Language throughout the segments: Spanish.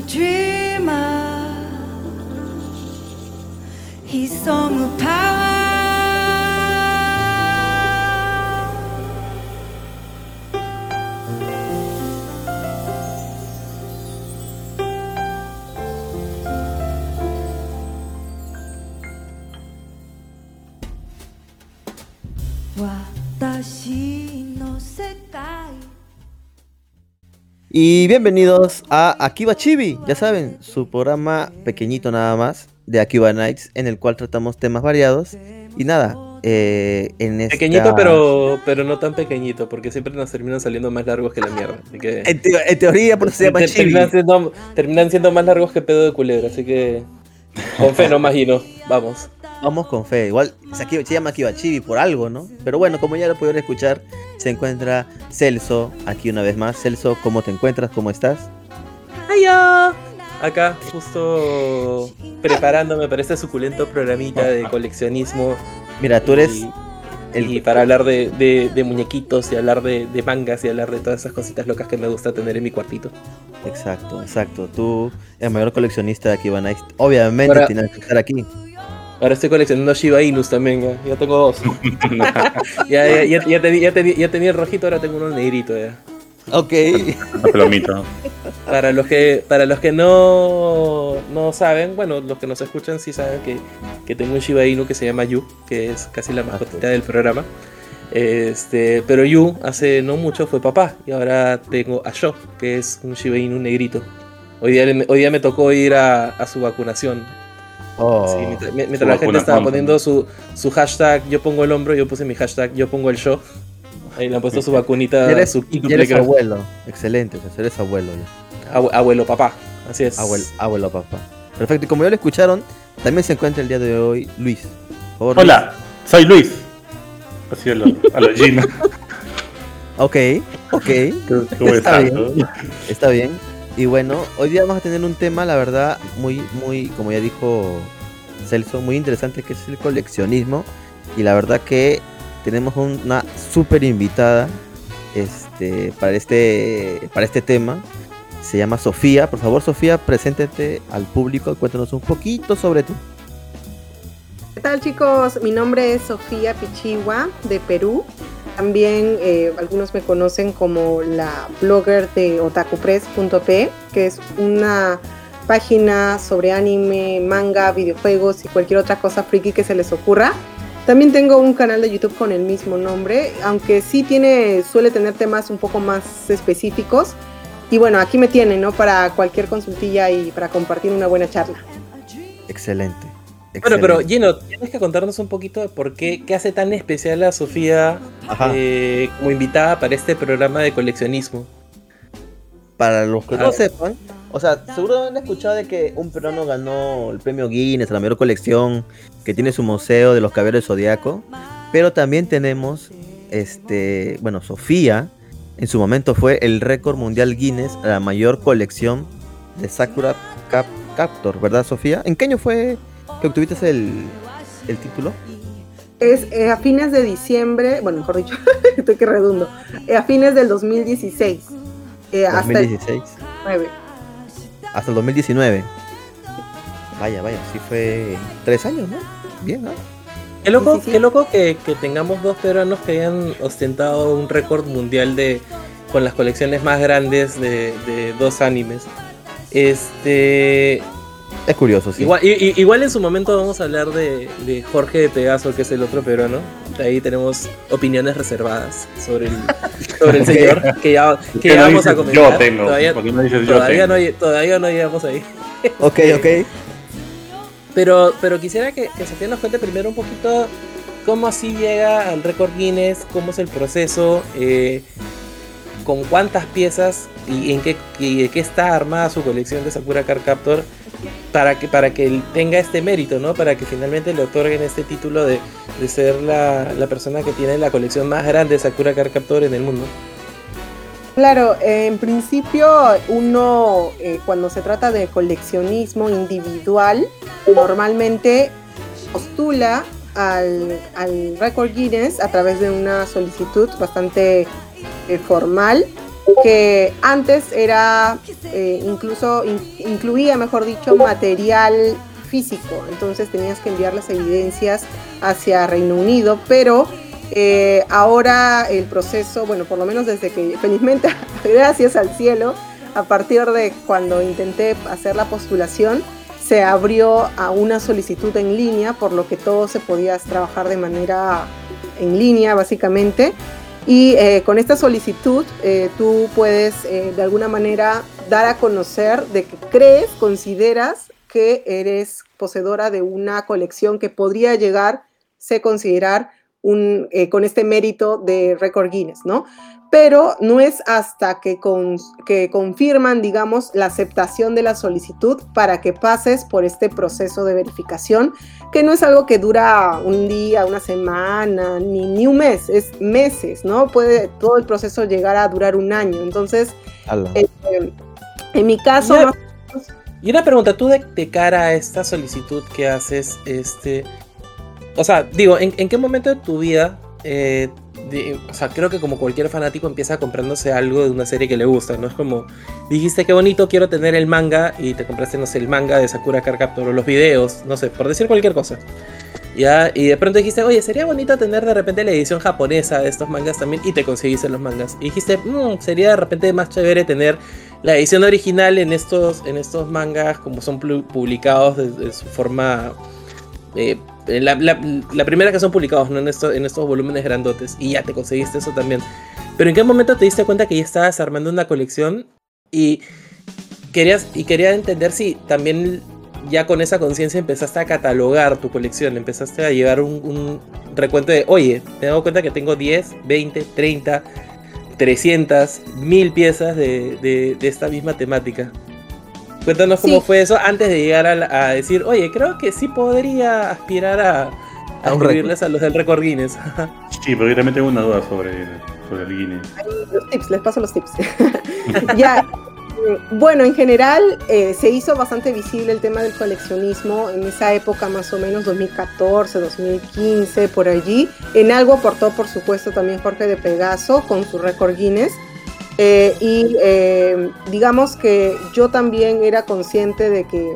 a dreamer. He sung the power. Y bienvenidos a Akiba Chibi, ya saben, su programa pequeñito nada más de Akiba Nights, en el cual tratamos temas variados. Y nada, eh, en esta... Pequeñito, pero, pero no tan pequeñito, porque siempre nos terminan saliendo más largos que la mierda. Así que, En, teo- en teoría, por eso se llama Te- Chibi. terminan, siendo, terminan siendo más largos que pedo de culebra, así que con fe no imagino. Vamos. Vamos con fe. Igual se, se llama Akiba Chibi por algo, ¿no? Pero bueno, como ya lo pudieron escuchar, se encuentra Celso aquí una vez más. Celso, ¿cómo te encuentras? ¿Cómo estás? ¡Hiya! Acá, justo preparándome para este suculento programita de coleccionismo. Mira, tú eres y, el y para hablar de, de- de muñequitos y hablar de, de mangas y hablar de todas esas cositas locas que me gusta tener en mi cuartito. Exacto, exacto. Tú, el mayor coleccionista de Akiba Nights, obviamente Ahora- tienes que estar aquí. Ahora estoy coleccionando Shiba Inus también, ya, ya tengo dos. ya, ya, ya, ya teni- ya teni- ya tenía el rojito, ahora tengo uno negrito ya. Ok. Una pelomita. Para los que, para los que no, no saben, bueno, los que nos escuchan sí saben que, que tengo un Shiba Inu que se llama Yu, que es casi la mascotita del programa. Este, pero Yu hace no mucho fue papá y ahora tengo a Sho, que es un Shiba Inu negrito. Hoy día, le- hoy día me tocó ir a, a su vacunación. Oh, Sí, mientras la gente estaba poniendo su, su hashtag yo pongo el hombro, yo puse mi hashtag yo pongo el show. Ahí le han puesto su vacunita, eres, su eres abuelo. Excelente, eres abuelo ya. Abue- abuelo papá. Así es. Abuelo, abuelo, papá. Perfecto, y como ya lo escucharon, también se encuentra el día de hoy Luis. Favor, Hola, soy Luis. Así a lo, a lo Gina. Ok, ok, ¿Cómo Está estás? bien. está bien. Y bueno, hoy día vamos a tener un tema, la verdad, muy, muy, como ya dijo Celso, muy interesante, que es el coleccionismo. Y la verdad que tenemos una súper invitada este, para, este, para este tema. Se llama Sofía. Por favor, Sofía, preséntate al público. Cuéntanos un poquito sobre ti. ¿Qué tal chicos? Mi nombre es Sofía Pichigua de Perú. También eh, algunos me conocen como la blogger de otakupress.p, que es una página sobre anime, manga, videojuegos y cualquier otra cosa friki que se les ocurra. También tengo un canal de YouTube con el mismo nombre, aunque sí tiene, suele tener temas un poco más específicos. Y bueno, aquí me tienen, ¿no? Para cualquier consultilla y para compartir una buena charla. Excelente. Bueno, pero. Gino, tienes que contarnos un poquito de por qué, qué hace tan especial a Sofía eh, como invitada para este programa de coleccionismo. Para los que Ah. no sepan, o sea, seguro han escuchado de que un peruano ganó el premio Guinness a la mayor colección, que tiene su museo de los caballeros zodiaco, pero también tenemos, este, bueno, Sofía, en su momento fue el récord mundial Guinness a la mayor colección de Sakura Cap Captor, ¿verdad, Sofía? ¿En qué año fue que obtuviste el, el título? Es eh, a fines de diciembre, bueno, mejor dicho, estoy que redundo, eh, a fines del 2016. eh, hasta el 2016. 9. Hasta el 2019. Vaya, vaya, sí fue tres años, ¿no? Bien, ¿no? Qué loco, Sí, sí, sí. qué loco que, que tengamos dos peruanos que hayan ostentado un récord mundial de con las colecciones más grandes de, de dos animes. Este, Es curioso, sí. igual, igual en su momento vamos a hablar de, de Jorge de Pegaso, que es el otro peruano. Ahí tenemos opiniones reservadas sobre el, sobre el señor, que ya, que ¿Por qué ya no vamos a comentar. Yo tengo. Todavía, ¿Por qué no dices yo todavía, no, tengo? lle- todavía no llegamos ahí. Ok, ok. Pero, pero quisiera que, que Sofía nos cuente primero un poquito cómo así llega al récord Guinness, cómo es el proceso, eh, con cuántas piezas y en qué, y de qué está armada su colección de Sakura Card Captor para que, para que tenga este mérito, ¿no? Para que finalmente le otorguen este título de, de ser la, la persona que tiene la colección más grande de Sakura Card Captor en el mundo. Claro, en principio uno eh, cuando se trata de coleccionismo individual, normalmente postula al, al Record Guinness a través de una solicitud bastante eh, formal que antes era eh, incluso in- incluía, mejor dicho, material físico, entonces tenías que enviar las evidencias hacia Reino Unido, pero eh, ahora el proceso, bueno, por lo menos desde que, felizmente, gracias al cielo, a partir de cuando intenté hacer la postulación, se abrió a una solicitud en línea, por lo que todo se podía trabajar de manera en línea, básicamente. Y eh, con esta solicitud eh, tú puedes eh, de alguna manera dar a conocer de que crees, consideras que eres poseedora de una colección que podría llegar, se considerar un, con este mérito de récord Guinness, ¿no? Pero no es hasta que, con, que confirman, digamos, la aceptación de la solicitud para que pases por este proceso de verificación, que no es algo que dura un día, una semana, ni, ni un mes, es meses, ¿no? Puede todo el proceso llegar a durar un año. Entonces, eh, en mi caso, más- Y una pregunta, tú de, de cara a esta solicitud que haces, este, o sea, digo, ¿en, en qué momento de tu vida, eh, de- o sea, creo que como cualquier fanático empieza comprándose algo de una serie que le gusta, ¿no? Es como, dijiste qué bonito, quiero tener el manga y te compraste, no sé, el manga de Sakura Card Captor o los videos, no sé, por decir cualquier cosa. Ya, y de pronto dijiste, oye, sería bonito tener de repente la edición japonesa de estos mangas también, y te conseguiste los mangas. Y dijiste, "Mm, sería de repente más chévere tener la edición original en estos, en estos mangas, como son publicados desde su forma. eh, la, la- primera que son publicados, ¿no? En, esto- en estos volúmenes grandotes. Y ya te conseguiste eso también. Pero ¿en qué momento te diste cuenta que ya estabas armando una colección? Y querías y quería entender si también ya con esa conciencia empezaste a catalogar tu colección, empezaste a llevar un, recuento de, oye, me dado cuenta que tengo 10, 20, 30, 300, 1000 piezas de, de- de esta misma temática. Cuéntanos cómo Sí. fue eso antes de llegar a, la- a decir, oye, creo que sí podría aspirar a, a, A un escribirles a los del récord Guinness. Sí, pero yo también tengo una duda sobre, sobre el Guinness. los tips, les paso los tips. ya, mm, bueno, en general eh, se hizo bastante visible el tema del coleccionismo en esa época más o menos 2014, 2015, por allí. En algo aportó, por supuesto, también Jorge de Pegaso con su récord Guinness. Eh, y eh, digamos que yo también era consciente de que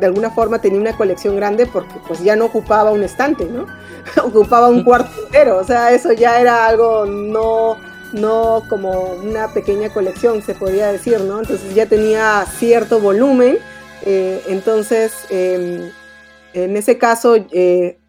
de alguna forma tenía una colección grande porque pues ya no ocupaba un estante, ¿no? ocupaba un cuarto entero, o sea, eso ya era algo no, no como una pequeña colección, se podría decir, ¿no? Entonces ya tenía cierto volumen, eh, entonces eh, en ese caso,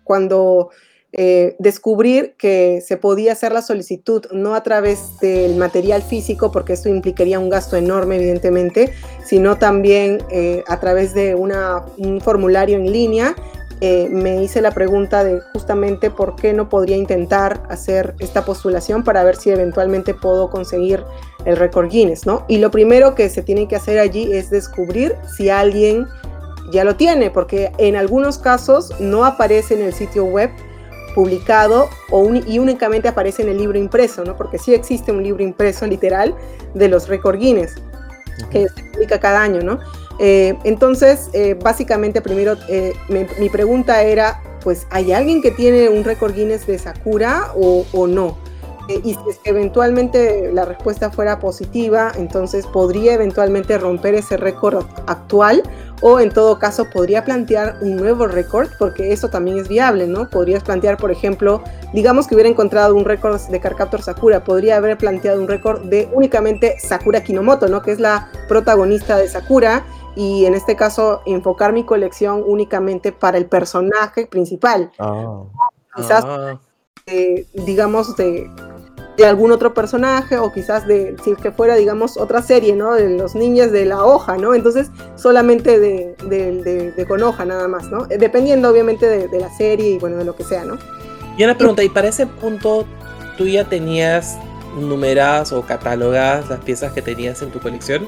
cuando eh, descubrir que se podía hacer la solicitud no a través del material físico, porque esto implicaría un gasto enorme, evidentemente, sino también eh, a través de una, un formulario en línea, eh, me hice la pregunta de justamente por qué no podría intentar hacer esta postulación para ver si eventualmente puedo conseguir el récord Guinness, ¿no? Y lo primero que se tiene que hacer allí es descubrir si alguien ya lo tiene, porque en algunos casos no aparece en el sitio web publicado o un- y únicamente aparece en el libro impreso, ¿no? Porque sí existe un libro impreso literal de los récord Guinness que se publica cada año, ¿no? Eh, entonces, eh, básicamente, primero, eh, me- mi pregunta era, pues, ¿hay alguien que tiene un récord Guinness de Sakura o, o no? Eh, y si es que eventualmente la respuesta fuera positiva, entonces podría eventualmente romper ese récord actual o en todo caso podría plantear un nuevo récord, porque eso también es viable, ¿no? Podrías plantear, por ejemplo, digamos que hubiera encontrado un récord de Carcaptor Sakura, podría haber planteado un récord de únicamente Sakura Kinomoto, ¿no? Que es la protagonista de Sakura y en este caso enfocar mi colección únicamente para el personaje principal, Ah. quizás Ah. eh, digamos de, de algún otro personaje o quizás de si es que fuera digamos otra serie, ¿no? De los niños de la hoja, ¿no? Entonces solamente de, de, de- de con hoja nada más, ¿no? Eh, Dependiendo obviamente de, de la serie y bueno, de lo que sea, ¿no? Y una pregunta, ¿y para ese punto tú ya tenías numeradas o catalogadas las piezas que tenías en tu colección?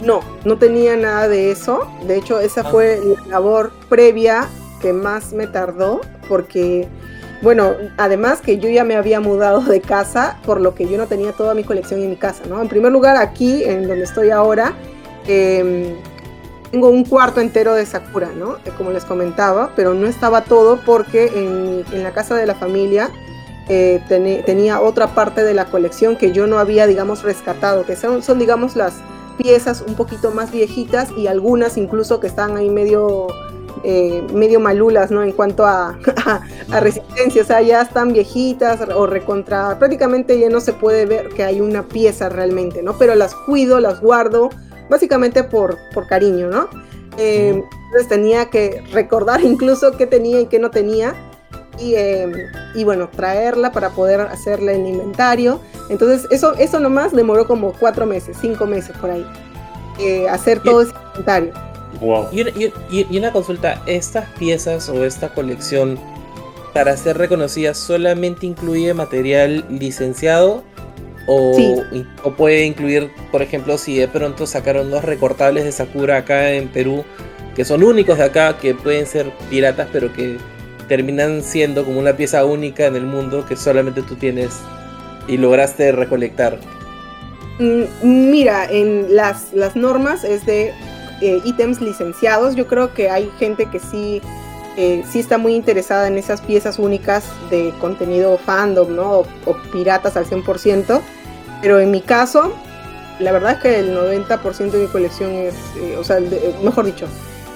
No, no tenía nada de eso. De hecho, esa Ah. fue la labor previa que más me tardó porque, bueno, además que yo ya me había mudado de casa, por lo que yo no tenía toda mi colección en mi casa, ¿no? En primer lugar, aquí, en donde estoy ahora, em, tengo un cuarto entero de Sakura, ¿no? Eh, Como les comentaba, pero no estaba todo porque en, la casa de la familia eh, tenía otra parte de la colección que yo no había, digamos, rescatado, que son, son, digamos, las piezas un poquito más viejitas y algunas incluso que están ahí medio, eh, medio malulas, ¿no? En cuanto a, a, a resistencia, o sea, ya están viejitas o recontra, prácticamente ya no se puede ver que hay una pieza realmente, ¿no? Pero las cuido, las guardo, básicamente por, por cariño, ¿no? Eh, entonces tenía que recordar incluso qué tenía y qué no tenía. Y, eh, y, bueno, traerla para poder hacerle el inventario. Entonces, eso, eso nomás demoró como cuatro meses, cinco meses por ahí. Eh, hacer todo ese inventario. Wow. Y una, y- y- y una consulta, ¿estas piezas o esta colección, para ser reconocida, solamente incluye material licenciado? O, Sí. o puede incluir, por ejemplo, si de pronto sacaron dos recortables de Sakura acá en Perú, que son únicos de acá, que pueden ser piratas, pero que terminan siendo como una pieza única en el mundo que solamente tú tienes y lograste recolectar. Mm, Mira, en las, las normas es de eh, ítems licenciados. Yo creo que hay gente que sí, eh, sí está muy interesada en esas piezas únicas de contenido fandom, ¿no? O, o piratas al 100%. Pero en mi caso, la verdad es que el 90% de mi colección es, eh, o sea, de- mejor dicho,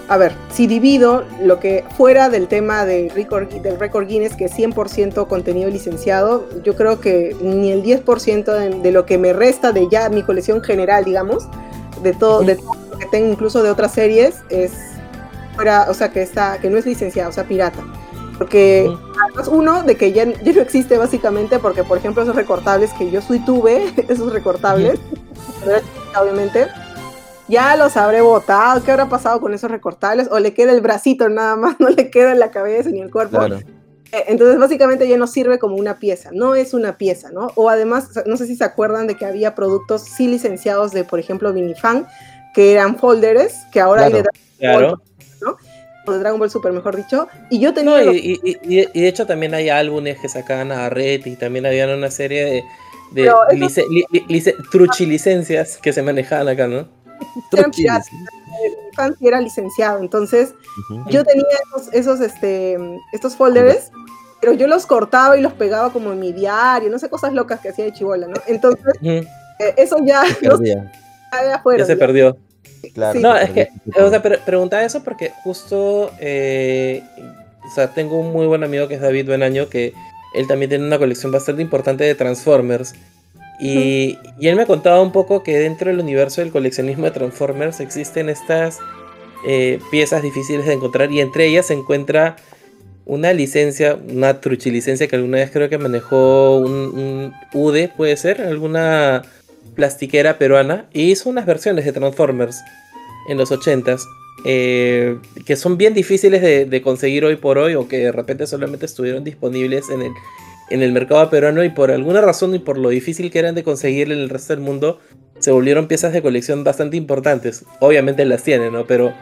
a ver, si divido lo que fuera del tema de record, del récord Guinness, que es 100% contenido licenciado, yo creo que ni el 10% de, de lo que me resta de ya mi colección general, digamos, de todo, de todo lo que tengo, incluso de otras series, es fuera, o sea, que está, que no es licenciado, o sea, pirata. Porque además uno de que ya, ya no existe básicamente, porque por ejemplo esos recortables que yo sí tuve, esos recortables, obviamente, ya los habré botado, ¿qué habrá pasado con esos recortables? O le queda el bracito nada más, no le queda la cabeza ni el cuerpo. Claro. Eh, Entonces básicamente ya no sirve como una pieza, no es una pieza, ¿no? O además, no sé si se acuerdan de que había productos sí licenciados de, por ejemplo, Vinifan, que eran folders, que ahora hay de Claro. Dragon Ball, Claro. o de Dragon Ball Super, mejor dicho. Y yo tenía... No, los- y, y- y- y de hecho también hay álbumes que sacaban a Red y también habían una serie de, de eso- lice- li- li- lice- truchilicencias que se manejaban acá, ¿no? eran piratas, Sí era licenciado, entonces yo tenía esos, esos, este, estos folders, pero yo los cortaba y los pegaba como en mi diario, no sé, cosas locas que hacía de chivola, ¿no? Entonces, eh, eso ya Se no. Ya perdió. claro, Sí. No, es que, o sea, pre- preguntaba eso porque justo, eh, o sea, tengo un muy buen amigo que es David Benaño, que él también tiene una colección bastante importante de Transformers. Y, y él me contaba un poco que dentro del universo del coleccionismo de Transformers existen estas eh, piezas difíciles de encontrar y entre ellas se encuentra una licencia, una truchilicencia que alguna vez creo que manejó un, un UD, puede ser, alguna plastiquera peruana, y hizo unas versiones de Transformers en los 80s, eh, que son bien difíciles de, de conseguir hoy por hoy, o que de repente solamente estuvieron disponibles en el, en el mercado peruano, y por alguna razón y por lo difícil que eran de conseguir en el resto del mundo, se volvieron piezas de colección bastante importantes. Obviamente las tienen, ¿no? Pero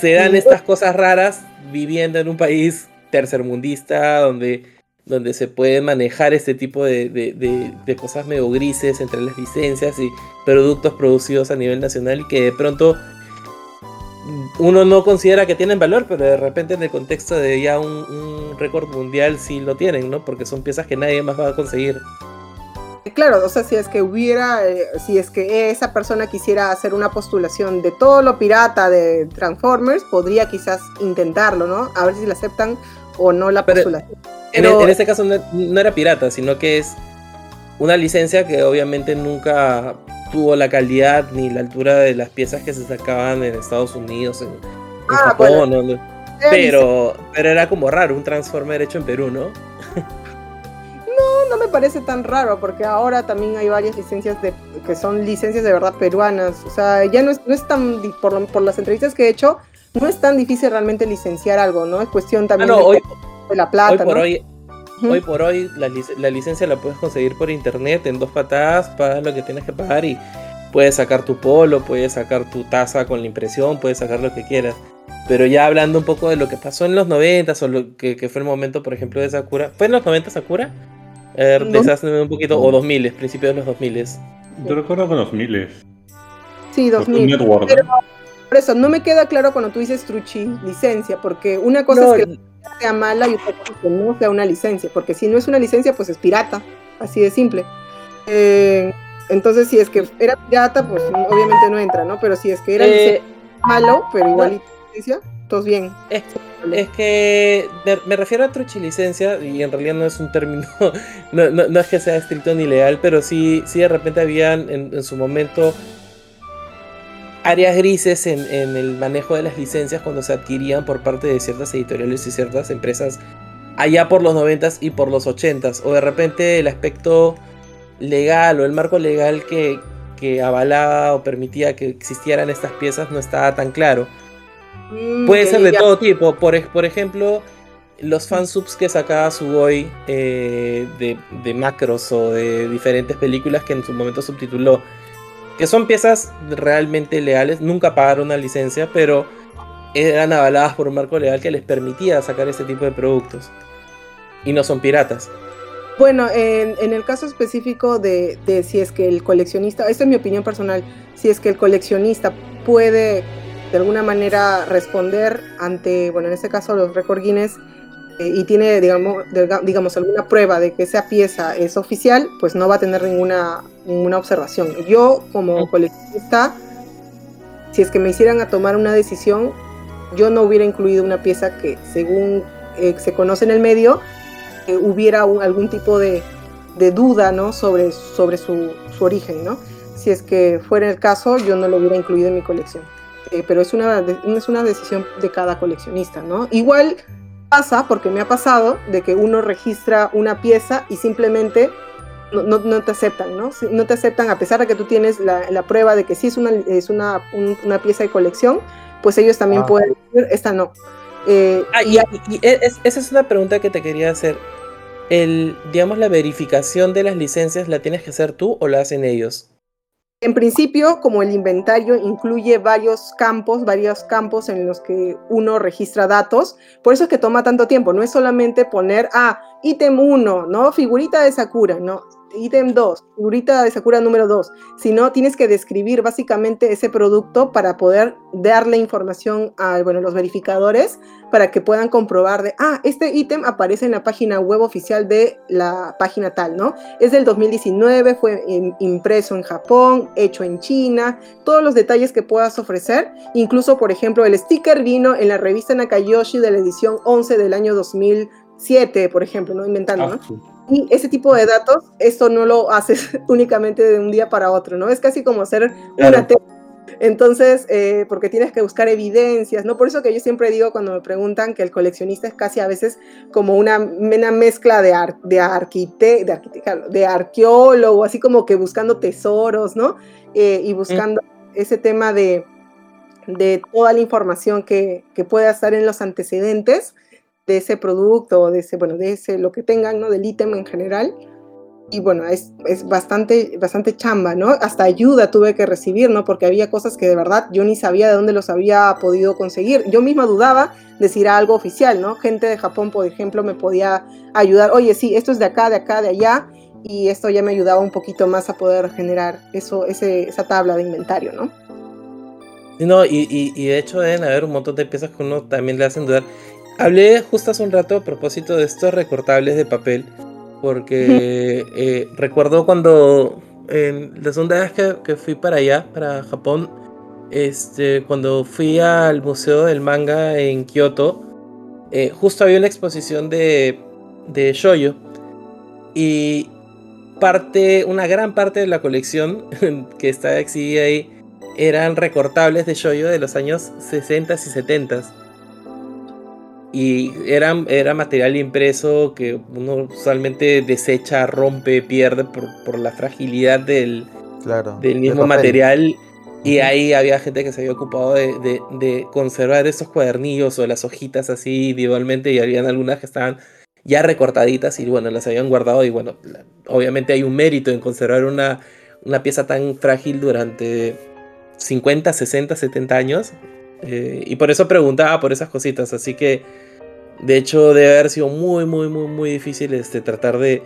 se dan estas cosas raras viviendo en un país tercermundista donde, donde se puede manejar este tipo de, de- de- de cosas medio grises entre las licencias y productos producidos a nivel nacional y que de pronto uno no considera que tienen valor, pero de repente en el contexto de ya un, un récord mundial sí lo tienen, ¿no? Porque son piezas que nadie más va a conseguir. Claro, o sea, si es que hubiera, eh, si es que esa persona quisiera hacer una postulación de todo lo pirata de Transformers, podría quizás intentarlo, ¿no? A ver si le aceptan o no la Pero- postulación. En, este caso no, no era pirata, sino que es una licencia que obviamente nunca tuvo la calidad ni la altura de las piezas que se sacaban en Estados Unidos, en, en Ah, Japón, bueno. ¿no? pero, pero era como raro, un Transformer hecho en Perú, ¿no? No, no me parece tan raro, porque ahora también hay varias licencias de, que son licencias de verdad peruanas. O sea, ya no es, no es tan, por, por las entrevistas que he hecho, no es tan difícil realmente licenciar algo, ¿no? Es cuestión Ah, también no, de, hoy, de la plata, hoy por ¿no? hoy, Hoy por hoy la, lic- la licencia la puedes conseguir por internet en dos patadas, pagas lo que tienes que pagar y puedes sacar tu polo, puedes sacar tu taza con la impresión, puedes sacar lo que quieras. Pero ya hablando un poco de lo que pasó en los 90 o lo que, que fue el momento, por ejemplo, de Sakura. ¿Fue en los 90 Sakura? No. desházme un poquito, o 2000, principios de los 2000. Yo recuerdo con los miles. Sí, Cartoon 2000. Network. Pero- Por eso, no me queda claro cuando tú dices truchi licencia, porque una cosa No, es que sea mala y otra cosa que no sea una licencia, porque si no es una licencia, pues es pirata, así de simple. Eh, entonces, si es que era pirata, pues obviamente no entra, ¿no? Pero si es que era Eh, malo, pero igual licencia, todos bien. Es, es que me, me refiero a truchilicencia y en realidad no es un término, no, no- no es que sea estricto ni legal, pero sí, sí de repente habían en, en su momento áreas grises en, en el manejo de las licencias cuando se adquirían por parte de ciertas editoriales y ciertas empresas allá por los 90s y por los 80s, o de repente el aspecto legal o el marco legal que, que avalaba o permitía que existieran estas piezas no estaba tan claro. Mm, Puede ser de ya. todo tipo. Por ejemplo, los fansubs que sacaba Sugoi eh, de, de macros o de diferentes películas que en su momento subtituló. Que son piezas realmente legales. Nunca pagaron una licencia, pero eran avaladas por un marco legal que les permitía sacar este tipo de productos. Y no son piratas. Bueno, en, el caso específico de, si es que el coleccionista, esta es mi opinión personal, si es que el coleccionista puede de alguna manera responder ante, bueno, en este caso los récord Guinness, eh, y tiene, digamos, digamos, alguna prueba de que esa pieza es oficial, pues no va a tener ninguna, ninguna observación. Yo, como coleccionista, si es que me hicieran a tomar una decisión, yo no hubiera incluido una pieza que, según eh, se conoce en el medio, eh, hubiera un- algún tipo de, de duda ¿no? sobre, sobre su, su origen. ¿no? Si es que fuera el caso, yo no lo hubiera incluido en mi colección. Eh, pero es una, es una decisión de cada coleccionista. ¿no? Igual pasa, porque me ha pasado, de que uno registra una pieza y simplemente no, no- no te aceptan, ¿no? No te aceptan a pesar de que tú tienes la, la prueba de que sí es una, es una, un- una pieza de colección, pues ellos también Ah. pueden decir, esta no. Eh, Ah, y y, y- y es- esa es una pregunta que te quería hacer. El, digamos, la verificación de las licencias, ¿la tienes que hacer tú o la hacen ellos? En principio, como el inventario incluye varios campos, varios campos en los que uno registra datos, por eso es que toma tanto tiempo. No es solamente poner, ah, ítem 1, ¿no? Figurita de Sakura, ¿no? Ítem 2, figurita de Sakura número 2, sino tienes que describir básicamente ese producto para poder darle información a bueno, los verificadores para que puedan comprobar de, ah, este ítem aparece en la página web oficial de la página tal, ¿no? Es del 2019, fue im- impreso en Japón, hecho en China, todos los detalles que puedas ofrecer. Incluso, por ejemplo, el sticker vino en la revista Nakayoshi de la edición 11 del año 2007, por ejemplo, ¿no? Inventando, ¿no? Y ese tipo de datos, esto no lo haces únicamente de un día para otro, ¿no? Es casi como hacer Claro. una tesis. Entonces, eh, porque tienes que buscar evidencias, ¿no? Por eso que yo siempre digo cuando me preguntan que el coleccionista es casi a veces como una, una mezcla de, ar- de, arquite, de, arquite- de arqueólogo, así como que buscando tesoros, ¿no? Eh, y buscando ese tema de, de toda la información que, que pueda estar en los antecedentes de ese producto, o de ese, bueno, de ese, lo que tengan, ¿no? Del ítem en general. Y bueno, es, es bastante, bastante chamba, ¿no? Hasta ayuda tuve que recibir, ¿no? Porque había cosas que de verdad yo ni sabía de dónde los había podido conseguir. Yo misma dudaba de era algo oficial, ¿no? Gente de Japón, por ejemplo, me podía ayudar, oye, sí, esto es de acá, de acá, de allá, y esto ya me ayudaba un poquito más a poder generar eso, ese, esa tabla de inventario, ¿no? No, y, y- y de hecho deben haber un montón de piezas que uno también le hacen dudar. Hablé justo hace un rato a propósito de estos recortables de papel, porque eh, recuerdo cuando en la segunda vez que, que fui para allá, para Japón, este, cuando fui al Museo del Manga en Kioto, eh, justo había una exposición de, de shoyo y parte, una gran parte de la colección que está exhibida ahí eran recortables de shoyo de los años 60 y 70 y eran, era material impreso que uno usualmente desecha, rompe, pierde por, por la fragilidad del, Claro. del de mismo material. Y ahí había gente que se había ocupado de, de- de conservar estos cuadernillos o las hojitas así individualmente y habían algunas que estaban ya recortaditas y bueno, las habían guardado y bueno, la- obviamente hay un mérito en conservar una, una pieza tan frágil durante 50, 60, 70 años. Eh, y por eso preguntaba por esas cositas, así que de hecho debe haber sido muy, muy, muy, muy difícil este, tratar de,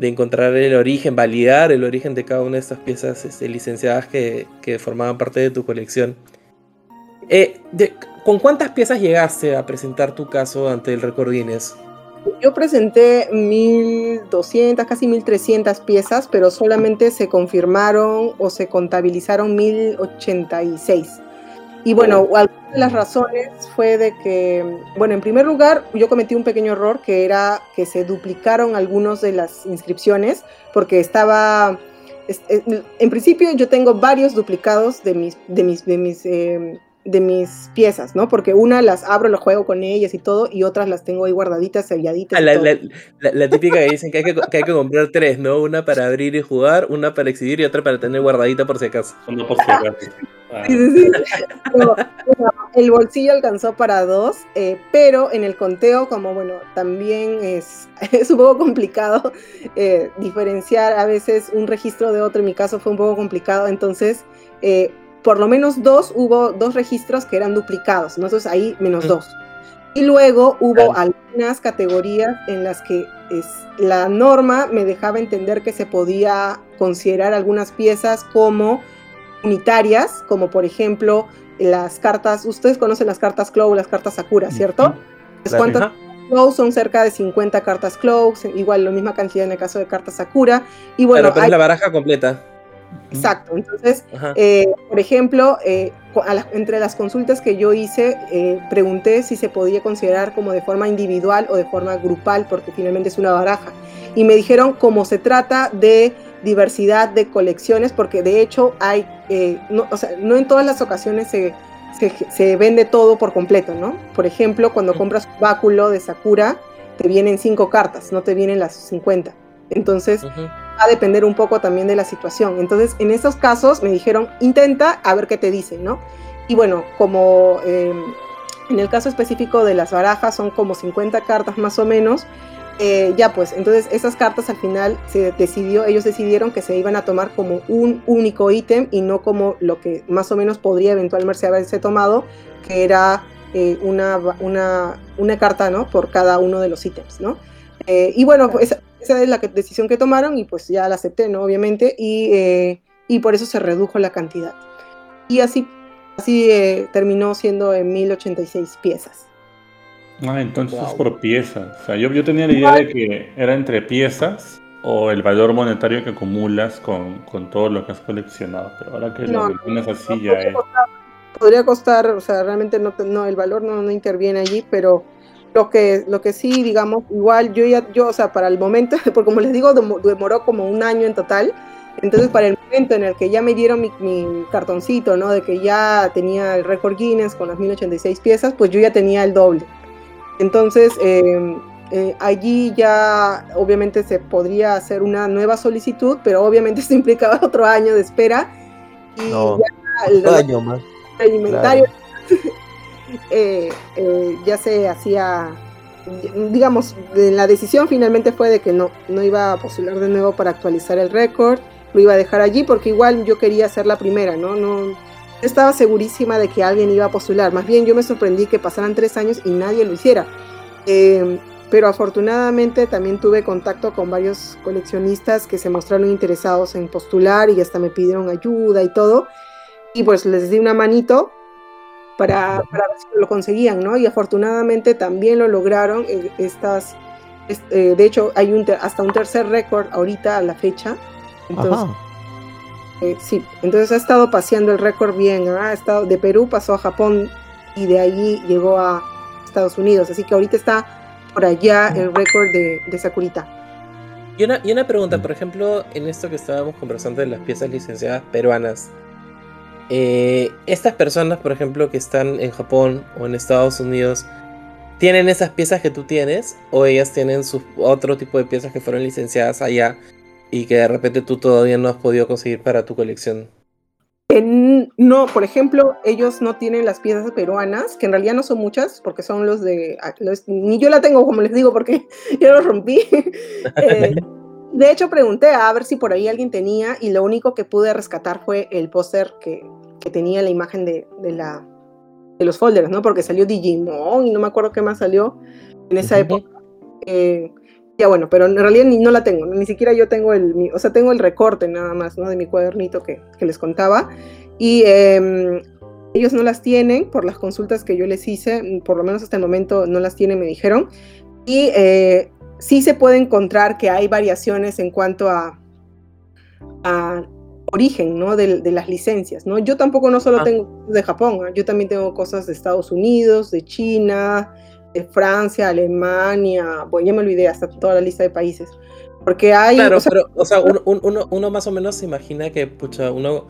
encontrar el origen, validar el origen de cada una de estas piezas este, licenciadas que, formaban parte de tu colección. Eh, ¿con cuántas piezas llegaste a presentar tu caso ante el Record Guinness? Yo presenté 1200, casi 1300 piezas, pero solamente se confirmaron o se contabilizaron 1086. Y bueno, alguna de las razones fue de que, bueno, en primer lugar, yo cometí un pequeño error que era que se duplicaron algunos de las inscripciones porque estaba, es- es- en principio yo tengo varios duplicados de mis, de mis, de mis, eh, de mis piezas, ¿no? Porque una las abro, lo juego con ellas y todo, y otras las tengo ahí guardaditas, selladitas. Ah, la, la- la- la típica que dicen que hay que, que hay que comprar tres, ¿no? Una para abrir y jugar, una para exhibir y otra para tener guardadita por si acaso. Por si acaso. Ah, Sí, sí, sí. Pero, bueno, el bolsillo alcanzó para dos, eh, pero en el conteo, como bueno, también es, es un poco complicado eh, diferenciar a veces un registro de otro. En mi caso fue un poco complicado, entonces eh, por lo menos dos hubo dos registros que eran duplicados, ¿no? entonces ahí menos dos. Y luego hubo Claro. algunas categorías en las que es, la norma me dejaba entender que se podía considerar algunas piezas como unitarias, como por ejemplo las cartas, ustedes conocen las cartas Clow, las cartas Sakura, ¿cierto? Pues. ¿Cuántas. Clow? Son cerca de 50 cartas Clow, igual la misma cantidad en el caso de cartas Sakura. Y bueno, pero hay- es la baraja completa. exacto, entonces eh, por ejemplo, eh, la- entre las consultas que yo hice, eh, pregunté si se podía considerar como de forma individual o de forma grupal, porque finalmente es una baraja. Y me dijeron como se trata de diversidad de colecciones, porque de hecho hay, eh, no, o sea, no en todas las ocasiones se, se, se vende todo por completo, ¿no? Por ejemplo, cuando compras un báculo de Sakura, te vienen cinco cartas, no te vienen las 50. Entonces, va a depender un poco también de la situación. Entonces, en esos casos me dijeron, intenta a ver qué te dicen, ¿no? Y bueno, como eh, en el caso específico de las barajas son como 50 cartas más o menos, eh, ya pues, entonces esas cartas al final se decidió, ellos decidieron que se iban a tomar como un único ítem y no como lo que más o menos podría eventualmente haberse tomado, que era eh, una, una, una carta, ¿no? Por cada uno de los ítems, ¿no? Eh, y bueno, pues, esa, es la que- decisión que tomaron y pues ya la acepté, ¿no? Obviamente, y, eh, y por eso se redujo la cantidad. Y así, así eh, terminó siendo en 1086 piezas. Ah, entonces es Wow. por piezas. O sea, yo, yo tenía la idea de que era entre piezas o el valor monetario que acumulas con, con todo lo que has coleccionado. Pero ahora que No, lo pones así no, ya podría es. costar- Podría costar, o sea, realmente no, no el valor no, no interviene allí, pero lo que, lo que sí, digamos, igual yo ya, yo, o sea, para el momento, porque como les digo, demo- demoró como un año en total, entonces para el momento en el que ya me dieron mi, mi cartoncito, ¿no? De que ya tenía el récord Guinness con las 1086 piezas, pues yo ya tenía el doble. Entonces, eh, eh, allí ya obviamente se podría hacer una nueva solicitud, pero obviamente esto implicaba otro año de espera. Y No, ya el año más. el inventario eh, eh, ya se hacía, digamos, la decisión finalmente fue de que no, no iba a postular de nuevo para actualizar el récord, lo iba a dejar allí porque igual yo quería ser la primera, ¿no? No estaba segurísima de que alguien iba a postular, más bien yo me sorprendí que pasaran tres años y nadie lo hiciera. Eh, pero afortunadamente también tuve contacto con varios coleccionistas que se mostraron interesados en postular y hasta me pidieron ayuda y todo. Y pues les di una manito para, para ver si lo conseguían, ¿no? Y afortunadamente también lo lograron. eh, Estas, es- eh, de hecho, hay un hasta un tercer récord ahorita a la fecha. Entonces, Ajá. Eh, sí, entonces ha estado paseando el récord bien. ¿ah? Ha estado de Perú, pasó a Japón y de allí llegó a Estados Unidos. Así que ahorita está por allá el récord de, de Sakurita. Y una, y una pregunta, por ejemplo, en esto que estábamos conversando de las piezas licenciadas peruanas. eh, estas personas, por ejemplo, que están en Japón o en Estados Unidos, ¿tienen esas piezas que tú tienes? ¿O ellas tienen sus otro tipo de piezas que fueron licenciadas allá y que de repente tú todavía no has podido conseguir para tu colección? En- no, por ejemplo, ellos no tienen las piezas peruanas, que en realidad no son muchas, porque son los de... ah, los- ni yo la tengo, como les digo, porque yo los rompí. Eh, de hecho, pregunté a ver si por ahí alguien tenía, y lo único que pude rescatar fue el póster que, que tenía la imagen de, de la, de los folders, ¿no? Porque salió Digimon y no me acuerdo qué más salió en esa época. Eh, ya bueno, pero en realidad ni, no la tengo, ni siquiera yo tengo el, mi- o sea, tengo el recorte nada más, ¿no? De mi cuadernito que, que les contaba. Y, em, ellos no las tienen por las consultas que yo les hice, mm, por lo menos hasta el momento no las tienen, me dijeron. Y eh, sí se puede encontrar que hay variaciones en cuanto a, a origen ¿no? de, de las licencias. ¿no? Yo tampoco no solo Ah. tengo de Japón, ¿ah? yo también tengo cosas de Estados Unidos, de China, de Francia, Alemania, bueno, ya me olvidé hasta toda la lista de países. Porque hay... Claro, o sea, pero, o sea, uno, un- uno, uno más o menos se imagina que, pucha, uno,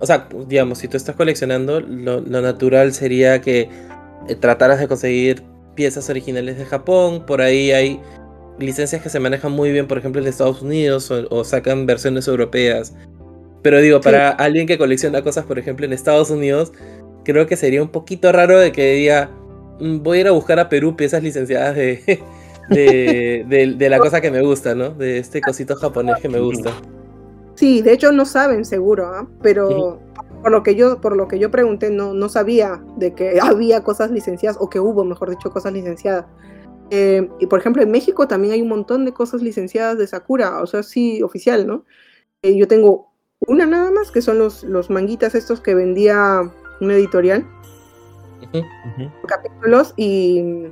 o sea, digamos, si tú estás coleccionando, lo, lo natural sería que eh, trataras de conseguir piezas originales de Japón, por ahí hay licencias que se manejan muy bien, por ejemplo, en Estados Unidos, o, o sacan versiones europeas. Pero digo, para alguien que colecciona cosas, por ejemplo, en Estados Unidos, creo que sería un poquito raro de que diga, "Mm, voy a ir a buscar a Perú piezas licenciadas de, de, de- de la cosa que me gusta, ¿no? De este cosito japonés que me gusta. Sí, de hecho no saben seguro, ¿ah? pero por lo que yo por lo que yo pregunté no no sabía de que había cosas licenciadas o que hubo, mejor dicho, cosas licenciadas. Eh, y por ejemplo en México también hay un montón de cosas licenciadas de Sakura, o sea sí oficial, ¿no? Eh, yo tengo una nada más que son los los manguitas estos que vendía una editorial Capítulos y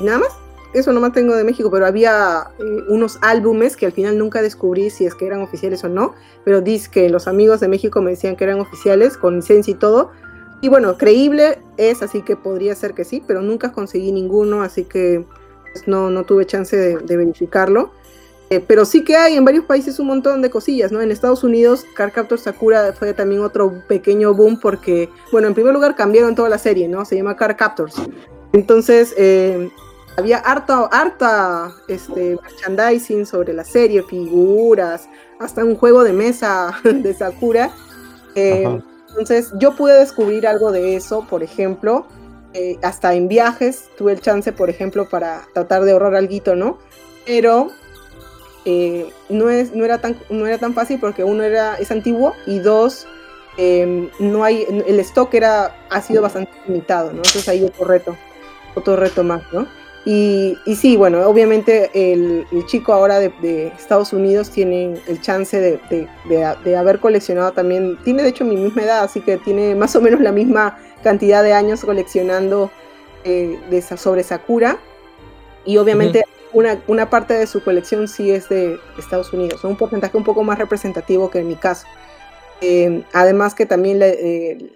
nada más. Eso nomás tengo de México, pero había eh, unos álbumes que al final nunca descubrí si es que eran oficiales o no, pero dice que los amigos de México me decían que eran oficiales, con licencia y todo. Y bueno, creíble es, así que podría ser que sí, pero nunca conseguí ninguno, así que pues, no, no tuve chance de verificarlo. Eh, pero sí que hay en varios países un montón de cosillas, ¿no? En Estados Unidos, Card Captor Sakura fue también otro pequeño boom porque, bueno, en primer lugar cambiaron toda la serie, ¿no? Se llama Card Captors. Entonces, eh, había harta, harta este, merchandising sobre la serie, figuras, hasta un juego de mesa de Sakura. Eh, entonces, yo pude descubrir algo de eso, por ejemplo, hasta en viajes tuve el chance, por ejemplo, para tratar de ahorrar algo, ¿no? Pero eh, no, es, no, era tan, no era tan fácil porque uno era, es antiguo y dos, eh, no hay, el stock era, ha sido bastante limitado, ¿no? Entonces ahí otro reto, otro reto más, ¿no? Y, y sí, bueno, obviamente el, el chico ahora de, Estados Unidos tiene el chance de, de- de- haber coleccionado también, tiene de hecho mi misma edad, así que tiene más o menos la misma cantidad de años coleccionando eh, de, sobre Sakura. Y obviamente una, una parte de su colección sí es de Estados Unidos, un porcentaje un poco más representativo que en mi caso. Eh, además que también eh,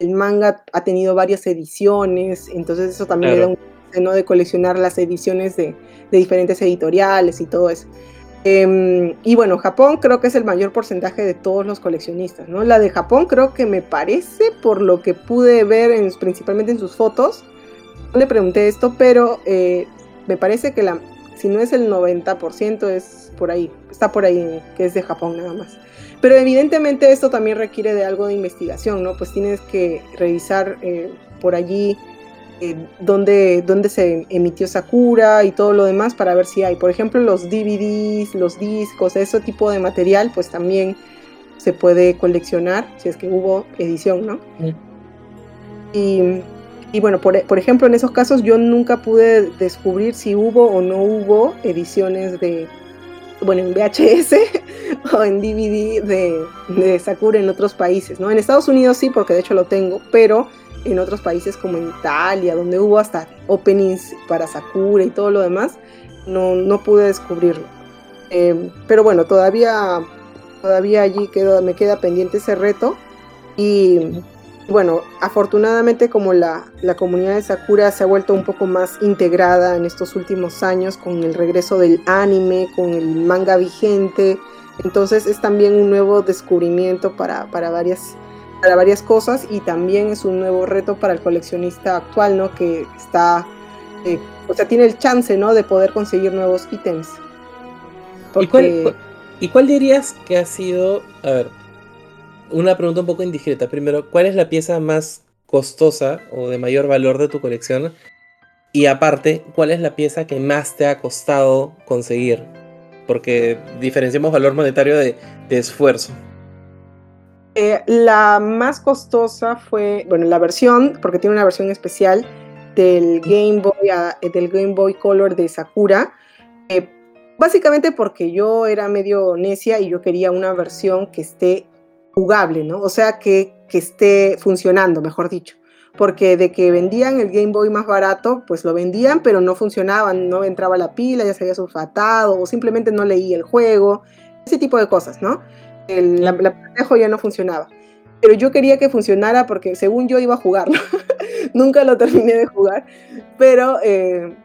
el manga ha tenido varias ediciones, entonces eso también le da Claro. un ¿no? de coleccionar las ediciones de, de diferentes editoriales y todo eso. Em, y bueno, Japón creo que es el mayor porcentaje de todos los coleccionistas, ¿no? La de Japón creo que me parece, por lo que pude ver en- principalmente en sus fotos, no le pregunté esto, pero eh, me parece que la, si no es el 90% es por ahí, está por ahí, que es de Japón nada más. Pero evidentemente esto también requiere de algo de investigación, ¿no? Pues tienes que revisar eh, por allí eh, dónde, dónde se emitió Sakura y todo lo demás para ver si hay. Por ejemplo, los DVDs, los discos, ese tipo de material, pues también se puede coleccionar si es que hubo edición, ¿no? Y, y bueno, por, por ejemplo, en esos casos yo nunca pude descubrir si hubo o no hubo ediciones de, bueno, en VHS o en DVD de, Sakura en otros países, ¿no? En Estados Unidos sí, porque de hecho lo tengo, pero en otros países como en Italia, donde hubo hasta openings para Sakura y todo lo demás, no, no pude descubrirlo. Eh, pero bueno, todavía, todavía allí quedo, me queda pendiente ese reto. Y bueno, afortunadamente como la, la comunidad de Sakura se ha vuelto un poco más integrada en estos últimos años con el regreso del anime, con el manga vigente, entonces es también un nuevo descubrimiento para, para varias para varias cosas y también es un nuevo reto para el coleccionista actual, ¿no? Que está, eh, o sea, tiene el chance, ¿no? De poder conseguir nuevos ítems. ¿Y cuál, cuál- ¿Y cuál dirías que ha sido, a ver, una pregunta un poco indiscreta. Primero, ¿cuál es la pieza más costosa o de mayor valor de tu colección? Y aparte, ¿cuál es la pieza que más te ha costado conseguir? Porque diferenciamos valor monetario de, esfuerzo. Eh, la más costosa fue, bueno, la versión, porque tiene una versión especial del Game Boy, a- eh, del Game Boy Color de Sakura. eh, básicamente porque yo era medio necia y yo quería una versión que esté jugable, ¿no? O sea, que que esté funcionando, mejor dicho. Porque de que vendían el Game Boy más barato, pues lo vendían, pero no funcionaban, no entraba la pila, ya se había sulfatado, o simplemente no leía el juego, ese tipo de cosas, ¿no? El, la, Platejo ya no funcionaba. Pero yo quería que funcionara porque según yo iba a jugarlo. Nunca lo terminé de jugar, pero eh,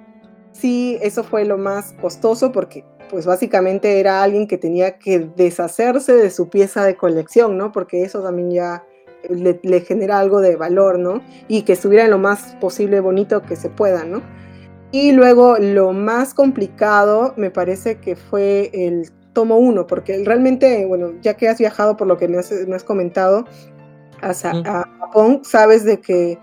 sí, eso fue lo más costoso porque pues básicamente era alguien que tenía que deshacerse de su pieza de colección, ¿no? Porque eso también ya le, le genera algo de valor, ¿no? Y que estuviera en lo más posible bonito que se pueda, ¿no? Y luego lo más complicado me parece que fue el tomo 1, porque realmente, bueno, ya que has viajado por lo que me has, me has comentado a Japón, sabes de que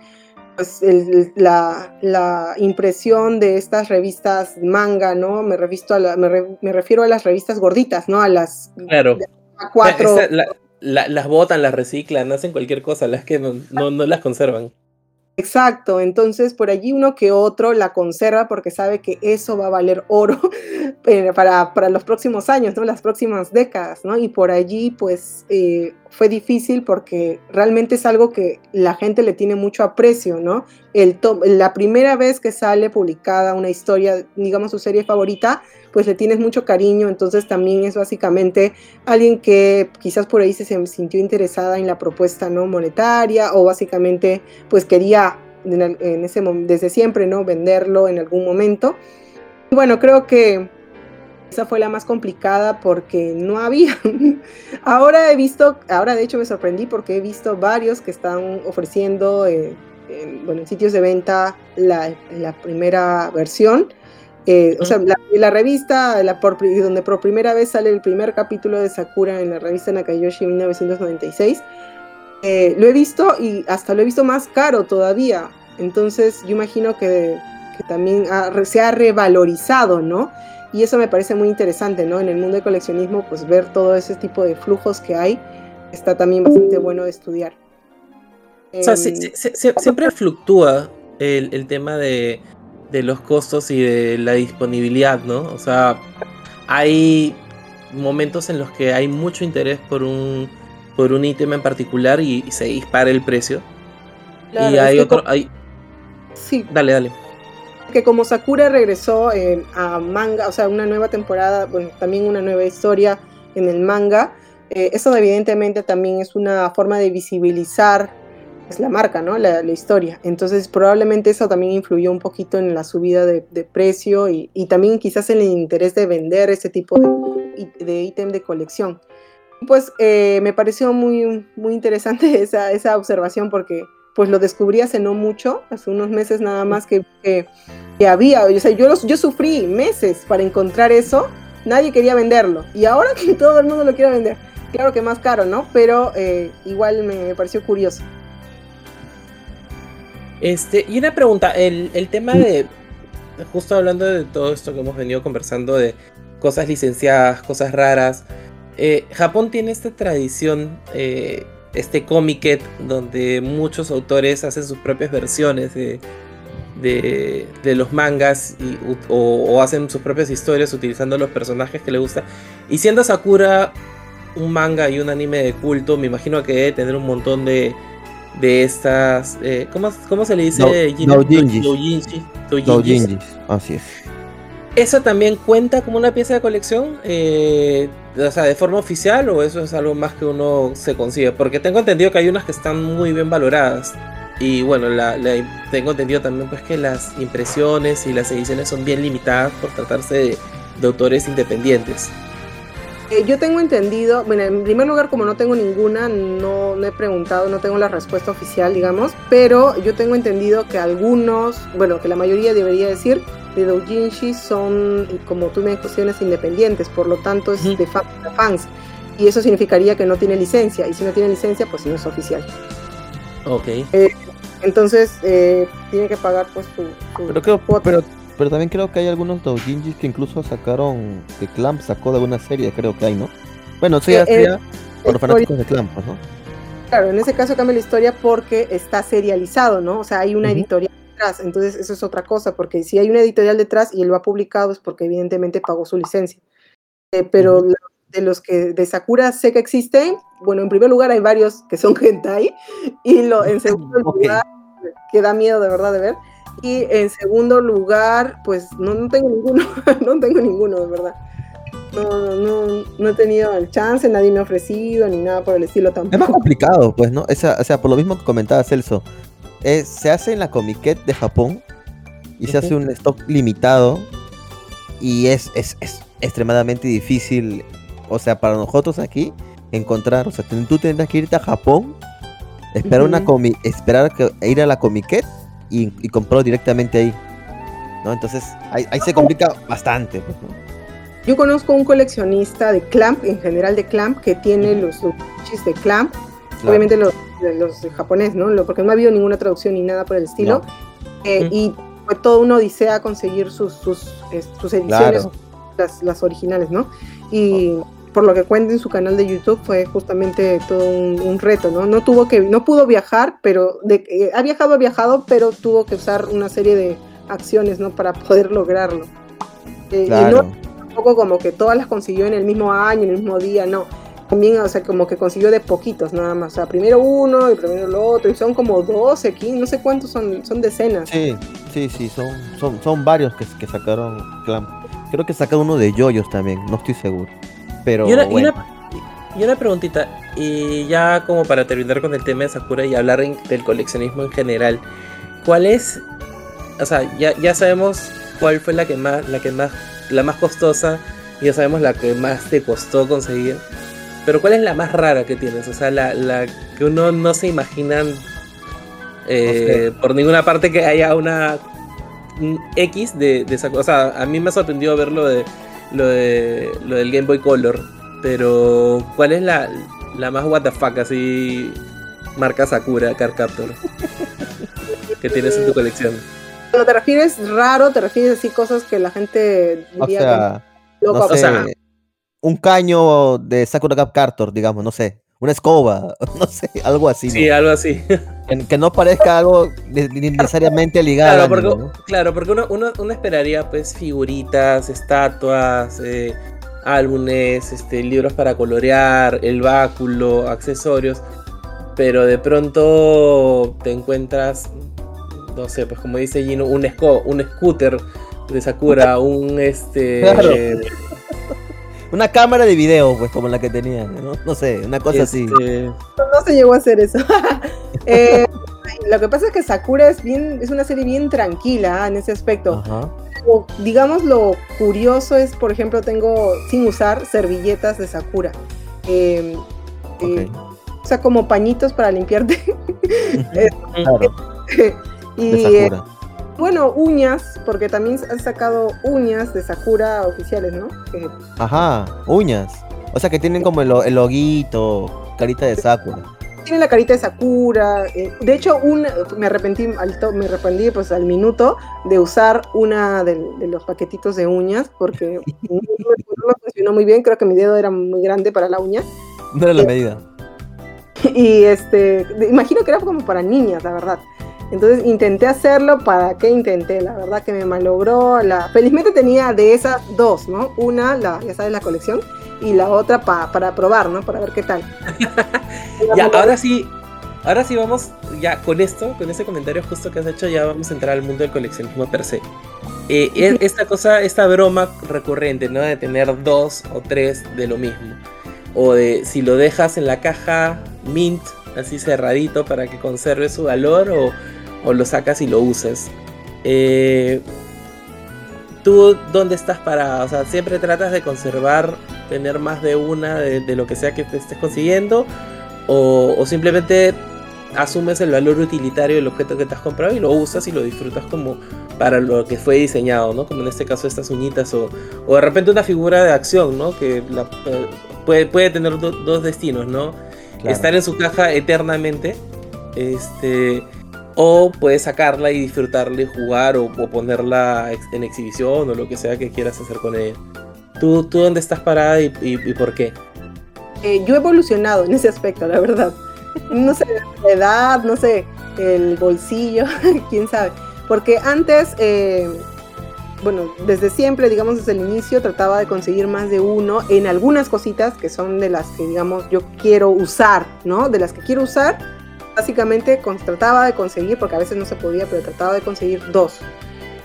pues, el- la, la impresión de estas revistas manga, ¿no? Me, revisto a la- me, re- me refiero a las revistas gorditas, ¿no? A las Claro. a cuatro. Esa- la- la- las botan, las reciclan, hacen cualquier cosa, las que no, no, no las conservan. Exacto, entonces por allí uno que otro la conserva porque sabe que eso va a valer oro para, para los próximos años, ¿no? las próximas décadas, ¿no? Y por allí pues eh, fue difícil porque realmente es algo que la gente le tiene mucho aprecio, ¿no? El la primera vez que sale publicada una historia, digamos su serie favorita, pues le tienes mucho cariño, entonces también es básicamente alguien que quizás por ahí se sintió interesada en la propuesta no monetaria o básicamente pues quería en, ese desde siempre no venderlo en algún momento. Y bueno, creo que esa fue la más complicada porque no había. ahora he visto, ahora de hecho me sorprendí porque he visto varios que están ofreciendo eh, en, bueno, en sitios de venta la, la primera versión. Eh, o sea, la, la revista la por, donde por primera vez sale el primer capítulo de Sakura en la revista Nakayoshi 1996. eh, lo he visto y hasta lo he visto más caro todavía. Entonces yo imagino que, que también ha- se ha revalorizado, ¿no? Y eso me parece muy interesante, ¿no? En el mundo del coleccionismo, pues ver todo ese tipo de flujos que hay está también bastante bueno de estudiar. O sea, Em, sí- sí- sí- siempre fluctúa el, el tema de, de los costos y de la disponibilidad, ¿no? O sea, hay momentos en los que hay mucho interés por un por un ítem en particular y, y se dispara el precio. claro, y hay otro, hay, Sí, dale, dale. que como Sakura regresó eh, a manga, o sea, una nueva temporada, bueno, también una nueva historia en el manga, eh, eso evidentemente también es una forma de visibilizar pues, la marca, ¿no? La, historia. Entonces probablemente eso también influyó un poquito en la subida de, precio y, también quizás en el interés de vender ese tipo de, ítem de colección. Pues eh, me pareció muy, muy interesante esa, esa observación porque pues lo descubrí hace no mucho, hace unos meses nada más que, que, que había, o sea, yo, los- yo sufrí meses para encontrar eso, nadie quería venderlo y ahora que todo el mundo lo quiere vender, claro que más caro, ¿no? Pero eh, igual me pareció curioso. Este, y una pregunta, el, el tema de, justo hablando de todo esto que hemos venido conversando, de cosas licenciadas, cosas raras, eh, Japón tiene esta tradición, eh, este comiquet, donde muchos autores hacen sus propias versiones de, de, de los mangas y, o, o hacen sus propias historias utilizando los personajes que les gusta. Y siendo Sakura un manga y un anime de culto, me imagino que debe tener un montón de, de estas. eh, ¿cómo, cómo se le dice? Doujinshi-. Doujinshis, así es. ¿Eso también cuenta como una pieza de colección? Eh, o sea, de forma oficial o eso es algo más que uno se consigue? Porque tengo entendido que hay unas que están muy bien valoradas. Y bueno, la, la- tengo entendido también pues que las impresiones y las ediciones son bien limitadas por tratarse de, de autores independientes. Eh, yo tengo entendido, bueno, en primer lugar, como no tengo ninguna, no, no he preguntado, no tengo la respuesta oficial, digamos, pero yo tengo entendido que algunos, bueno, que la mayoría debería decir, de doujinshi son, como tú me mencionas, independientes, por lo tanto es de fans. Y eso significaría que no tiene licencia, y si no tiene licencia, pues no es oficial. Ok. Entonces, eh, tiene que pagar pues su, su Pero creo, cuota. pero, pero también creo que hay algunos doujinshis que incluso sacaron, que Clamp sacó de alguna serie, creo que hay, ¿no? Bueno, eso ya Eh, eh, sería por eh, fanáticos de Clamp, pues, ¿no? Claro, en ese caso cambia la historia porque está serializado, ¿no? O sea, hay una Ujú. editorial detrás, entonces eso es otra cosa, porque si hay una editorial detrás y él lo ha publicado es porque evidentemente pagó su licencia. Eh, pero la- de los que de Sakura sé que existen, bueno, en primer lugar hay varios que son hentai y lo, en segundo Ok. lugar, que da miedo de verdad de ver, y en segundo lugar, pues no, no tengo ninguno, no tengo ninguno de verdad. No, no, no, no he tenido el chance, nadie me ha ofrecido ni nada por el estilo Es más tampoco. complicado, pues, ¿no? Esa- o sea, por lo mismo que comentaba Celso, es- se hace en la Comiquet de Japón y se hace un stock limitado y es, es, es extremadamente difícil, o sea, para nosotros aquí encontrar, o sea, tú tendrás que irte a Japón, esperar una Ujú. comi esperar que, e ir a la Comiquet y, y comprarlo directamente ahí. ¿No? Entonces, ahí, ahí se complica bastante, pues, ¿no? Yo conozco un coleccionista de Clamp, en general de Clamp, que tiene los luchis de Clamp, Claro. obviamente los, los de japonés, ¿no? Porque no ha habido ninguna traducción ni nada por el estilo. Eh, Mm. Y fue todo una odisea conseguir sus, sus, sus ediciones, Claro. las, las originales, ¿no? Y por lo que cuenta en su canal de YouTube fue justamente todo un, un reto, ¿no? No tuvo que, no pudo viajar, pero de, eh, ha viajado, ha viajado, pero tuvo que usar una serie de acciones, ¿no? Para poder lograrlo. Eh, Y no Claro. tampoco como que todas las consiguió en el mismo año, en el mismo día, no. También, o sea, como que consiguió de poquitos nada más. O sea, primero uno y primero lo otro. Y son como 12, 15, no sé cuántos son, son decenas. Sí, sí, sí, son, son, son varios que, que sacaron Clamp. Creo que sacaron uno de Yoyos también, no estoy seguro. Pero Y una, y bueno, una- y una preguntita, y ya como para terminar con el tema de Sakura y hablar en- del coleccionismo en general, ¿cuál es, o sea, ya, ya sabemos cuál fue la que más, la que más, la más costosa, y ya sabemos la que más te costó conseguir, pero ¿cuál es la más rara que tienes? O sea, la, la que uno no se imagina eh, por ninguna parte que haya una un X de, de Sakura. O sea, a mí me sorprendió ver lo de lo de lo del Game Boy Color. Pero, ¿cuál es la, la más fuck así marca Sakura Card Captor que tienes en tu colección? Cuando te refieres raro, te refieres así cosas que la gente o diría sea, loco. no o sea- un caño de Sakura Cap Cartor, digamos, no sé, una escoba, no sé, algo así, ¿no? Sí, algo así. que, que no parezca algo necesariamente ligado Claro porque, anime, ¿no? claro, porque uno, uno, uno esperaría pues figuritas, estatuas, eh, álbumes, este, libros para colorear, el báculo, accesorios, pero de pronto te encuentras, no sé, pues como dice Gino, un, esco- un scooter de Sakura, un este... Claro. eh, Una cámara de video, pues, como la que tenían, ¿no? No sé, una cosa así. este, no se llegó a hacer eso. Eh, lo que pasa es que Sakura es bien, es una serie bien tranquila ah, en ese aspecto. Ajá. O, digamos lo curioso es, por ejemplo, tengo sin usar servilletas de Sakura. Eh, eh, o sea, como pañitos para limpiarte. Claro, y de eh, Sakura. Bueno, uñas, porque también han sacado uñas de Sakura oficiales, ¿no? Que Ajá, uñas. O sea que tienen como el, el loguito, carita de Sakura. tiene la carita de Sakura. eh, de hecho, una, me arrepentí al to- me arrepentí pues al minuto de usar una de, de los paquetitos de uñas porque no, no me funcionó muy bien. Creo que mi dedo era muy grande para la uña. No era la medida. Y este, imagino que era como para niñas, la verdad. Entonces intenté hacerlo, ¿para qué intenté? La verdad que me malogró. La... Felizmente tenía de esas dos, ¿no? Una, la, ya sabes, la colección, y la otra pa- para probar, ¿no? Para ver qué tal. Ya, ahora sí, ahora sí vamos, ya con esto, con ese comentario justo que has hecho, ya vamos a entrar al mundo del coleccionismo per se. Eh, es- esta cosa, esta broma recurrente, ¿no? De tener dos o tres de lo mismo. O de si lo dejas en la caja mint, así cerradito para que conserve su valor, o, o lo sacas y lo usas. Eh, ¿Tú dónde estás parada? O sea, siempre tratas de conservar, tener más de una de, de lo que sea que te estés consiguiendo, o, o simplemente asumes el valor utilitario del objeto que te has comprado y lo usas y lo disfrutas como para lo que fue diseñado, ¿no? Como en este caso estas uñitas o, o de repente una figura de acción, ¿no? Que la- eh, puede, puede tener do- dos destinos, ¿no? Claro. Estar en su caja eternamente, este, o puedes sacarla y disfrutarla y jugar o, o ponerla en exhibición o lo que sea que quieras hacer con ella. ¿Tú, tú dónde estás parada y, y- y por qué? Eh, yo he evolucionado en ese aspecto, la verdad. No sé, la edad, no sé, el bolsillo, quién sabe. Porque antes, eh, bueno, desde siempre, digamos desde el inicio, trataba de conseguir más de uno en algunas cositas que son de las que, digamos, yo quiero usar, ¿no? De las que quiero usar, básicamente con- trataba de conseguir, porque a veces no se podía, pero trataba de conseguir dos.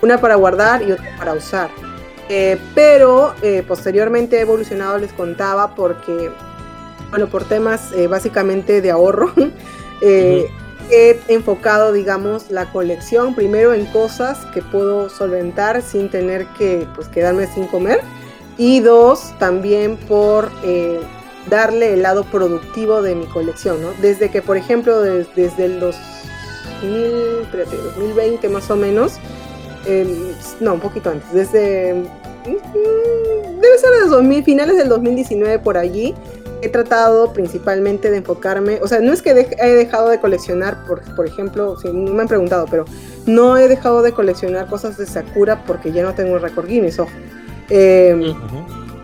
Una para guardar y otra para usar. Eh, pero eh, posteriormente he evolucionado, les contaba, porque, bueno, por temas eh, básicamente de ahorro, he enfocado, digamos, la colección primero en cosas que puedo solventar sin tener que, pues, quedarme sin comer. Y dos, también por darle el lado productivo de mi colección, ¿no? Desde que, por ejemplo, des- desde el 2000, espérate, 2020 más o menos, el- no, un poquito antes, desde, mm, debe ser de 2000, finales del 2019 por allí, he tratado principalmente de enfocarme, o sea, no es que de- he dejado de coleccionar, por, por ejemplo, si no me han preguntado, pero no he dejado de coleccionar cosas de Sakura porque ya no tengo el récord Guinness, ojo. Eh,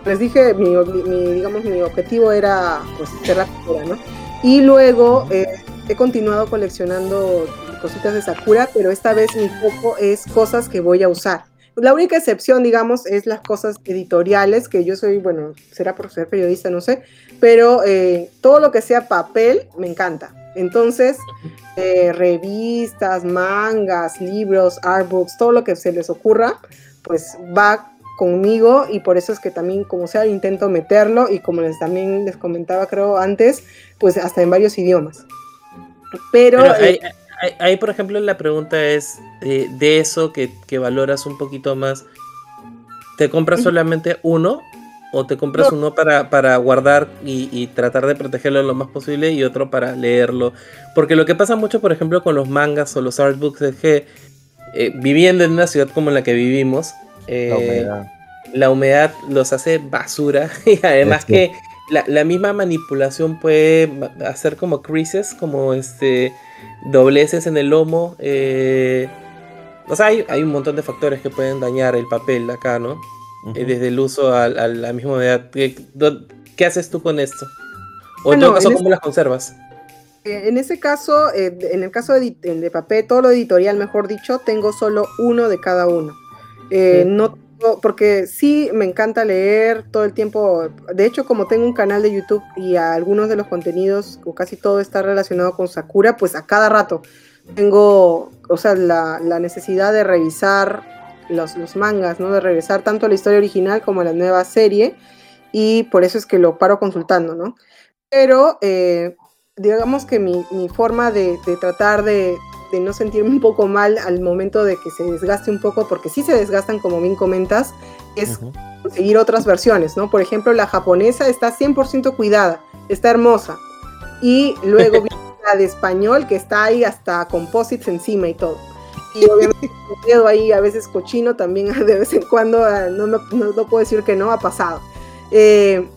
les dije, mi, mi, digamos, mi objetivo era pues, ser la Sakura, ¿no? Y luego eh, he continuado coleccionando cositas de Sakura, pero esta vez mi foco es cosas que voy a usar. La única excepción, digamos, es las cosas editoriales, que yo soy, bueno, será por ser periodista, no sé, pero eh, todo lo que sea papel me encanta. Entonces, eh, revistas, mangas, libros, artbooks, todo lo que se les ocurra, pues va conmigo y por eso es que también como sea intento meterlo y como les también les comentaba creo antes, pues hasta en varios idiomas. Pero, Pero eh, ahí, ahí- ahí, por ejemplo, la pregunta es, eh, de eso que, que valoras un poquito más, ¿te compras solamente uno? ¿O te compras No. uno para, para guardar y, y tratar de protegerlo lo más posible y otro para leerlo? Porque lo que pasa mucho, por ejemplo, con los mangas o los artbooks es que eh, viviendo en una ciudad como la que vivimos, eh, La humedad. la humedad los hace basura y además Es que la, la misma manipulación puede hacer como creases, como este dobleces en el lomo. eh, o sea, hay, hay un montón de factores que pueden dañar el papel acá, ¿no? Eh, desde el uso a, a la misma humedad. ¿Qué, do- qué haces tú con esto? O Bueno, en todo caso, en ¿cómo las conservas? En ese caso, eh, en el caso de, de papel, todo lo editorial, mejor dicho, tengo solo uno de cada uno. Eh, Sí. No tengo- porque sí me encanta leer todo el tiempo. De hecho, como tengo un canal de YouTube y a algunos de los contenidos, o casi todo está relacionado con Sakura, pues a cada rato tengo, o sea, la, la necesidad de revisar los, los mangas, ¿no? De revisar tanto la historia original como la nueva serie. Y por eso es que lo paro consultando, ¿no? Pero eh, digamos que mi, mi forma de, de tratar de, de no sentirme un poco mal al momento de que se desgaste un poco, porque sí se desgastan, como bien comentas, es Ujú. conseguir otras versiones, ¿no? Por ejemplo, la japonesa está 100% cuidada, está hermosa. Y luego vi la de español, que está ahí hasta composites encima y todo. Y obviamente me quedo ahí a veces cochino también de vez en cuando, ah, no, no, no puedo decir que no, ha pasado. Eh,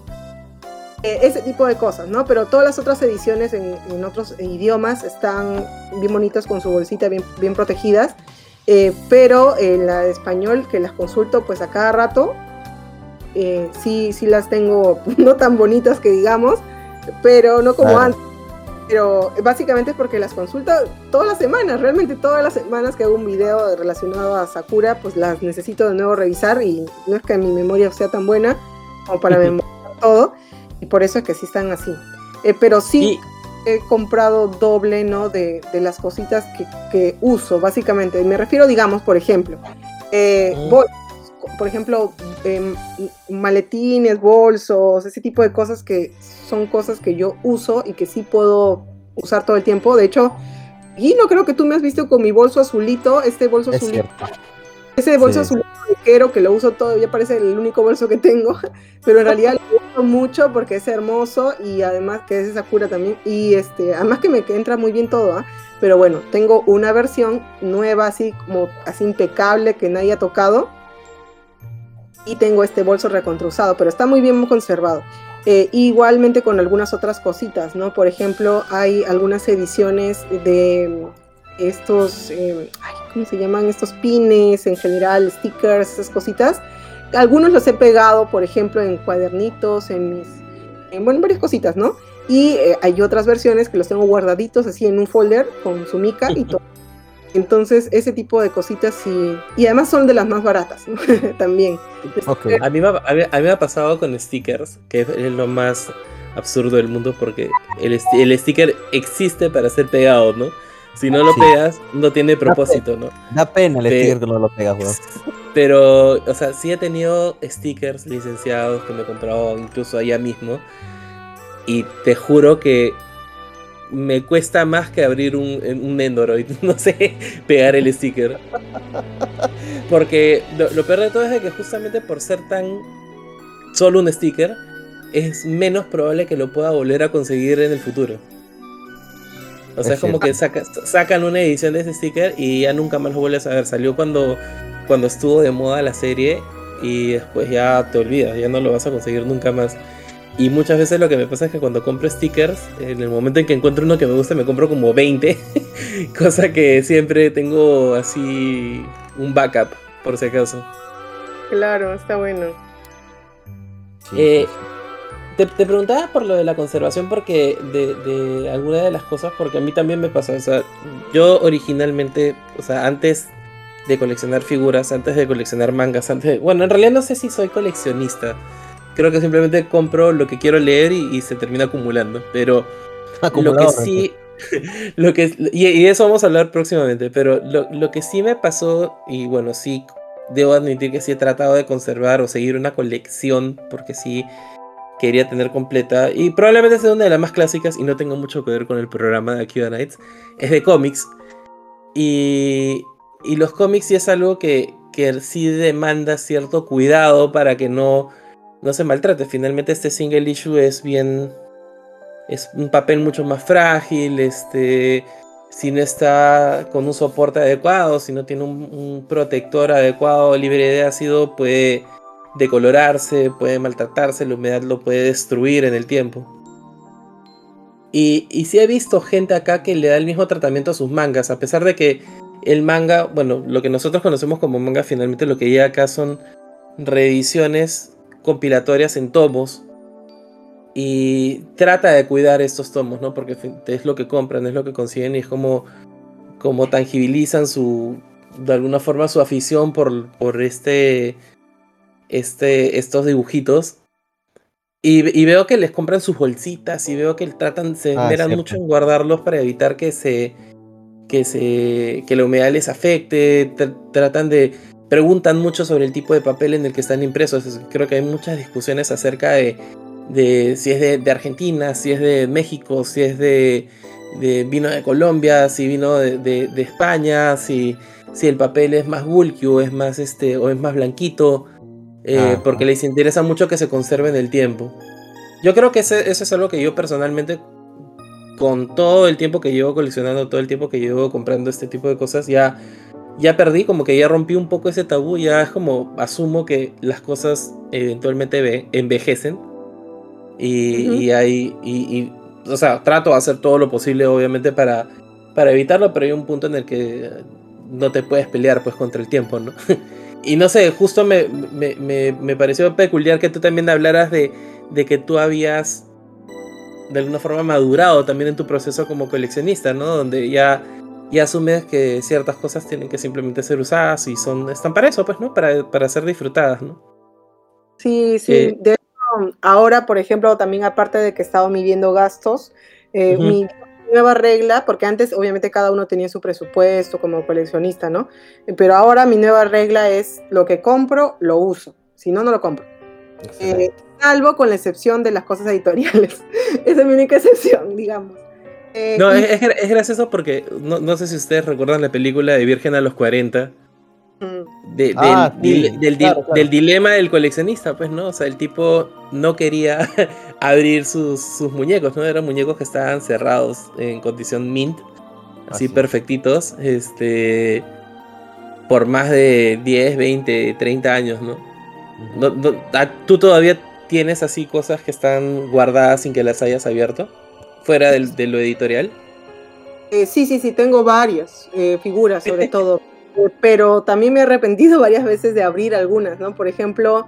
eh, ese tipo de cosas, ¿no? Pero todas las otras ediciones en, en otros idiomas están bien bonitas con su bolsita bien, bien protegidas, eh, pero en la de español que las consulto pues a cada rato, eh, sí, sí las tengo no tan bonitas que digamos, pero no como Claro. antes. Pero básicamente es porque las consulto todas las semanas, realmente todas las semanas que hago un video relacionado a Sakura, pues las necesito de nuevo revisar y no es que mi memoria sea tan buena como para memorizar todo y por eso es que sí están así. Eh, pero sí Y, he comprado doble, ¿no? De, de las cositas que, que uso, básicamente. Me refiero, digamos, por ejemplo, eh, Mm. bolsos, por ejemplo, em, maletines, bolsos, ese tipo de cosas que son cosas que yo uso y que sí puedo usar todo el tiempo. De hecho, y no creo que tú me has visto con mi bolso azulito, este bolso Es azulito. cierto. Ese bolso Sí. azul quiero que lo uso todavía parece el único bolso que tengo, pero en realidad mucho porque es hermoso y además que es Sakura también y este además que me entra muy bien todo, ¿ah? pero bueno, tengo una versión nueva así como así impecable que nadie ha tocado y tengo este bolso recontrusado, pero está muy bien conservado. Eh, igualmente con algunas otras cositas, ¿no? Por ejemplo, hay algunas ediciones de estos, eh, ¿cómo se llaman? Estos pines en general, stickers, esas cositas. Algunos los he pegado, por ejemplo, en cuadernitos, en mis, en, bueno, varias cositas, ¿no? Y eh, hay otras versiones que los tengo guardaditos así en un folder con su mica y todo. Entonces, ese tipo de cositas sí. Y además son de las más baratas, ¿no? También. Ok. A mí, me, ha- a, mí, a mí me ha pasado con stickers, que es lo más absurdo del mundo, porque el, el sticker existe para ser pegado, ¿no? Si no lo Sí. pegas, no tiene propósito, ¿no? Da pena el Pe- sticker que no lo pegas, weón. Pero, o sea, sí he tenido stickers licenciados que me he comprado incluso allá mismo. Y te juro que me cuesta más que abrir un, un Nendoroid, no sé, pegar el sticker. Porque lo, lo peor de todo es de que justamente por ser tan solo un sticker, es menos probable que lo pueda volver a conseguir en el futuro. O sea, Es es como que saca- sacan una edición de ese sticker y ya nunca más lo vuelves a ver. Salió cuando, cuando estuvo de moda la serie y después ya te olvidas, ya no lo vas a conseguir nunca más. Y muchas veces lo que me pasa es que cuando compro stickers, en el momento en que encuentro uno que me gusta, me compro como 20. cosa que siempre tengo así un backup, por si acaso. Claro, está bueno. Sí, Eh. Te, te preguntaba por lo de la conservación porque de, de alguna de las cosas, porque a mí también me pasó. O sea, yo originalmente, o sea, antes de coleccionar figuras, antes de coleccionar mangas, antes de- Bueno, en realidad no sé si soy coleccionista. Creo que simplemente compro lo que quiero leer y, y se termina acumulando. Pero lo que sí. Lo que, y, y de eso vamos a hablar próximamente. Pero lo, lo que sí me pasó, y bueno, sí debo admitir que sí he tratado de conservar o seguir una colección, porque sí quería tener completa. Y probablemente sea una de las más clásicas, y no tengo mucho que ver con el programa de Akiva Nights. Es de cómics. Y, y los cómics sí es algo que, que sí demanda cierto cuidado para que no, no se maltrate. Finalmente este single issue es bien... Es un papel mucho más frágil, este, si no está con un soporte adecuado, si no tiene un, un protector adecuado libre de ácido, puede decolorarse, puede maltratarse, la humedad lo puede destruir en el tiempo. Y, y sí he visto gente acá que le da el mismo tratamiento a sus mangas, a pesar de que el manga, bueno, lo que nosotros conocemos como manga, finalmente lo que llega acá son reediciones compilatorias en tomos. Y trata de cuidar estos tomos, ¿no? Porque es lo que compran, es lo que consiguen y es como, como tangibilizan su, de alguna forma su afición por, por este, este, estos dibujitos. Y, y veo que les compran sus bolsitas y veo que tratan, se Ah, esmeran mucho en guardarlos para evitar que se, que se, que la humedad les afecte. Tr- tratan de, preguntan mucho sobre el tipo de papel en el que están impresos. Es- Creo que hay muchas discusiones acerca de, de si es de, de Argentina, si es de México, si es de, de vino de Colombia, si vino de España, si, si el papel es más bulky o es más este o es más blanquito, eh, Ajá. porque les interesa mucho que se conserve en el tiempo. Yo creo que ese- eso es algo que yo personalmente, con todo el tiempo que llevo coleccionando, todo el tiempo que llevo comprando este tipo de cosas, ya, ya perdí, como que ya rompí un poco ese tabú, ya es como asumo que las cosas eventualmente ve- envejecen. Y, Ujú. y hay, y, y, o sea, trato de hacer todo lo posible, obviamente, para, para evitarlo, pero hay un punto en el que no te puedes pelear pues contra el tiempo, ¿no? y no sé, justo me, me, me, me pareció peculiar que tú también hablaras de, de que tú habías de alguna forma madurado también en tu proceso como coleccionista, ¿no? Donde ya, ya asumes que ciertas cosas tienen que simplemente ser usadas y son, están para eso, pues, ¿no? Para, para ser disfrutadas, ¿no? Sí, sí. Eh, de hecho, ahora, por ejemplo, también aparte de que he estado midiendo gastos, eh, mi nueva regla, porque antes obviamente cada uno tenía su presupuesto como coleccionista, ¿no? Pero ahora mi nueva regla es lo que compro, lo uso. Si no, no lo compro. Eh, salvo con la excepción de las cosas editoriales. Esa es mi única excepción, digamos. Eh, No, y- es, es gracioso porque no, no sé si ustedes recuerdan la película de Virgen a los 40. Del, Ah, sí, del, di- claro, claro. del dilema del coleccionista, pues, ¿no? O sea, el tipo no quería abrir sus, sus muñecos, ¿no? Eran muñecos que estaban cerrados en condición mint, así perfectitos, este, por más de 10, 20, 30 años, ¿no? Ujú. No- no- ah, ¿Tú todavía tienes así cosas que están guardadas sin que las hayas abierto? Fuera del- de lo editorial. eh, sí, sí, sí, tengo varias eh, figuras sobre todo. Eh, pero también me he arrepentido varias veces de abrir algunas, ¿no? Por ejemplo,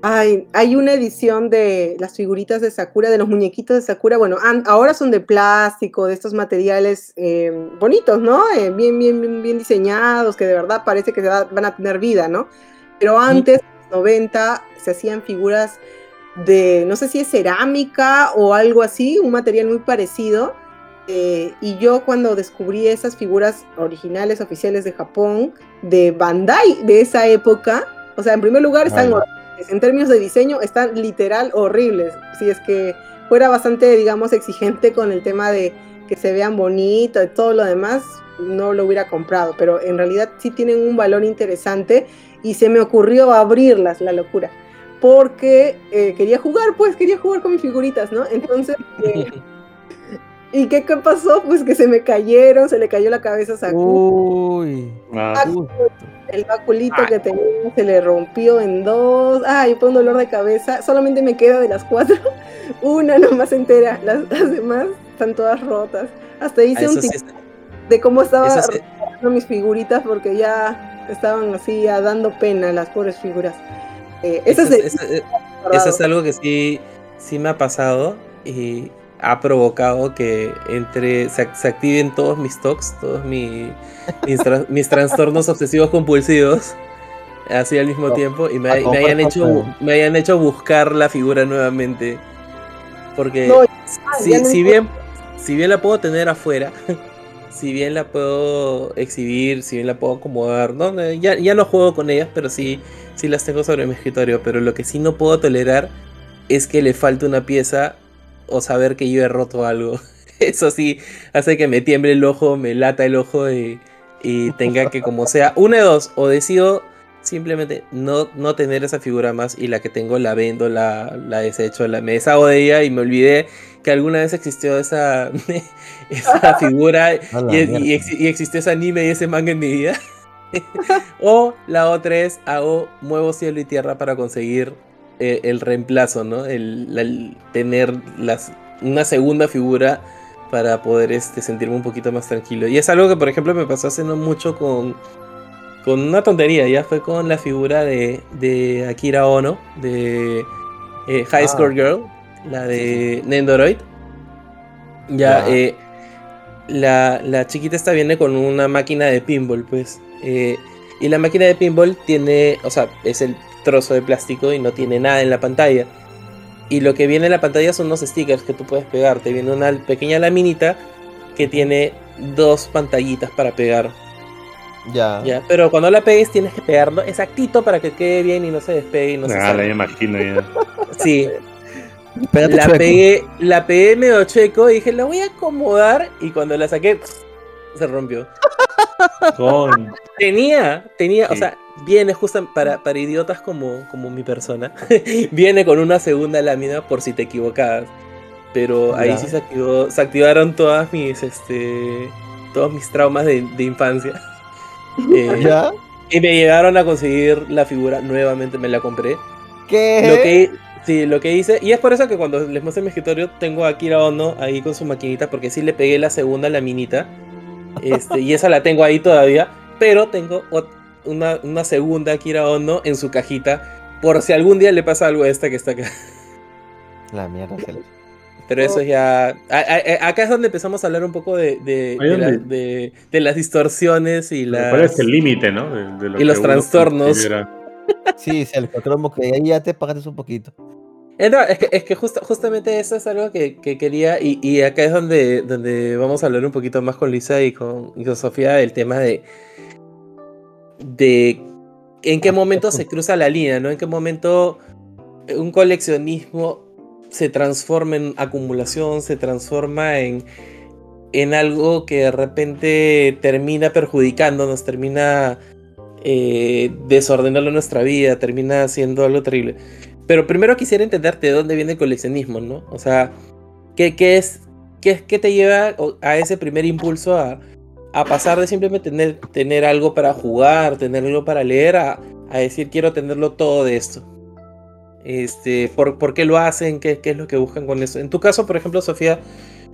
Ay, hay una edición de las figuritas de Sakura, de los muñequitos de Sakura. Bueno, an- ahora son de plástico, de estos materiales eh, bonitos, ¿no? Eh, bien, bien, bien, bien diseñados, que de verdad parece que se va- van a tener vida, ¿no? Pero antes, en los 90, se hacían figuras de, no sé si es cerámica o algo así, un material muy parecido. Eh, y yo cuando descubrí esas figuras originales, oficiales de Japón, de Bandai de esa época, o sea, en primer lugar están Ala. en términos de diseño están literal horribles. Si es que fuera bastante, digamos, exigente con el tema de que se vean bonitos y todo lo demás, no lo hubiera comprado. Pero en realidad sí tienen un valor interesante y se me ocurrió abrirlas, la locura. Porque eh, quería jugar, pues quería jugar con mis figuritas, ¿no? Entonces, eh, ¿y qué, qué pasó? Pues que se me cayeron, se le cayó la cabeza a Sakura. Uy. Ah, El baculito que tenía se le rompió en dos. Ay, fue un dolor de cabeza. Solamente me queda de las cuatro. Una nomás entera. Las, las demás están todas rotas. Hasta Ah, hice eso un sí tip de cómo estaba sí- mis figuritas porque ya estaban así a dando pena las pobres figuras. Eh, eso eso es- es, eso es- Eso es algo que sí, sí me ha pasado y ha provocado que entre se, se activen todos mis talks, todos mi- mis, tra- mis trastornos obsesivos compulsivos, así al mismo No, tiempo, y me, me hayan hecho, todo. me hayan hecho buscar la figura nuevamente. Porque No, si, no si bien, si bien la puedo tener afuera, si bien la puedo exhibir, si bien la puedo acomodar, ¿no? Ya, ya no juego con ellas, pero sí, sí las tengo sobre mi escritorio. Pero lo que sí no puedo tolerar es que le falte una pieza o saber que yo he roto algo. Eso sí, hace que me tiemble el ojo, me lata el ojo y, y tenga que, como sea, una de dos, o decido simplemente no, no tener esa figura más y la que tengo la vendo, la, la desecho, la, me deshago de ella y me olvidé que alguna vez existió esa, esa figura y, y y existió ese anime y ese manga en mi vida. o la otra es hago, muevo cielo y tierra para conseguir eh, el reemplazo, ¿no? El, tener las, una segunda figura para poder este, sentirme un poquito más tranquilo. Y es algo que, por ejemplo, me pasó hace no mucho con, con una tontería, ya fue con la figura de, de Akira Ono, de eh, High Ah. Score Girl, la de Nendoroid. Ya, eh, la, la chiquita esta viene con una máquina de pinball, pues. eh, y la máquina de pinball tiene, o sea, es el trozo de plástico y no tiene nada en la pantalla. Y lo que viene en la pantalla son unos stickers que tú puedes pegar. Te viene una pequeña laminita que tiene dos pantallitas para pegar. Ya. Ya, pero cuando la pegues tienes que pegarlo exactito para que quede bien y no se despegue y no se ah, la imagino ya. Sí, Pégate la chueco. pegué, la pegué medio checo y dije, la voy a acomodar y cuando la saqué se rompió. Con... Tenía, tenía, o Sí. sea, viene justo para, para idiotas como, como mi persona, viene con una segunda lámina por si te equivocabas. Pero ahí Ya. sí se activó, se activaron todas mis, este, todos mis traumas de, de infancia. Eh, ¿Ya? Y me llegaron a conseguir la figura, nuevamente me la compré. ¿Qué? Lo que, sí, lo que hice, y es por eso que cuando les muestro mi escritorio tengo a Akira Ono ahí con su maquinita, porque sí le pegué la segunda laminita, este, y esa la tengo ahí todavía, pero tengo una, una segunda Akira Ono en su cajita, por si algún día le pasa algo a esta que está acá. La mierda. se le- Pero eso ya... a- a- a- acá es donde empezamos a hablar un poco de, de, de la- donde- de- de las distorsiones y las... ¿Cuál es el límite, no? De- de lo y los trastornos. considera. Sí, se le cromo que ahí ya te pagaste un poquito. Eh, es que, es que justa- justamente eso es algo que, que quería y, acá es donde, donde vamos a hablar un poquito más con Lisa y con, y con Sofía del tema de, de en qué momento se cruza la línea, ¿no? En qué momento un coleccionismo se transforma en acumulación, se transforma en, en algo que de repente termina perjudicándonos, termina eh, desordenando nuestra vida, termina siendo algo terrible. Pero primero quisiera entenderte de dónde viene el coleccionismo, ¿no? O sea, ¿qué, qué es, qué, te lleva a ese primer impulso a, pasar de simplemente tener, tener algo para jugar, tener algo para leer, a, decir quiero tenerlo todo de esto? Este, ¿por, qué lo hacen? ¿Qué, ¿Qué es lo que buscan con eso? En tu caso, por ejemplo, Sofía,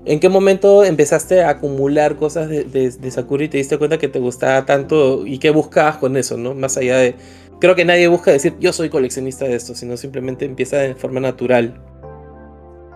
¿en qué momento empezaste a acumular cosas de, de, de Sakura y te diste cuenta que te gustaba tanto y qué buscabas con eso, ¿no? Más allá de creo que nadie busca decir yo soy coleccionista de esto, sino simplemente empieza de forma natural.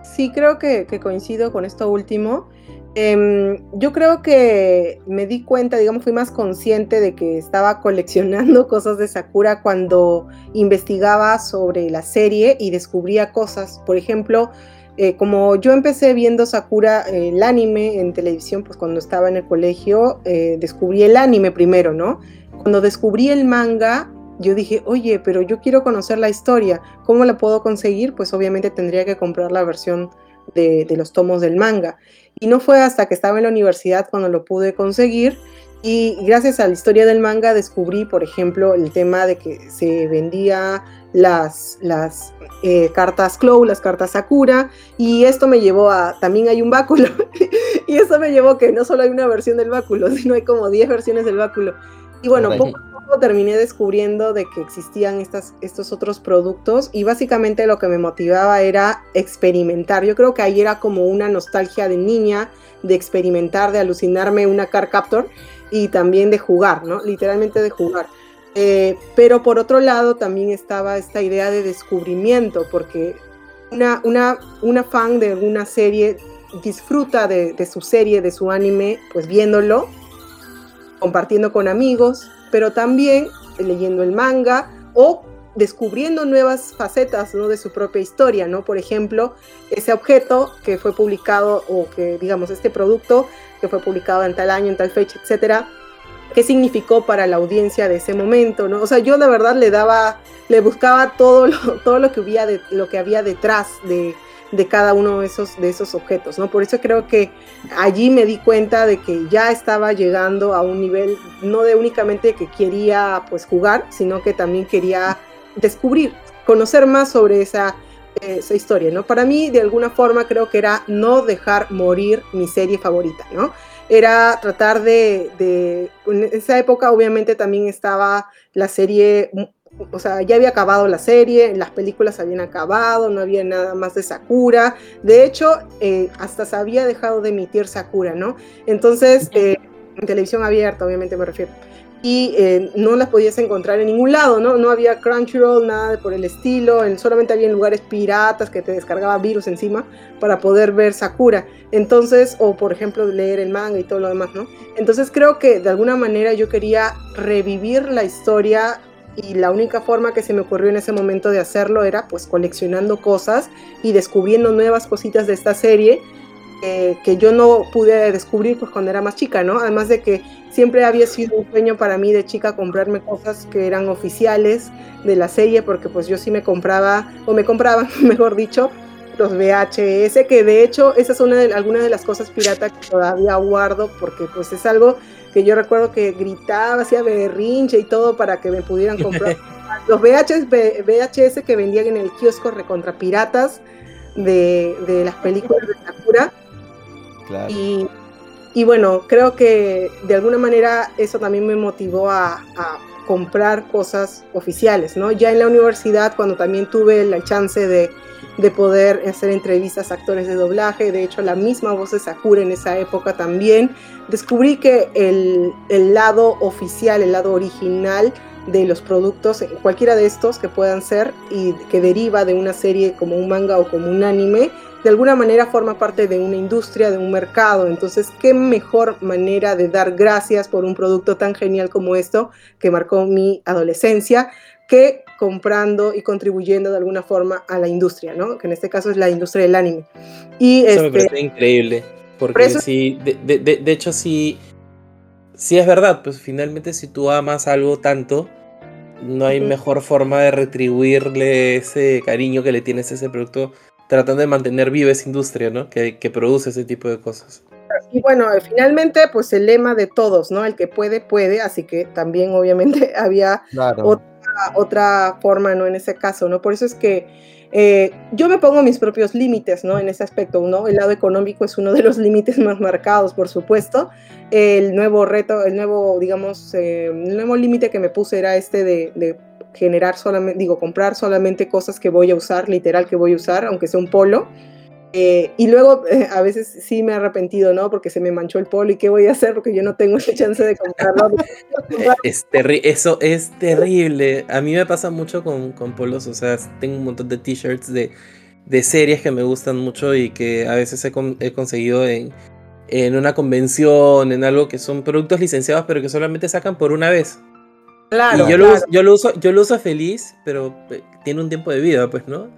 Sí, creo que, coincido con esto último. Em, yo creo que me di cuenta, digamos, fui más consciente de que estaba coleccionando cosas de Sakura cuando investigaba sobre la serie y descubría cosas. Por ejemplo, eh, como yo empecé viendo Sakura, eh, el anime en televisión, pues cuando estaba en el colegio, eh, descubrí el anime primero, ¿no? Cuando descubrí el manga, yo dije, oye, pero yo quiero conocer la historia. ¿Cómo la puedo conseguir? Pues obviamente tendría que comprar la versión de, de los tomos del manga. Y no fue hasta que estaba en la universidad cuando lo pude conseguir. Y gracias a la historia del manga descubrí, por ejemplo, el tema de que se vendía las, las eh, cartas Clow, las cartas Sakura, y esto me llevó a, también hay un báculo, y eso me llevó que no solo hay una versión del báculo, sino hay como 10 versiones del báculo. Y bueno, poco a poco terminé descubriendo de que existían estas, estos otros productos y básicamente lo que me motivaba era experimentar. Yo creo que ahí era como una nostalgia de niña, de experimentar, de alucinarme una car captor y también de jugar, ¿no? Literalmente de jugar. Eh, pero por otro lado también estaba esta idea de descubrimiento, porque una, una, una fan de alguna serie disfruta de, de, su serie, de su anime, pues viéndolo, compartiendo con amigos, pero también leyendo el manga o descubriendo nuevas facetas ¿no? de su propia historia, ¿no? Por ejemplo, ese objeto que fue publicado o que, digamos, este producto que fue publicado en tal año, en tal fecha, etcétera, qué significó para la audiencia de ese momento, ¿no? O sea, yo de verdad le daba, le buscaba todo lo, todo lo que había, de, lo que había detrás de, de cada uno de esos, de esos objetos, ¿no? Por eso creo que allí me di cuenta de que ya estaba llegando a un nivel, no de únicamente que quería pues jugar, sino que también quería descubrir, conocer más sobre esa, esa historia, ¿no? Para mí, de alguna forma, creo que era no dejar morir mi serie favorita, ¿no? Era tratar de, de en esa época obviamente también estaba la serie o sea, ya había acabado la serie, las películas habían acabado, no había nada más de Sakura. De hecho, eh, hasta se había dejado de emitir Sakura, ¿no? Entonces, eh, en televisión abierta, obviamente me refiero. Y eh, no las podías encontrar en ningún lado, ¿no? No había Crunchyroll, nada por el estilo, en, solamente había en lugares piratas que te descargaba virus encima para poder ver Sakura. Entonces, o por ejemplo, leer el manga y todo lo demás, ¿no? Entonces creo que de alguna manera yo quería revivir la historia y la única forma que se me ocurrió en ese momento de hacerlo era pues coleccionando cosas y descubriendo nuevas cositas de esta serie eh, que yo no pude descubrir pues cuando era más chica, ¿no? Además de que siempre había sido un sueño para mí de chica comprarme cosas que eran oficiales de la serie porque pues yo sí me compraba o me compraban, mejor dicho, los VHS, que de hecho esa es una de, de las cosas pirata que todavía guardo porque pues es algo que yo recuerdo que gritaba, hacía berrinche y todo para que me pudieran comprar los VHS, VHS que vendían en el kiosco recontra piratas de, de las películas de Sakura. Claro. Y, y, bueno, creo que de alguna manera eso también me motivó a, a, comprar cosas oficiales, ¿no? Ya en la universidad, cuando también tuve la chance de, de poder hacer entrevistas a actores de doblaje, de hecho la misma voz de Sakura en esa época también, descubrí que el, el lado oficial, el lado original de los productos, cualquiera de estos que puedan ser y que deriva de una serie como un manga o como un anime, de alguna manera forma parte de una industria, de un mercado. Entonces, qué mejor manera de dar gracias por un producto tan genial como esto que marcó mi adolescencia que comprando y contribuyendo de alguna forma a la industria, ¿no? Que en este caso es la industria del anime. Y eso este, me parece increíble, porque por eso, sí, de, de, de, de, hecho sí, sí es verdad, pues finalmente si tú amas algo tanto, no hay uh -huh. mejor forma de retribuirle ese cariño que le tienes a ese producto tratando de mantener viva esa industria, ¿no? Que, que produce ese tipo de cosas. Y bueno, finalmente, pues el lema de todos, ¿no? El que puede, puede, así que también obviamente había claro. otra, otra, forma, ¿no? En ese caso, ¿no? Por eso es que eh, yo me pongo mis propios límites, ¿no? En ese aspecto, ¿no? El lado económico es uno de los límites más marcados, por supuesto. El nuevo reto, el nuevo, digamos, eh, el nuevo límite que me puse era este de, de generar solamente, digo, comprar solamente cosas que voy a usar, literal que voy a usar, aunque sea un polo. Eh, y luego eh, a veces sí me he arrepentido, ¿no? Porque se me manchó el polo y qué voy a hacer porque yo no tengo esa chance de comprarlo. Es eso es terrible. A mí me pasa mucho con, con polos, o sea, tengo un montón de t-shirts de, de series que me gustan mucho y que a veces he, he conseguido en, en una convención, en algo que son productos licenciados, pero que solamente sacan por una vez. Claro, y yo, lo, uso- yo, lo uso, yo lo uso feliz, pero eh, tiene un tiempo de vida, pues, ¿no?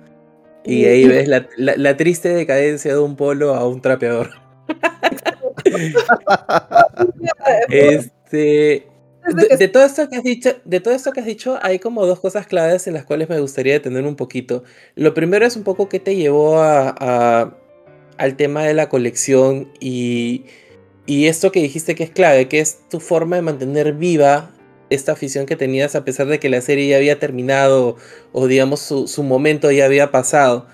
Y ahí ves la, la- la triste decadencia de un polo a un trapeador. Este. De, de todo esto que has dicho, de todo esto que has dicho, hay como dos cosas claves en las cuales me gustaría detener un poquito. Lo primero es un poco qué te llevó a, a- al tema de la colección y, y esto que dijiste que es clave, que es tu forma de mantener viva esta afición que tenías a pesar de que la serie ya había terminado o digamos su, su momento ya había pasado.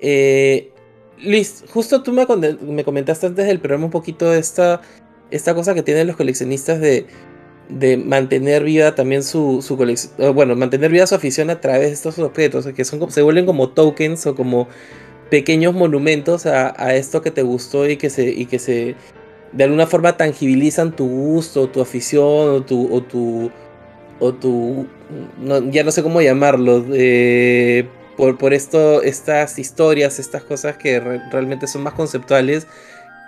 Eh, Liz, justo tú me, me comentaste antes del programa un poquito esta, esta cosa que tienen los coleccionistas de, de mantener viva también su, su colección, bueno, mantener viva su afición a través de estos objetos, que son, se vuelven como tokens o como pequeños monumentos a, a esto que te gustó y que se, y que se de alguna forma tangibilizan tu gusto, tu afición o tu, o tu, o tu no- ya no sé cómo llamarlo, eh, por, por esto, estas historias, estas cosas que re- realmente son más conceptuales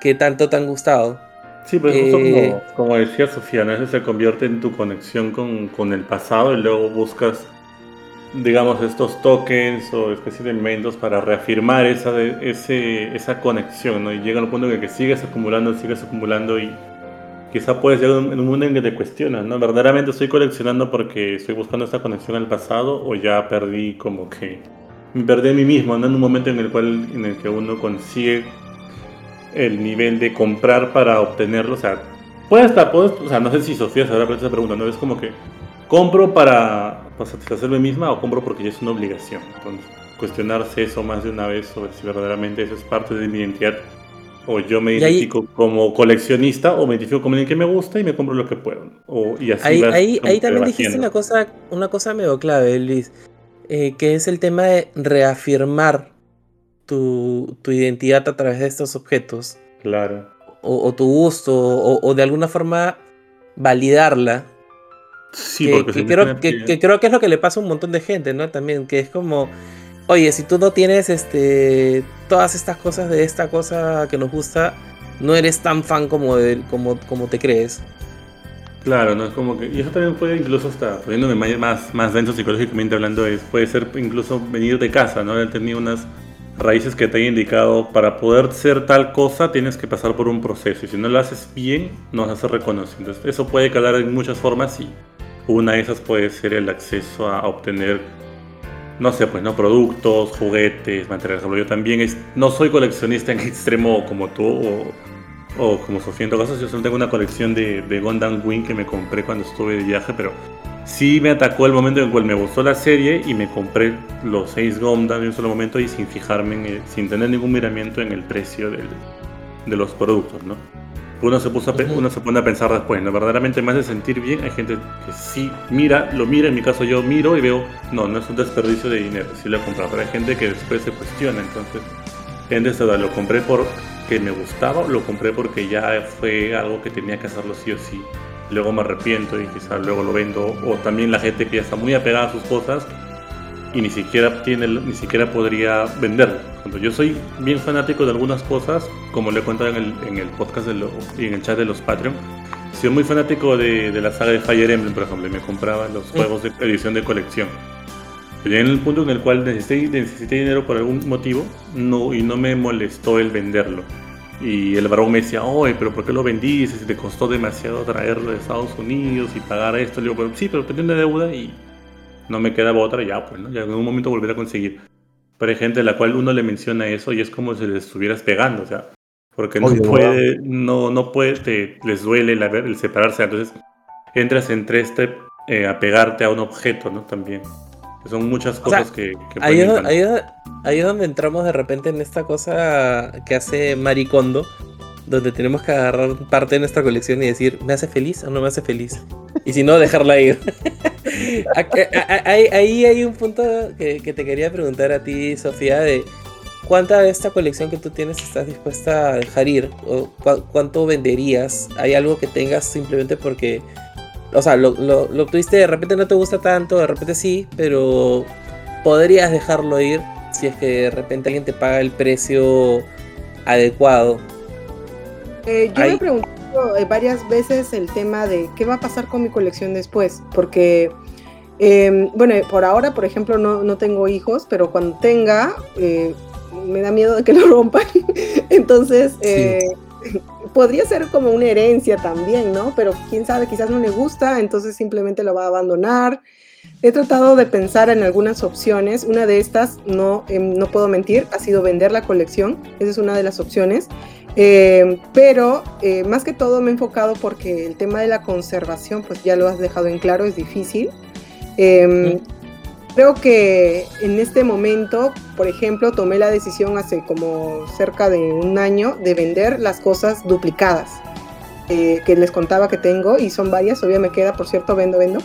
que tanto te han gustado. Sí, pero es justo Eh, como, como decía Sofía, ¿no? Eso se convierte en tu conexión con, con el pasado y luego buscas, digamos, estos tokens o especies de elementos para reafirmar esa, esa conexión, ¿no? Y llega al punto en el que sigues acumulando, sigues acumulando y quizá puedes llegar en un mundo en que te cuestionas, ¿no? ¿Verdaderamente estoy coleccionando porque estoy buscando esta conexión al pasado o ya perdí como que... Me perdí a mí mismo, ¿no? En un momento en el cual en el que uno consigue el nivel de comprar para obtenerlo. O sea, puede estar, puedes, o sea, no sé si Sofía se habrá esa pregunta, ¿no? Es como que compro para, para satisfacerme misma o compro porque ya es una obligación. Entonces, cuestionarse eso más de una vez sobre si verdaderamente eso es parte de mi identidad. O yo me ahí- identifico como coleccionista o me identifico como alguien que me gusta y me compro lo que puedo. O, y así Ahí, vas ahí, también dijiste una cosa, una cosa medio clave, Luis, eh, que es el tema de reafirmar tu, tu identidad a través de estos objetos, Claro. o, o tu gusto, o, o de alguna forma validarla. Sí, que, porque que se creo, que, que creo que es lo que le pasa a un montón de gente, ¿no? También, que es como, oye, si tú no tienes este todas estas cosas de esta cosa que nos gusta, no eres tan fan como, de, como, como te crees. Claro, ¿no? Es como que. Y eso también puede incluso hasta poniéndome más, más denso psicológicamente hablando, es, puede ser incluso venir de casa, ¿no? Haber tenido unas raíces que te hayan indicado para poder ser tal cosa tienes que pasar por un proceso. Y si no lo haces bien, no vas a ser reconocido. Entonces, eso puede calar en muchas formas y una de esas puede ser el acceso a obtener, no sé, pues, ¿no? Productos, juguetes, materiales. Yo también es, no soy coleccionista en extremo como tú o, como Sofía en todo caso, yo solo tengo una colección de, de Wing que me compré cuando estuve de viaje, pero sí me atacó el momento en el cual me gustó la serie y me compré los seis Gundam en un solo momento y sin fijarme, en sin tener ningún miramiento en el precio del- de los productos, ¿no? Uno se, puso a uno se pone a pensar después, ¿no? Verdaderamente me hace sentir bien. Hay gente que sí mira, lo mira, en mi caso yo miro y veo, no, no es un desperdicio de dinero, sí lo he comprado, pero hay gente que después se cuestiona, entonces gente se da, lo compré porque me gustaba, lo compré porque ya fue algo que tenía que hacerlo sí o sí. Luego me arrepiento y quizás luego lo vendo. O también la gente que ya está muy apegada a sus cosas y ni siquiera tiene, ni siquiera podría venderlo. Por ejemplo, yo soy bien fanático de algunas cosas, como le he contado en el, en el podcast de lo- y en el chat de los Patreon. Soy muy fanático de, de la saga de Fire Emblem, por ejemplo, y me compraba los juegos de edición de colección. Pero ya en el punto en el cual necesité, necesité dinero por algún motivo no, y no me molestó el venderlo. Y el varón me decía, oye, pero ¿por qué lo vendiste? Si te costó demasiado traerlo de Estados Unidos y pagar esto. Le digo, pero sí, pero tenía una deuda y no me quedaba otra, ya pues, ¿no? Ya en un momento volveré a conseguir. Pero hay gente a la cual uno le menciona eso y es como si les estuvieras pegando, o sea, porque no Obvio, puede, no, no puede, te- les duele el, separarse, entonces entras entre este eh, apegarte a un objeto, ¿no? También. Son muchas O sea, cosas que, que Ahí es, ahí es- ahí es donde entramos de repente en esta cosa que hace Maricondo, donde tenemos que agarrar parte de nuestra colección y decir, ¿me hace feliz o no me hace feliz? Y si no, dejarla ir. Ahí hay un punto que, que te quería preguntar a ti, Sofía, de ¿cuánta de esta colección que tú tienes estás dispuesta a dejar ir? ¿O ¿Cuánto venderías? ¿Hay algo que tengas simplemente porque, o sea, lo, lo, lo tuviste, de repente no te gusta tanto, de repente sí, pero podrías dejarlo ir si es que de repente alguien te paga el precio adecuado? Eh, yo me he preguntado eh, varias veces el tema de qué va a pasar con mi colección después, porque, eh, bueno, por ahora, por ejemplo, no, no tengo hijos, pero cuando tenga, eh, me da miedo de que lo rompan. Entonces, podría ser como una herencia también, ¿no? Pero quién sabe, quizás no le gusta, entonces simplemente lo va a abandonar. He tratado de pensar en algunas opciones. Una de estas, no, em, no puedo mentir, ha sido vender la colección. Esa es una de las opciones. Eh, pero eh, más que todo me he enfocado porque el tema de la conservación, pues ya lo has dejado en claro, es difícil. Eh, creo que en este momento, por ejemplo, tomé la decisión hace como cerca de un año de vender las cosas duplicadas eh, que les contaba que tengo y son varias, todavía me queda, por cierto, vendo, vendo.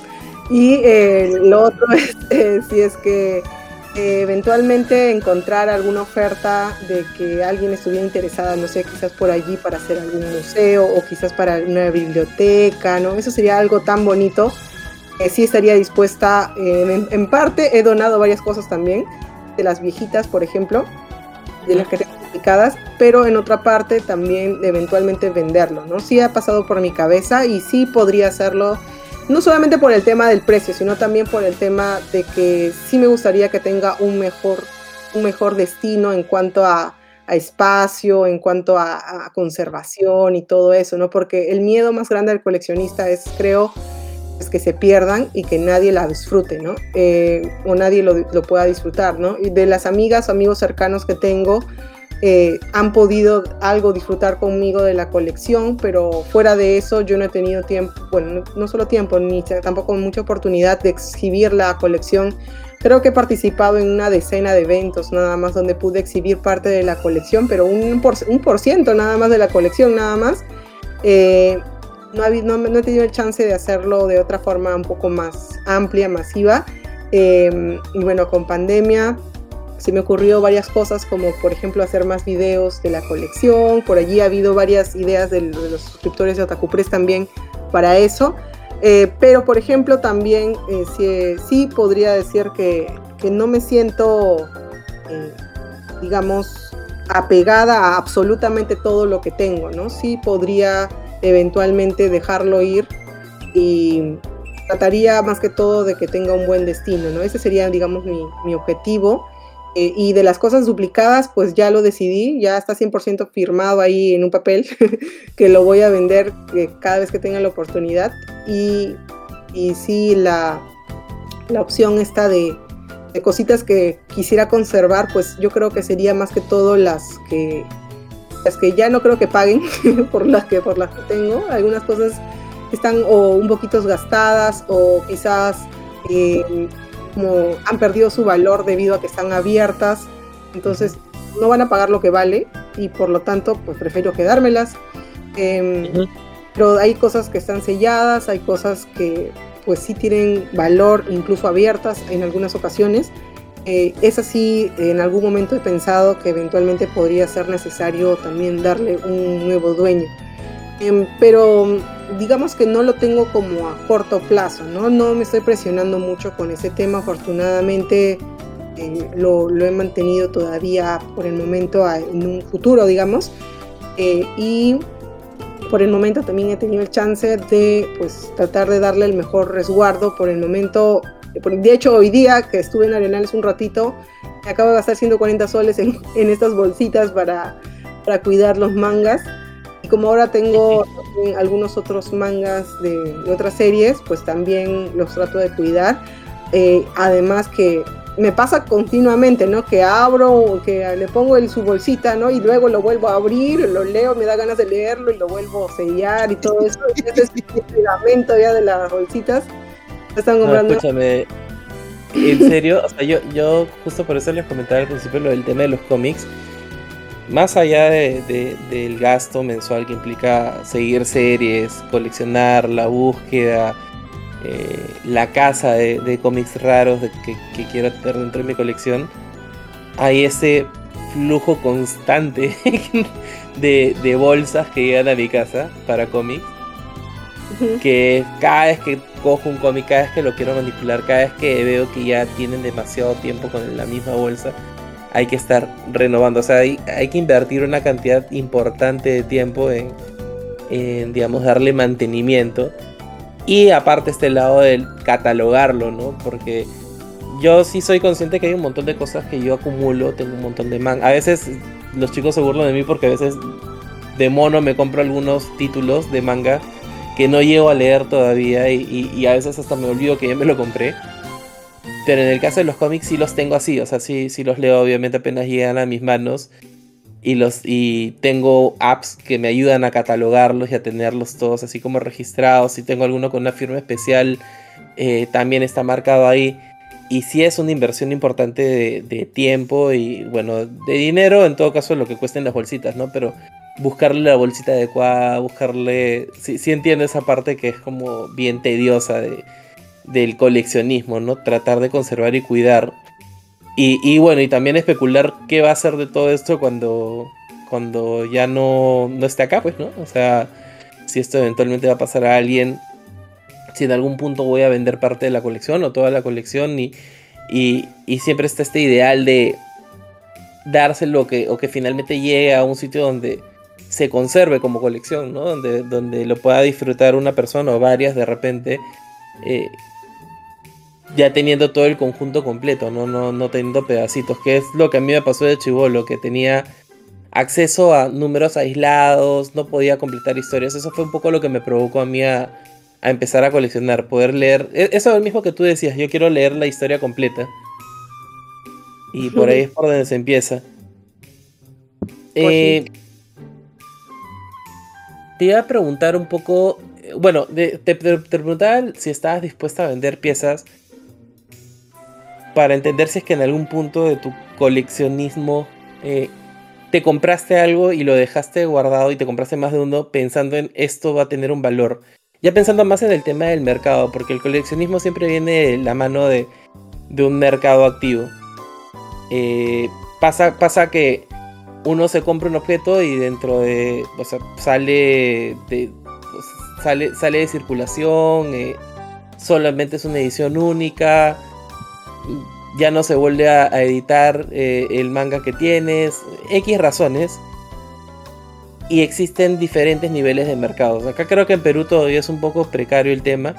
Y eh, lo otro es eh, si es que eh, eventualmente encontrar alguna oferta de que alguien estuviera interesada, no sé, quizás por allí para hacer algún museo o quizás para una biblioteca, ¿no? Eso sería algo tan bonito sí estaría dispuesta, eh, en, en parte he donado varias cosas también, de las viejitas, por ejemplo, de las que tengo publicadas, pero en otra parte también eventualmente venderlo, ¿no? Sí ha pasado por mi cabeza y sí podría hacerlo no solamente por el tema del precio, sino también por el tema de que sí me gustaría que tenga un mejor, un mejor destino en cuanto a, espacio, en cuanto a, a, conservación y todo eso, ¿no? Porque el miedo más grande del coleccionista es, creo, es que se pierdan y que nadie la disfrute, ¿no? Eh, o nadie lo, lo, pueda disfrutar, ¿no? Y de las amigas o amigos cercanos que tengo, eh, han podido algo disfrutar conmigo de la colección, pero fuera de eso yo no he tenido tiempo, bueno, no solo tiempo, ni tampoco mucha oportunidad de exhibir la colección. Creo que he participado en una decena de eventos nada más donde pude exhibir parte de la colección, pero un por, un por ciento nada más de la colección, nada más. Eh, no, no, no, he tenido el chance de hacerlo de otra forma un poco más amplia, masiva. Eh, y bueno, con pandemia se me ocurrió varias cosas como por ejemplo hacer más videos de la colección, por allí ha habido varias ideas de, los suscriptores de Otaku Press también para eso, eh, pero por ejemplo también eh, sí, sí, podría decir que, que no me siento, eh, digamos, apegada a absolutamente todo lo que tengo, ¿no? Sí podría eventualmente dejarlo ir y trataría más que todo de que tenga un buen destino, ¿no? Ese sería, digamos, mi, mi objetivo. Eh, y de las cosas duplicadas, pues ya lo decidí, ya está 100% firmado ahí en un papel que lo voy a vender cada vez que tenga la oportunidad. Y, y sí, la, la opción está de, de, cositas que quisiera conservar, pues yo creo que sería más que todo las que, las que ya no creo que paguen por, las que, por las que tengo. Algunas cosas están o un poquito gastadas o quizás... Eh, como han perdido su valor debido a que están abiertas, entonces no van a pagar lo que vale y por lo tanto pues prefiero quedármelas. Eh, uh -huh. Pero hay cosas que están selladas, hay cosas que pues sí tienen valor, incluso abiertas en algunas ocasiones. Eh, es así, en algún momento he pensado que eventualmente podría ser necesario también darle un nuevo dueño. Eh, pero digamos que no lo tengo como a corto plazo, ¿no? No me estoy presionando mucho con ese tema, afortunadamente eh, lo, he mantenido todavía por el momento a, en un futuro, digamos, eh, y por el momento también he tenido el chance de pues tratar de darle el mejor resguardo, por el momento, de hecho hoy día que estuve en Arenales un ratito, me acabo de gastar 140 soles en, en estas bolsitas para, para cuidar los mangas, como ahora tengo algunos otros mangas de, de, otras series, pues también los trato de cuidar. Eh, además que me pasa continuamente, ¿no? Que abro, que le pongo en su bolsita, ¿no? Y luego lo vuelvo a abrir, lo leo, me da ganas de leerlo y lo vuelvo a sellar y todo eso. Ese es el pegamento ya de las bolsitas. Están comprando. No, escúchame. En serio, o sea, yo, yo justo por eso les comentaba al principio lo del tema de los cómics más allá de, de, del gasto mensual que implica seguir series, coleccionar, la búsqueda, eh, la casa de, de cómics raros que, que, quiero tener dentro de mi colección, hay ese flujo constante de, bolsas que llegan a mi casa para cómics. Que cada vez que cojo un cómic, cada vez que lo quiero manipular, cada vez que veo que ya tienen demasiado tiempo con la misma bolsa, hay que estar renovando. O sea, hay, que invertir una cantidad importante de tiempo en, digamos, darle mantenimiento. Y aparte este lado del catalogarlo, ¿no? Porque yo sí soy consciente que hay un montón de cosas que yo acumulo, tengo un montón de manga. A veces los chicos se burlan de mí porque a veces de mono me compro algunos títulos de manga que no llego a leer todavía y, y- y a veces hasta me olvido que ya me lo compré. Pero en el caso de los cómics sí los tengo así, o sea, sí, sí los leo obviamente apenas llegan a mis manos y los y tengo apps que me ayudan a catalogarlos y a tenerlos todos así como registrados. Si tengo alguno con una firma especial, eh, también está marcado ahí. Y sí es una inversión importante de, de tiempo y bueno, de dinero, en todo caso lo que cuesten las bolsitas, ¿no? Pero buscarle la bolsita adecuada, buscarle... Sí, sí entiendo esa parte que es como bien tediosa de, del coleccionismo, ¿no? Tratar de conservar y cuidar. Y, bueno, y también especular qué va a hacer de todo esto cuando, cuando ya no, no esté acá, pues, ¿no? O sea, si esto eventualmente va a pasar a alguien, si en algún punto voy a vender parte de la colección o toda la colección y, y, y siempre está este ideal de dárselo que, o que finalmente llegue a un sitio donde se conserve como colección, ¿no? Donde, donde lo pueda disfrutar una persona o varias de repente, eh, ya teniendo todo el conjunto completo, ¿no? No, no teniendo pedacitos, que es lo que a mí me pasó de chivolo, que tenía acceso a números aislados, no podía completar historias, eso fue un poco lo que me provocó a mí a, a empezar a coleccionar, poder leer, e- eso es lo mismo que tú decías, yo quiero leer la historia completa. Y por ahí es por donde se empieza. Eh, te iba a preguntar un poco, eh, bueno, te, te- te preguntaba si estabas dispuesta a vender piezas para entender si es que en algún punto de tu coleccionismo eh, te compraste algo y lo dejaste guardado y te compraste más de uno pensando en esto va a tener un valor. Ya pensando más en el tema del mercado, porque el coleccionismo siempre viene de la mano de, un mercado activo. Eh, pasa, pasa que uno se compra un objeto y dentro de. O sea, sale de. sale, sale de circulación. eh, solamente es una edición única. Ya no se vuelve a, editar eh, el manga que tienes. X razones. Y existen diferentes niveles de mercados. Acá creo que en Perú todavía es un poco precario el tema.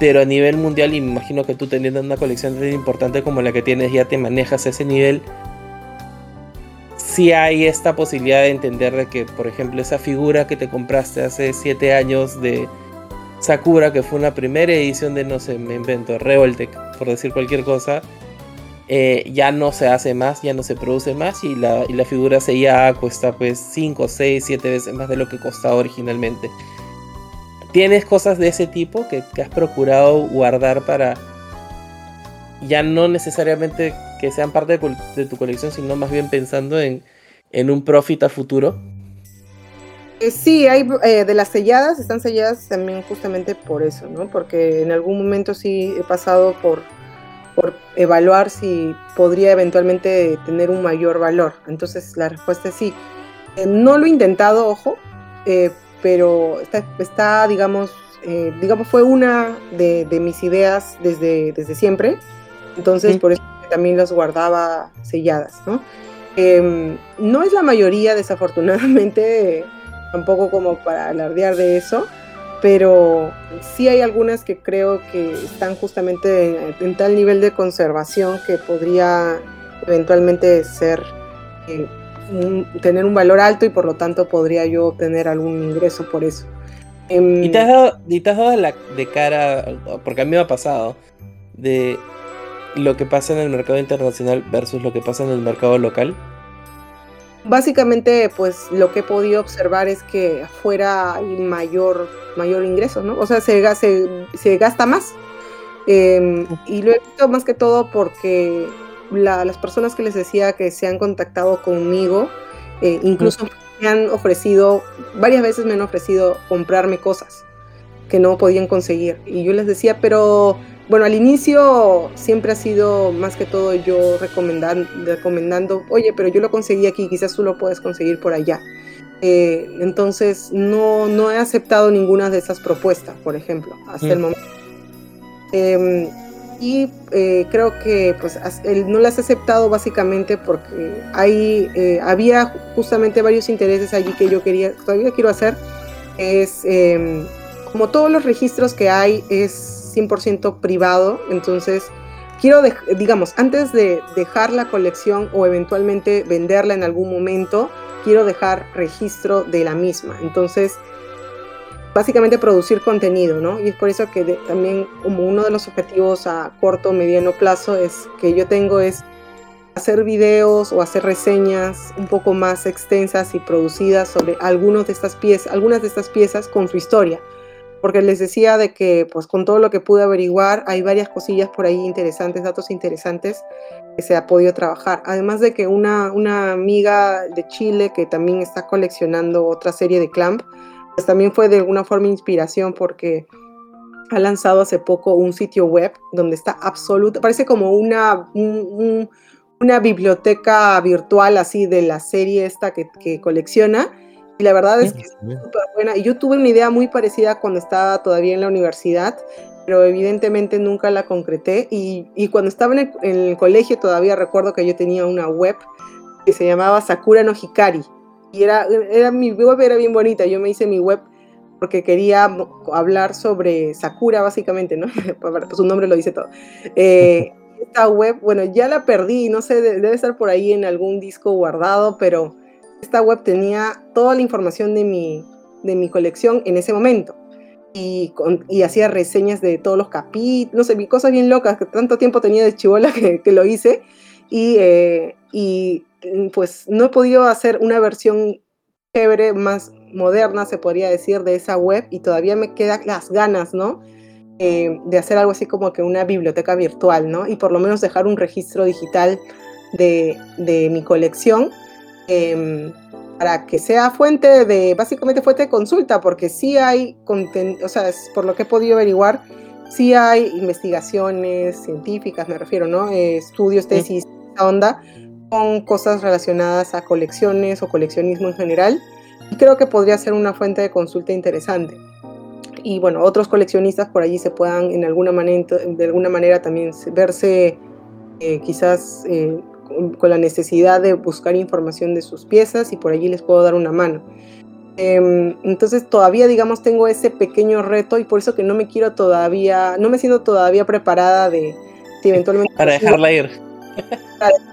Pero a nivel mundial, y me imagino que tú teniendo una colección tan importante como la que tienes, ya te manejas ese nivel sí hay esta posibilidad de entender de que, por ejemplo, esa figura que te compraste hace 7 años de Sakura, que fue una primera edición de, no sé, me invento, Revoltech, por decir cualquier cosa, eh, ya no se hace más, ya no se produce más y la, y la figura ya cuesta pues 5, 6, 7 veces más de lo que costaba originalmente. ¿Tienes cosas de ese tipo que, has procurado guardar para ya no necesariamente que sean parte de, de tu colección, sino más bien pensando en, en un profit a futuro? Eh, sí, hay eh, de las selladas, están selladas también justamente por eso, ¿no? Porque en algún momento sí he pasado por, por evaluar si podría eventualmente tener un mayor valor. Entonces la respuesta es sí. Eh, no lo he intentado, ojo, eh, pero está, está, digamos, eh, digamos, fue una de, de mis ideas desde, desde siempre. Entonces, por eso también las guardaba selladas, ¿no? Em, no es la mayoría, desafortunadamente, tampoco como para alardear de eso, pero sí hay algunas que creo que están justamente en, en tal nivel de conservación que podría eventualmente ser eh, un- tener un valor alto y por lo tanto podría yo obtener algún ingreso por eso. Em, ¿Y te has dado, y te has dado la, de cara, porque a mí me ha pasado, de lo que pasa en el mercado internacional versus lo que pasa en el mercado local? Básicamente, pues lo que he podido observar es que afuera hay mayor, mayor ingreso, ¿no? O sea, se, ga- se, se gasta más. Eh, y lo he visto más que todo porque la- las personas que les decía que se han contactado conmigo, eh, incluso me han ofrecido, varias veces me han ofrecido comprarme cosas que no podían conseguir. Y yo les decía, pero bueno, al inicio siempre ha sido más que todo yo recomendan- recomendando, oye, pero yo lo conseguí aquí, quizás tú lo puedes conseguir por allá. Eh, entonces, no, no he aceptado ninguna de esas propuestas, por ejemplo, hasta Mm. el momento. Em, y eh, creo que pues no las he aceptado básicamente porque hay, eh, había justamente varios intereses allí que yo quería, todavía quiero hacer. Es em, como todos los registros que hay, es 100% privado, entonces quiero, digamos, antes de dejar la colección o eventualmente venderla en algún momento, quiero dejar registro de la misma. Entonces, básicamente producir contenido, ¿no? Y es por eso que también como uno de los objetivos a corto mediano plazo es que yo tengo es hacer videos o hacer reseñas un poco más extensas y producidas sobre algunos de estas piezas, algunas de estas piezas con su historia. Porque les decía de que pues con todo lo que pude averiguar hay varias cosillas por ahí interesantes, datos interesantes que se ha podido trabajar. Además de que una, una amiga de Chile que también está coleccionando otra serie de Clamp, pues también fue de alguna forma inspiración porque ha lanzado hace poco un sitio web donde está absoluta, parece como una, un- un- una biblioteca virtual así de la serie esta que colecciona. Y la verdad es que es súper buena. Y yo tuve una idea muy parecida cuando estaba todavía en la universidad, pero evidentemente nunca la concreté. Y, y cuando estaba en el, en el colegio todavía recuerdo que yo tenía una web que se llamaba Sakura no Hikari. Y era, era mi web era bien bonita. Yo me hice mi web porque quería hablar sobre Sakura, básicamente, ¿no? Pues su nombre lo dice todo. Eh, esta web, bueno, ya la perdí, no sé, de- debe estar por ahí en algún disco guardado, pero esta web tenía toda la información de mi, de mi colección en ese momento. Y, con- y hacía reseñas de todos los capítulos, no sé, vi cosas bien locas, que tanto tiempo tenía de chivola que, lo hice. Y, eh, y mm, pues no he podido hacer una versión chévere, más moderna, se podría decir, de esa web. Y todavía me quedan las ganas, ¿no? Eh, de hacer algo así como que una biblioteca virtual, ¿no? Y por lo menos dejar un registro digital de, de mi colección em, para que sea fuente de, básicamente fuente de consulta, porque sí hay, o sea, es por lo que he podido averiguar, sí hay investigaciones científicas, me refiero, ¿no? Eh, estudios, tesis, esa onda, con cosas relacionadas a colecciones o coleccionismo en general. Y creo que podría ser una fuente de consulta interesante. Y bueno, otros coleccionistas por allí se puedan en alguna manera, de alguna manera también se- verse eh, quizás eh, con, la necesidad de buscar información de sus piezas y por allí les puedo dar una mano. Em, entonces todavía, digamos, tengo ese pequeño reto y por eso que no me quiero todavía, no me siento todavía preparada de si eventualmente Para dejarla ir.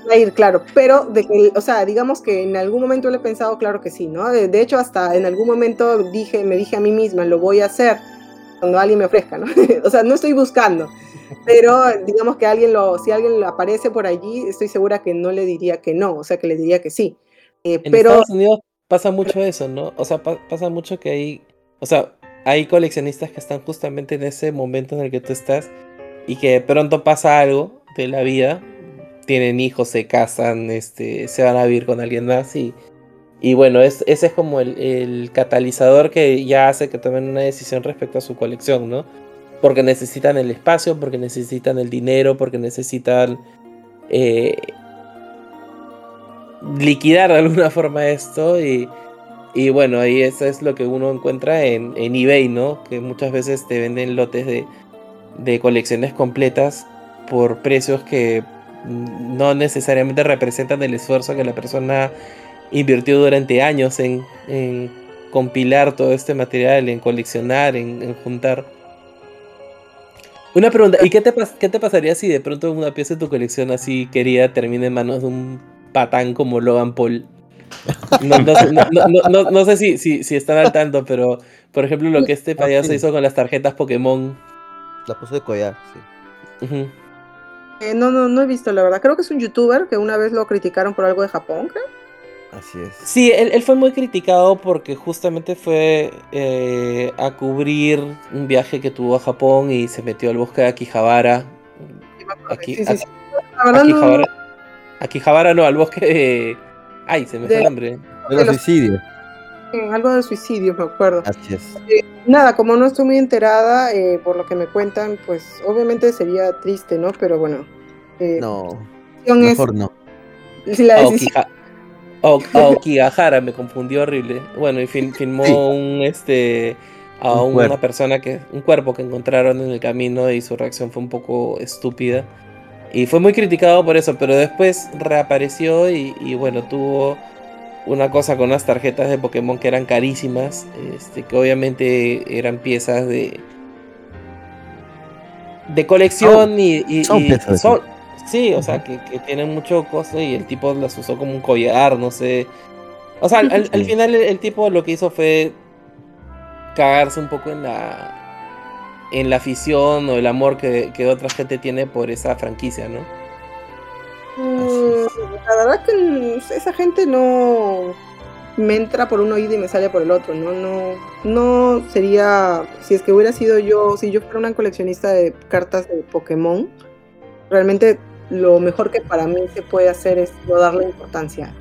a ir, claro, pero de que, o sea, digamos que en algún momento lo he pensado, claro que sí, ¿no? De, de hecho, hasta en algún momento dije, me dije a mí misma, lo voy a hacer cuando alguien me ofrezca, ¿no? o sea, no estoy buscando, pero digamos que alguien lo, si alguien aparece por allí, estoy segura que no le diría que no, o sea, que le diría que sí. Eh, En pero Estados Unidos pasa mucho eso, ¿no? O sea, pa- pasa mucho que hay, o sea, hay coleccionistas que están justamente en ese momento en el que tú estás y que de pronto pasa algo de la vida, tienen hijos, se casan, este, se van a vivir con alguien más y, y bueno, es, ese es como el, el catalizador que ya hace que tomen una decisión respecto a su colección, ¿no? Porque necesitan el espacio, porque necesitan el dinero, porque necesitan eh, liquidar de alguna forma esto y, y bueno, ahí eso es lo que uno encuentra en, en eBay, ¿no? Que muchas veces te venden lotes de, de colecciones completas por precios que no necesariamente representan el esfuerzo que la persona invirtió durante años en, en compilar todo este material, en coleccionar, en juntar. Una pregunta, ¿y qué te, pas- qué te pasaría si de pronto una pieza de tu colección así querida termina en manos de un patán como Logan Paul? No, no sé- no- no- no- no- no sé si, si, si están al tanto, pero por ejemplo lo que este payaso sí. hizo con las tarjetas Pokémon. La puso de collar, sí. Eh, no, no, no he visto, la verdad. Creo que es un youtuber que una vez lo criticaron por algo de Japón, creo. Así es. Sí, él, él fue muy criticado porque justamente fue eh, a cubrir un viaje que tuvo a Japón y se metió al bosque de Akihabara. Sí, me acuerdo. Aquí, Sí, sí, Akihabara, Akihabara no, al bosque de... Ay, se me fue el nombre. De los suicidios. eh, algo de suicidio, me acuerdo. Así es. Nada, como no estoy muy enterada, eh, por lo que me cuentan, pues obviamente sería triste, ¿no? Pero bueno. eh, No, es- mejor no. si la decisión- Aokija- Aok- Aokigahara me confundió horrible. Bueno, y fil- filmó Sí. un este a Un una persona que un cuerpo que encontraron en el camino y su reacción fue un poco estúpida. Y fue muy criticado por eso, pero después reapareció y, y bueno, tuvo una cosa con unas tarjetas de Pokémon que eran carísimas, este, que obviamente eran piezas de de colección y, y- son y piezas son- sí, o sea, que, que tienen mucho costo y el tipo las usó como un collar, no sé. O sea, al, al final el, el tipo lo que hizo fue cagarse un poco en la en la afición o el amor que, que otra gente tiene por esa franquicia, ¿no? Mm, la verdad que esa gente no me entra por un oído y me sale por el otro, ¿no? No, no sería, si es que hubiera sido yo, si yo fuera una coleccionista de cartas de Pokémon, realmente lo mejor que para mí se puede hacer es no darle importancia,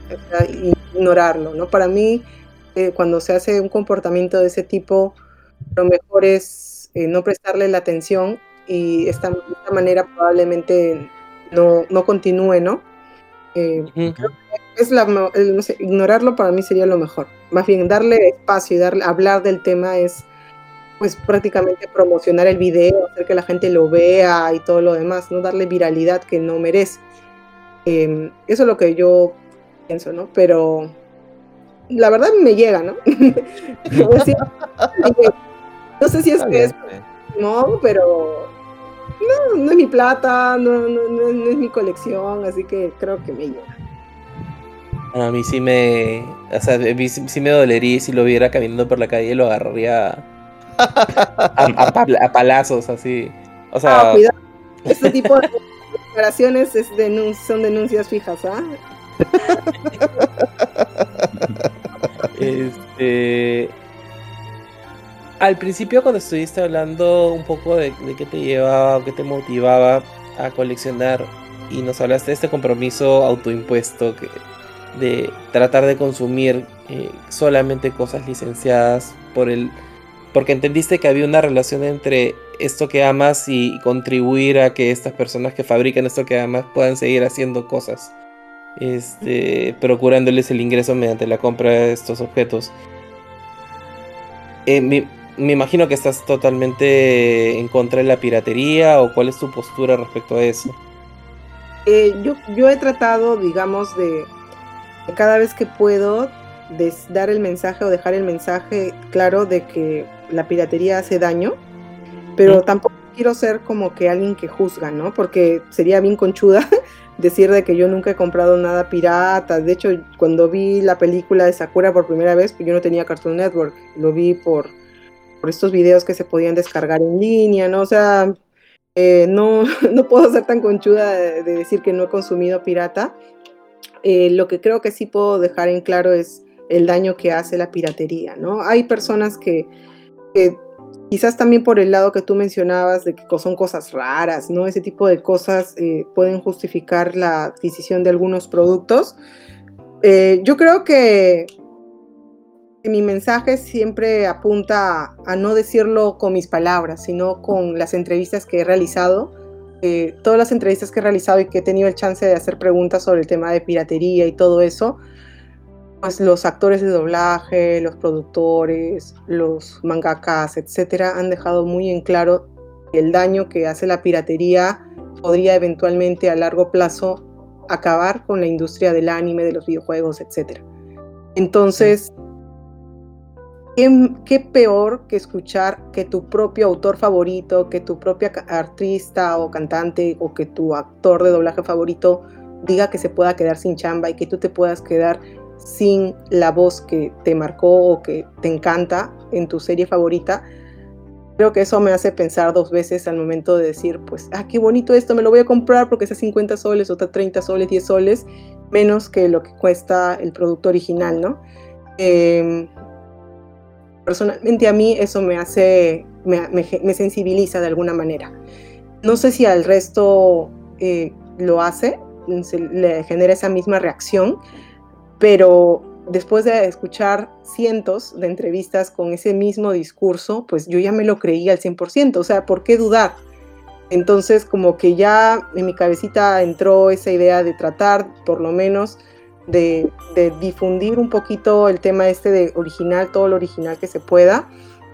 ignorarlo, ¿no? Para mí, eh, cuando se hace un comportamiento de ese tipo, lo mejor es eh, no prestarle la atención y esta, de esta manera probablemente no, no continúe, ¿no? Eh, es la, no sé, ignorarlo para mí sería lo mejor. Más bien darle espacio y darle, hablar del tema es pues prácticamente promocionar el video, hacer que la gente lo vea y todo lo demás, no darle viralidad que no merece. Eh, eso es lo que yo pienso, ¿no? Pero la verdad me llega, ¿no? No sé si es que es no, pero no, no es mi plata, no, no, no, no es mi colección, así que creo que me llega. A mí sí me. O sea, sí, me dolería y si lo viera caminando por la calle lo agarraría a, a pal- a palazos, así. O sea, Ah, cuidado, este tipo de declaraciones es denun- son denuncias fijas, ¿ah? este. Al principio, cuando estuviste hablando un poco de, de qué te llevaba o qué te motivaba a coleccionar, y nos hablaste de este compromiso autoimpuesto que, de tratar de consumir eh, solamente cosas licenciadas por el. Porque entendiste que había una relación entre esto que amas y contribuir a que estas personas que fabrican esto que amas puedan seguir haciendo cosas este, procurándoles el ingreso mediante la compra de estos objetos. Eh, me, me imagino que estás totalmente en contra de la piratería o cuál es tu postura respecto a eso. Eh, yo, yo he tratado, digamos, de, cada vez que puedo dar el mensaje o dejar el mensaje claro de que la piratería hace daño, pero tampoco quiero ser como que alguien que juzga, ¿no? Porque sería bien conchuda decir de que yo nunca he comprado nada pirata. De hecho, cuando vi la película de Sakura por primera vez, pues yo no tenía Cartoon Network, lo vi por, por estos videos que se podían descargar en línea, ¿no? O sea, eh, no, no puedo ser tan conchuda de, de decir que no he consumido pirata. Eh, lo que creo que sí puedo dejar en claro es el daño que hace la piratería, ¿no? Hay personas que, quizás también por el lado que tú mencionabas de que son cosas raras, ¿no? Ese tipo de cosas eh, pueden justificar la adquisición de algunos productos. Eh, yo creo que mi mensaje siempre apunta a, a no decirlo con mis palabras, sino con las entrevistas que he realizado. Eh, todas las entrevistas que he realizado y que he tenido el chance de hacer preguntas sobre el tema de piratería y todo eso, pues los actores de doblaje, los productores, los mangakas, etcétera, han dejado muy en claro el daño que hace la piratería podría eventualmente a largo plazo acabar con la industria del anime, de los videojuegos, etcétera. Entonces, ¿qué, peor que escuchar que tu propio autor favorito, que tu propia artista o cantante o que tu actor de doblaje favorito diga que se pueda quedar sin chamba y que tú te puedas quedar sin la voz que te marcó o que te encanta en tu serie favorita? Creo que eso me hace pensar dos veces al momento de decir, pues, ah, qué bonito esto, me lo voy a comprar porque está 50 soles, otra 30 soles, 10 soles, menos que lo que cuesta el producto original, ¿no? Eh, personalmente a mí eso me hace, me, sensibiliza de alguna manera. No sé si al resto eh, lo hace, le genera esa misma reacción, pero después de escuchar cientos de entrevistas con ese mismo discurso, pues yo ya me lo creí al 100%, o sea, ¿por qué dudar? Entonces, como que ya en mi cabecita entró esa idea de tratar, por lo menos, de, de difundir un poquito el tema este de original, todo lo original que se pueda.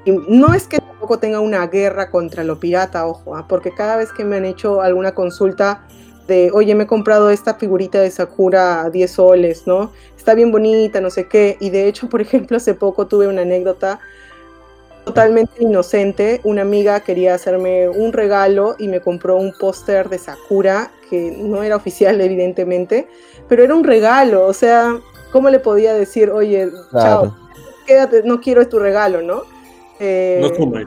Y no es que tampoco tenga una guerra contra lo pirata, ojo, ¿ah? porque cada vez que me han hecho alguna consulta de, oye, me he comprado esta figurita de Sakura a 10 soles, ¿no? Está bien bonita, no sé qué. Y de hecho, por ejemplo, hace poco tuve una anécdota totalmente inocente. Una amiga quería hacerme un regalo y me compró un póster de Sakura, que no era oficial, evidentemente, pero era un regalo. O sea, ¿cómo le podía decir, oye, Claro. chao, quédate, no quiero tu regalo, ¿no? Eh, No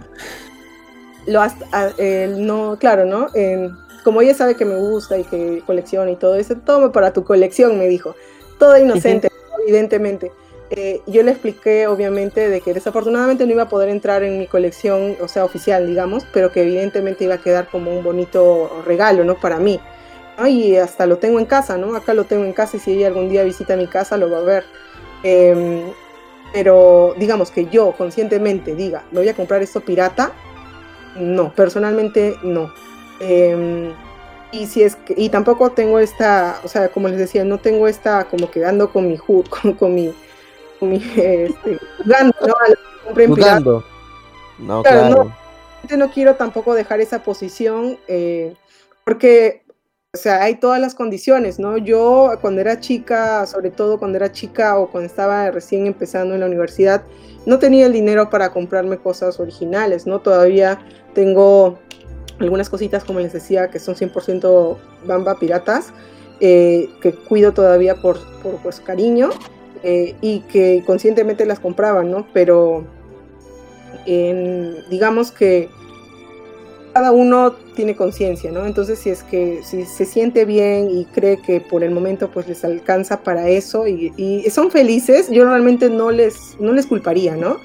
lo hasta- a- eh, no, claro, ¿no? En- como ella sabe que me gusta y que colecciona y todo eso, toma para tu colección, me dijo. Toda inocente, evidentemente. Eh, yo le expliqué, obviamente, de que desafortunadamente no iba a poder entrar en mi colección, o sea, oficial, digamos, pero que evidentemente iba a quedar como un bonito regalo, ¿no? Para mí. ¿no? Y hasta lo tengo en casa, ¿no? Acá lo tengo en casa y si ella algún día visita mi casa lo va a ver. Em, pero digamos que yo conscientemente diga, me voy a comprar esto pirata, no, personalmente no. Em, y si es que, y tampoco tengo esta, o sea, como les decía, no tengo esta como quedando con mi hood, con, con mi, con mi, este, jugando, ¿no? A. Jugando. No, Claro, claro. Realmente no quiero tampoco dejar esa posición eh, porque, o sea, hay todas las condiciones, ¿no? Yo cuando era chica, sobre todo cuando era chica o cuando estaba recién empezando en la universidad, no tenía el dinero para comprarme cosas originales, ¿no? Todavía tengo algunas cositas, como les decía, que son 100% bamba piratas, eh, que cuido todavía por, por pues, cariño eh, y que conscientemente las compraba, ¿no? Pero en- digamos que cada uno tiene conciencia, ¿no? Entonces, si es que si se siente bien y cree que por el momento pues les alcanza para eso y, y son felices, yo realmente no les, no les culparía, ¿no?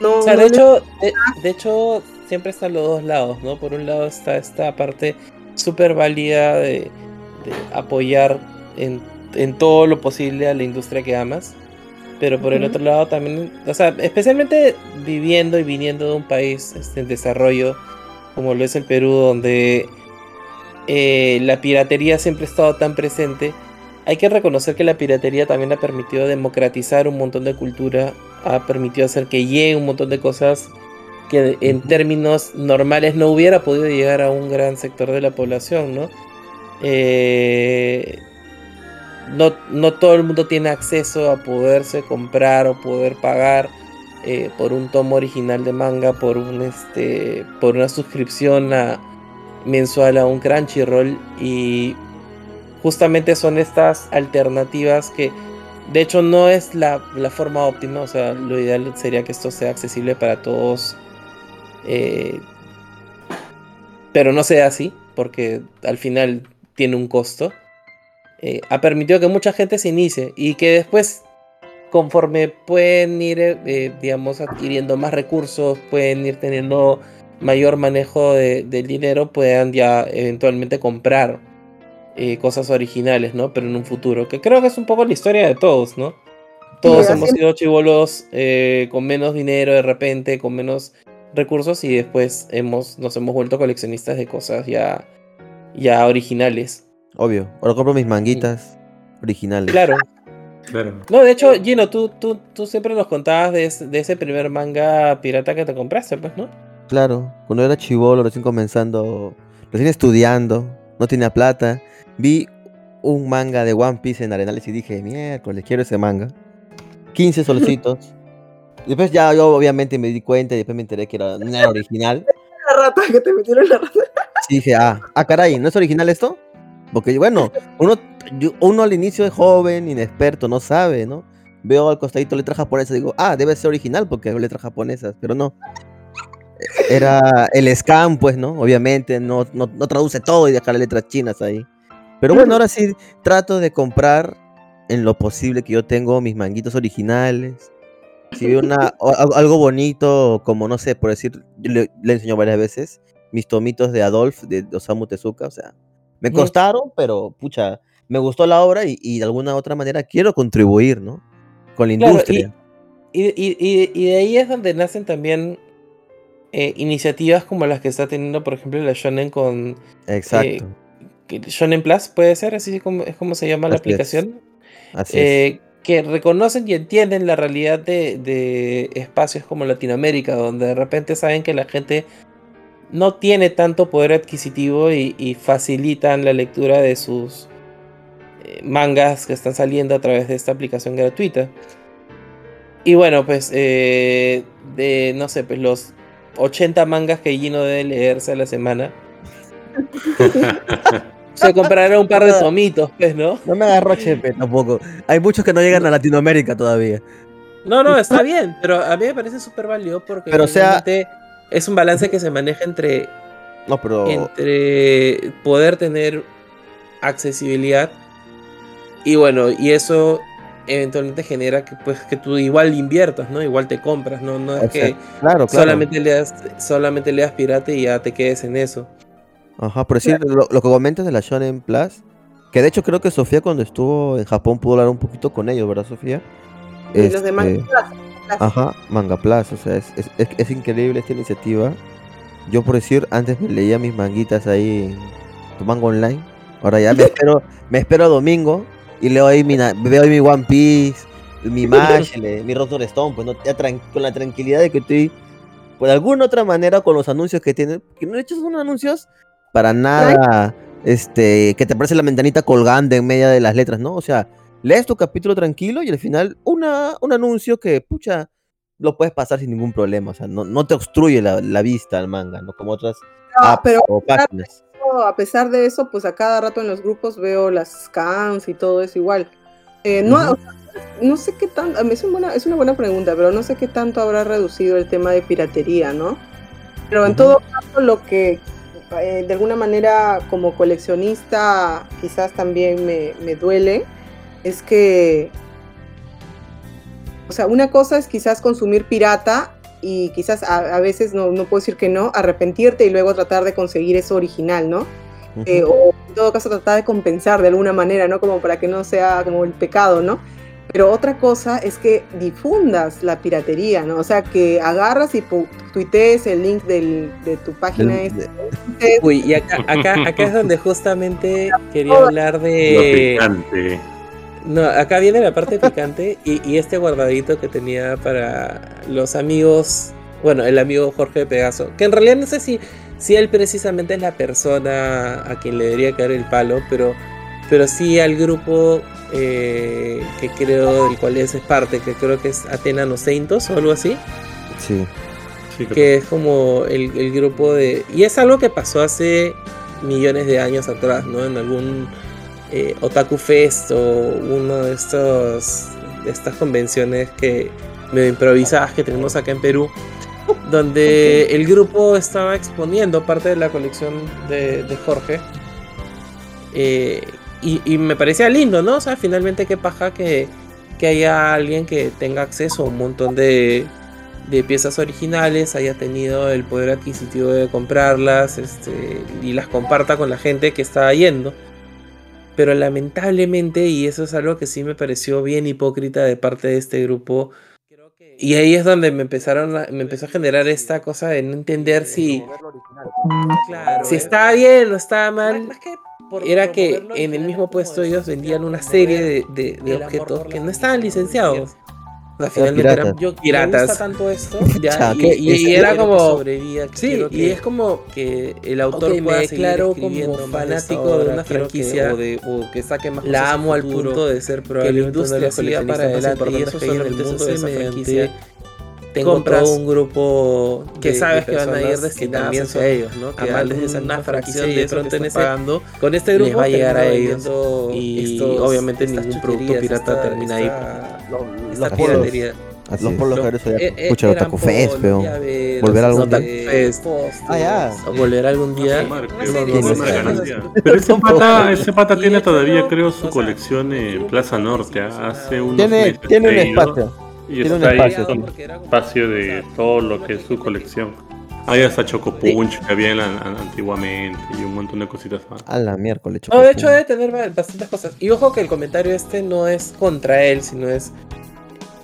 No, O sea, no de les- hecho, de, de hecho, siempre están los dos lados, ¿no? Por un lado está esta parte súper válida de, de apoyar en, en todo lo posible a la industria que amas. Pero por el otro lado también, o sea, especialmente viviendo y viniendo de un país este, en desarrollo como lo es el Perú, donde eh, la piratería siempre ha estado tan presente, hay que reconocer que la piratería también ha permitido democratizar un montón de cultura, ha permitido hacer que llegue un montón de cosas que en términos normales no hubiera podido llegar a un gran sector de la población, ¿no? Eh, no, no todo el mundo tiene acceso a poderse comprar o poder pagar eh, por un tomo original de manga, por un este, por una suscripción a- mensual a un Crunchyroll. Y justamente son estas alternativas que de hecho no es la, la forma óptima, o sea, lo ideal sería que esto sea accesible para todos, eh, pero no sea así, porque al final tiene un costo. Eh, ha permitido que mucha gente se inicie y que después, conforme pueden ir, eh, digamos, adquiriendo más recursos, pueden ir teniendo mayor manejo de- del dinero, puedan ya eventualmente comprar eh, cosas originales, ¿no? Pero en un futuro, que creo que es un poco la historia de todos, ¿no? Todos hemos sido chivolos con menos dinero de repente, con menos recursos y después hemos, nos hemos vuelto coleccionistas de cosas ya, ya originales. Obvio. Ahora compro mis manguitas originales. Claro. Claro. No, de hecho, Gino, tú, tú, tú siempre nos contabas de, ese- de ese primer manga pirata que te compraste, pues, ¿no? Claro. Cuando era chivolo, recién comenzando, recién estudiando, no tenía plata, vi un manga de One Piece en Arenales y dije, miércoles, quiero ese manga. 15 solecitos. Después ya yo obviamente me di cuenta y después me enteré que era, no era original. La rata que te metieron la rata. Y dije, ah, ah, caray, ¿no es original esto? Porque bueno, uno, uno al inicio es joven, inexperto, no sabe, ¿no? Veo al costadito letra japonesa y digo, ah, debe ser original porque hay letras japonesas, pero no. Era el scam, pues, ¿no? Obviamente, no, no, no traduce todo y deja las letras chinas ahí. Pero bueno, ahora sí trato de comprar en lo posible que yo tengo mis manguitos originales. Si veo una, algo bonito, como no sé, por decir, yo le, le enseño varias veces, mis tomitos de Adolf, de Osamu Tezuka, o sea, me costaron, pero pucha, me gustó la obra y, y de alguna otra manera quiero contribuir, ¿no? con la Claro, industria. Y, y- y- y de ahí es donde nacen también eh, iniciativas como las que está teniendo, por ejemplo, la Shonen con Exacto. que- Shonen Plus, puede ser, así como, es como se llama la es. aplicación. Así es. Que reconocen y entienden la realidad de, espacios como Latinoamérica, donde de repente saben que la gente no tiene tanto poder adquisitivo y, y facilitan la lectura de sus eh, mangas que están saliendo a través de esta aplicación gratuita. Y bueno, pues eh, de, no sé, pues los 80 mangas que Gino debe leerse a la semana. Se comprará un par de tomitos, pues, ¿no? No me agarro HP tampoco. Hay muchos que no llegan a Latinoamérica todavía. No, no, está bien, pero a mí me parece súper válido porque Pero, sea- es un balance que se maneja entre, No, pero. entre poder tener accesibilidad y bueno, y eso eventualmente genera que pues que tú igual inviertas, ¿no? Igual te compras, ¿no? No es que. Claro, claro. solamente leas solamente leas pirata y ya te quedes en eso. Ajá, por decir, lo, lo que comentas de la Shonen Plus, que de hecho creo que Sofía cuando estuvo en Japón pudo hablar un poquito con ellos, ¿verdad, Sofía? Y los demás. Este, Ajá, Manga Plus, o sea, es, es, es- es increíble esta iniciativa. Yo por decir, antes me leía mis manguitas ahí en tu manga online. Ahora ya me espero, me espero a domingo y leo ahí mi, veo ahí mi One Piece, mi Mash, le- mi Rotor Stone, pues no, ya con la tranquilidad de que estoy, de alguna otra manera con los anuncios que tienen, que no de hecho son anuncios para nada, este, que te aparece la ventanita colgando en medio de las letras, ¿no? O sea, lees tu capítulo tranquilo y al final una, un anuncio que, pucha, lo puedes pasar sin ningún problema. O sea, no, no te obstruye la, la vista al manga, ¿no? Como otras No, apps pero o páginas. a pesar de eso, pues a cada rato en los grupos veo las scans y todo eso igual. Eh, no, no sé qué tanto, es, un buena, es una buena pregunta, pero no sé qué tanto habrá reducido el tema de piratería, ¿no? Pero en todo caso, lo que eh, de alguna manera como coleccionista quizás también me, me duele es que, o sea, una cosa es quizás consumir pirata y quizás a, a veces, no, no puedo decir que no, arrepentirte y luego tratar de conseguir eso original, ¿no? Eh, o en todo caso tratar de compensar de alguna manera, ¿no? Como para que no sea como el pecado, ¿no? Pero otra cosa es que difundas la piratería, ¿no? O sea, que agarras y tuitees el link del- de tu página. De- Uy, y acá, acá, acá es donde justamente quería hablar Lo de... picante. No, acá viene la parte picante y, y este guardadito que tenía para los amigos, bueno, el amigo Jorge Pegaso, que en realidad no sé si, si él precisamente es la persona a quien le debería caer el palo, pero, pero sí al grupo eh, que creo del cual es parte, que creo que es Atena No Saintos o algo así, Sí. Sí, que- es como el, el grupo de... Y es algo que pasó hace millones de años atrás, ¿no? En algún eh, Otaku Fest o uno de estos de estas convenciones que medio improvisadas que tenemos acá en Perú, donde el grupo estaba exponiendo parte de la colección de, de Jorge. Eh, y, y me parecía lindo, ¿no? O sea, finalmente qué paja que, que haya alguien que tenga acceso a un montón de, de piezas originales, haya tenido el poder adquisitivo de comprarlas este, y las comparta con la gente que está yendo. Pero lamentablemente, y eso es algo que sí me pareció bien hipócrita de parte de este grupo, y ahí es donde me empezaron a- me empezó a generar esta cosa de no entender si, si estaba bien o estaba mal. Era que en el mismo puesto ellos vendían una serie de, de- de objetos que no estaban licenciados. O sea, finalmente eran piratas. yo, piratas. tanto esto, ya, y, que y- es- y era como que Sí, quiero y que- es como que el autor Ok, me pueda declaro seguir como fanático de una que- franquicia o, de- o que saque más la amo al futuro, punto de ser que la probablemente uno de industria siga para adelante y eso que hay en el solamente mundo se mediante franquicia. Tengo compras todo un grupo que de- sabes de que van a ir que también son ellos, ¿no? Que amantes de misma fracción de eso pronto que en ese pagando con este grupo les va a llegar a ellos y estos- obviamente ningún producto pirata esta- termina ahí. esta- Los, esta los piratería. los Así es. polos Lo- que ahora soy Eh, eh, Otaku Fest, peón. llaveros, Volver algún día. Fest, Ah, ya. Volver algún día. Una. Pero ese pata, ese pata tiene esto todavía, creo, su colección en Plaza Norte. ¿ah? Hace unos Tiene, meses tiene un espacio. Y tiene un está ahí espacio, con espacio de todo lo que es su colección. Hay hasta Chocopunch que había en la- an- antiguamente y un montón de cositas más. A la miércoles, No, de hecho debe tener ba- bastantes cosas. Y ojo que el comentario este no es contra él, sino es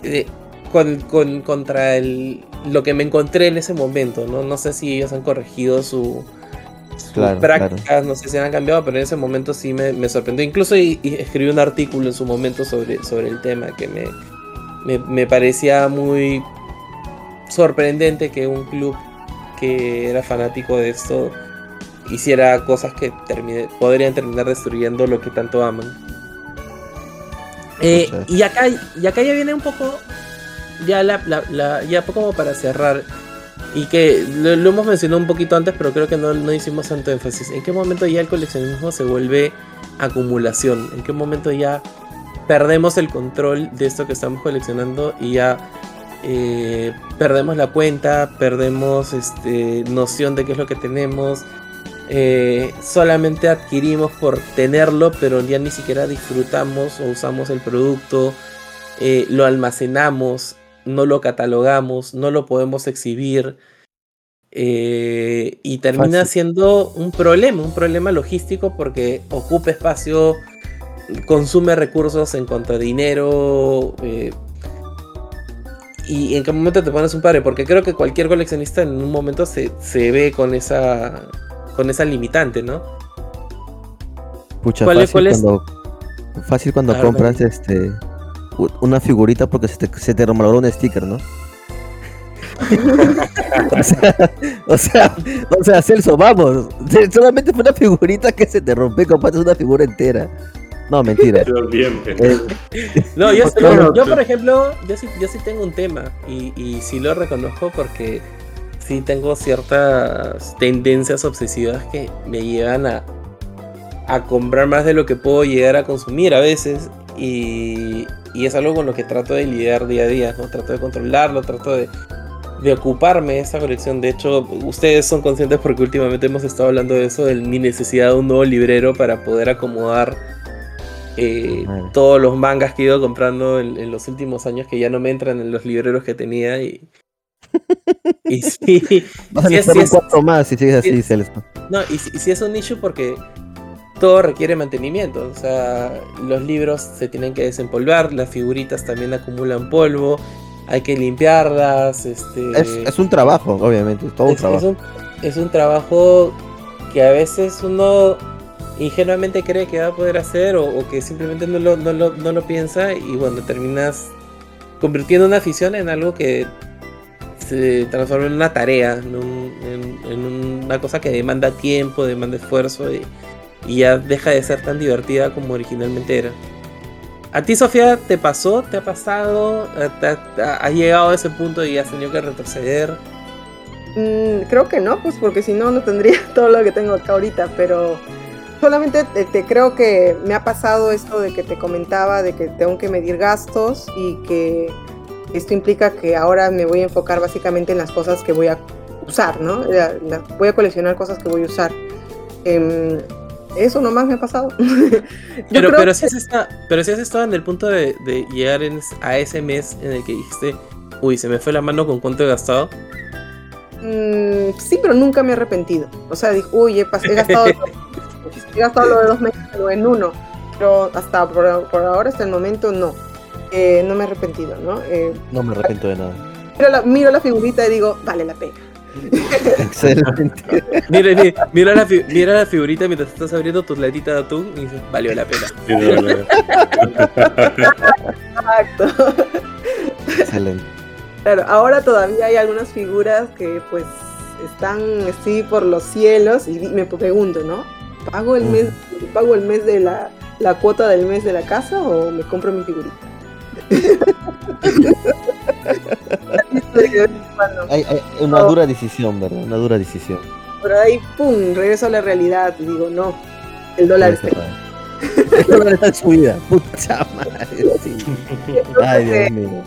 eh, con, con- contra el, lo que me encontré en ese momento, ¿no? No sé si ellos han corregido su, sus Claro, prácticas, no sé si han cambiado, pero en ese momento sí me, me sorprendió. Incluso y- y escribí un artículo en su momento sobre, sobre el tema que me, me, me parecía muy sorprendente que un club que era fanático de esto hiciera cosas que termine- podrían terminar destruyendo lo que tanto aman. Eh, y acá y acá ya viene un poco ya la, la- la- ya como para cerrar y que lo, lo hemos mencionado un poquito antes pero creo que no, no hicimos tanto énfasis. En qué momento ya el coleccionismo se vuelve acumulación en qué momento ya perdemos el control de esto que estamos coleccionando y ya eh, perdemos la cuenta perdemos este noción de qué es lo que tenemos eh, solamente adquirimos por tenerlo, pero ya ni siquiera disfrutamos o usamos el producto, eh, lo almacenamos, no lo catalogamos, no lo podemos exhibir. y termina Fácil. siendo un problema, un problema logístico porque ocupa espacio, consume recursos en cuanto a dinero. eh, y en qué momento te pones un padre, porque creo que cualquier coleccionista en un momento se, se ve con esa con esa limitante, ¿no? Pucha, ¿Cuál es- fácil cuál es? cuando, fácil cuando A ver, compras este una figurita porque se te, se te un sticker, ¿no? o, sea, o sea, o sea, Celso, vamos. Solamente fue una figurita que se te rompe, compraste una figura entera. No, mentira. Bien. Eh, No, yo, yo, por ejemplo, yo sí, yo sí tengo un tema y, y sí lo reconozco porque sí tengo ciertas tendencias obsesivas que me llevan a, a comprar más de lo que puedo llegar a consumir a veces y, y es algo con lo que trato de lidiar día a día, ¿no? Trato de controlarlo, trato de, de ocuparme de esa colección. De hecho, ustedes son conscientes porque últimamente hemos estado hablando de eso, de mi necesidad de un nuevo librero para poder acomodar eh, todos los mangas que he ido comprando en, en los últimos años que ya no me entran en los libreros que tenía y, y sí, vas a sí un es- cuatro más si sigues sí así, es- Celso. no, y, si- y es un nicho porque todo requiere mantenimiento. O sea, los libros se tienen que desempolvar, las figuritas también acumulan polvo, hay que limpiarlas. Este, Es, es un trabajo, obviamente, es todo un trabajo. un, es un trabajo que a veces uno ingenuamente cree que va a poder hacer o, que simplemente no lo, no, lo, no lo piensa y bueno, terminas convirtiendo una afición en algo que se transforma en una tarea, en, un- una cosa que demanda tiempo, demanda esfuerzo y, ya deja de ser tan divertida como originalmente era. ¿A ti, Sofía, te pasó? ¿Te ha pasado? ¿Te, te- has llegado a ese punto y has tenido que retroceder? Mm, creo que no, pues porque si no, no tendría todo lo que tengo acá ahorita, pero solamente te, te creo que me ha pasado esto de que te comentaba, de que tengo que medir gastos y que esto implica que ahora me voy a enfocar básicamente en las cosas que voy a usar, ¿no? La- la- voy a coleccionar cosas que voy a usar. Em, eso nomás me ha pasado. Pero, pero, si has estado, pero si has estado en el punto de, de llegar en- a ese mes en el que dijiste, uy, se me fue la mano con cuánto he gastado. Mm, sí, pero nunca me he arrepentido. O sea, dije, uy, he gastado, he gastado lo de dos meses pero en uno. Pero hasta por, por ahora, hasta el momento, no. Eh, no me he arrepentido, ¿no? Eh, No me arrepiento de nada. miro, la, miro la figurita y digo, vale la pena. Excelente. Mira, mira, mira la, fi- mira la figurita mientras estás abriendo tu latita de atún y dices, valió la pena. Sí. Exacto. Excelente. Claro, ahora todavía hay algunas figuras que pues están así por los cielos y me pregunto, ¿no? ¿Pago el mes, pago el mes de la, la cuota del mes de la casa o me compro mi figurita? Hay, hay una dura decisión, ¿verdad? Una dura decisión. Pero ahí, pum, regreso a la realidad y digo, no, el dólar está El dólar está en su vida. Puta madre. sí. Ay, Dios mío.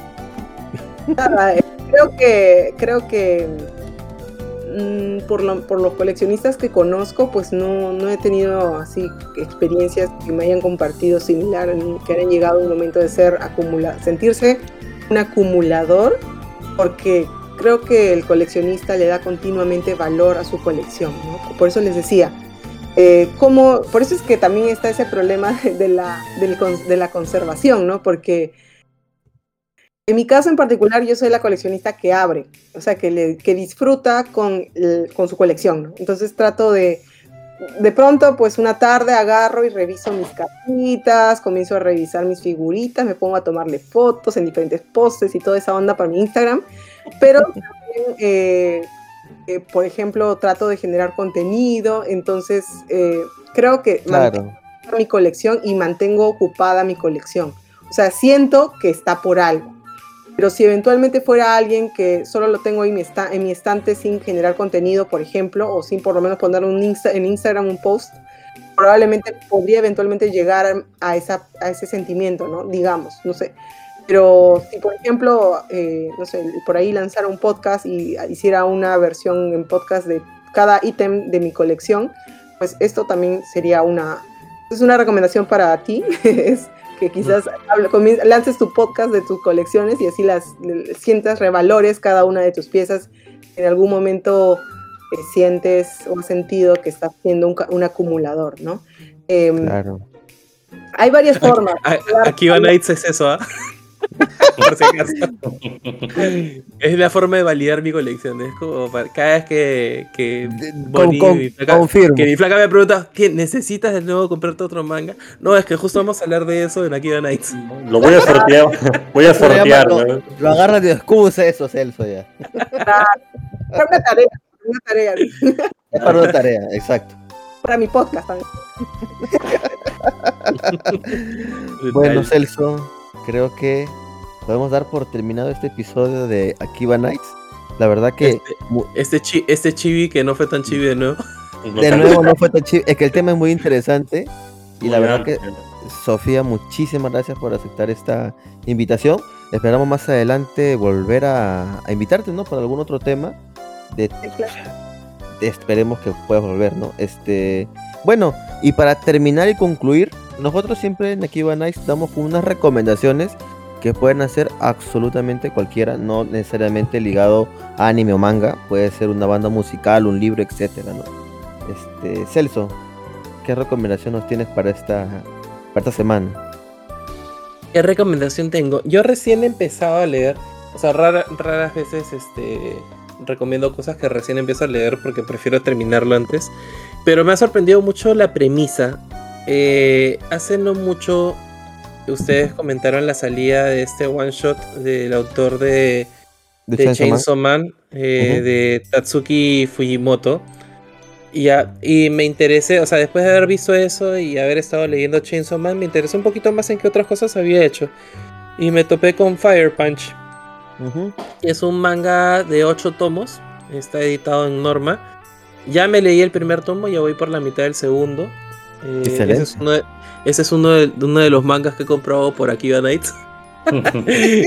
nada, eh, creo que creo que mm, por, lo- por los coleccionistas que conozco pues no, no he tenido así experiencias que me hayan compartido similar que hayan llegado un momento de ser acumula sentirse un acumulador porque creo que el coleccionista le da continuamente valor a su colección ¿no? por eso les decía eh, como, por eso es que también está ese problema de la, de la conservación, ¿no? Porque En mi caso en particular, yo soy la coleccionista que abre, o sea, que, le, que disfruta con, con su colección. ¿no? Entonces trato de, de pronto, pues una tarde agarro y reviso mis cajitas, comienzo a revisar mis figuritas, me pongo a tomarle fotos en diferentes poses y toda esa onda para mi Instagram. Pero también, eh, eh, por ejemplo, trato de generar contenido, entonces eh, creo que Claro. mi colección y mantengo ocupada mi colección. O sea, siento que está por algo. Pero si eventualmente fuera alguien que solo lo tengo en mi, en mi estante sin generar contenido, por ejemplo, o sin por lo menos poner un Insta- en Instagram un post, probablemente podría eventualmente llegar a, esa, a ese sentimiento, ¿no? Digamos, no sé. Pero si, por ejemplo, eh, no sé, por ahí lanzara un podcast y hiciera una versión en podcast de cada ítem de mi colección, pues esto también sería una, es una recomendación para ti, es que quizás lances tu podcast de tus colecciones y así las sientas, revalores cada una de tus piezas. En algún momento eh, sientes o has sentido que estás siendo un, un acumulador, ¿no? Em, Claro. Hay varias formas. A- Aquí va Nights es eso, ¿ah? Por si acaso. Es la forma de validar mi colección. Es como para- cada vez que, que, Con- Bonnie, con- mi flaca- confirmo. que mi flaca me pregunta, ¿qué, ¿necesitas de nuevo comprarte otro manga? No, es que justo vamos a hablar de eso en Aquí va Nights. Lo voy a sortear. Voy a sortear. lo, ¿no? lo agarra de excusa eso, Celso, ya. Para una tarea, una tarea, Es para una tarea, exacto. para mi podcast también. Bueno, Celso, creo que podemos dar por terminado este episodio de Akiba Nights. La verdad que Este, este, chi- este chibi que no fue tan chibi de nuevo. De nuevo no fue tan chido. Es que el tema es muy interesante. Y la verdad que. Sofía, muchísimas gracias por aceptar esta invitación. Esperamos más adelante volver a, a invitarte, ¿no? Para algún otro tema. De, esperemos que puedas volver, ¿no? Este, bueno, y para terminar y concluir, nosotros siempre en Akiba Nights damos unas recomendaciones que pueden hacer absolutamente cualquiera, no necesariamente ligado a anime o manga, puede ser una banda musical, un libro, etcétera, ¿no? Este, Celso, ¿qué recomendación nos tienes para esta, para esta semana? ¿Qué recomendación tengo? Yo recién he empezado a leer, o sea, rara- raras veces este, recomiendo cosas que recién empiezo a leer porque prefiero terminarlo antes, pero me ha sorprendido mucho la premisa. Eh, hace no mucho ustedes comentaron la salida de este one shot del autor de, De de Chainsaw Man? Chainsaw Man, eh, de Tatsuki Fujimoto. Y, ya- y me interesé, o sea, después de haber visto eso y haber estado leyendo Chainsaw Man, me interesé un poquito más en qué otras cosas había hecho. Y me topé con Fire Punch, es un manga de 8 tomos, está editado en Norma. Ya me leí el primer tomo, ya voy por la mitad del segundo. Eh, ese es uno de, ese es uno de, uno de los mangas que he comprado por Akiba Nights.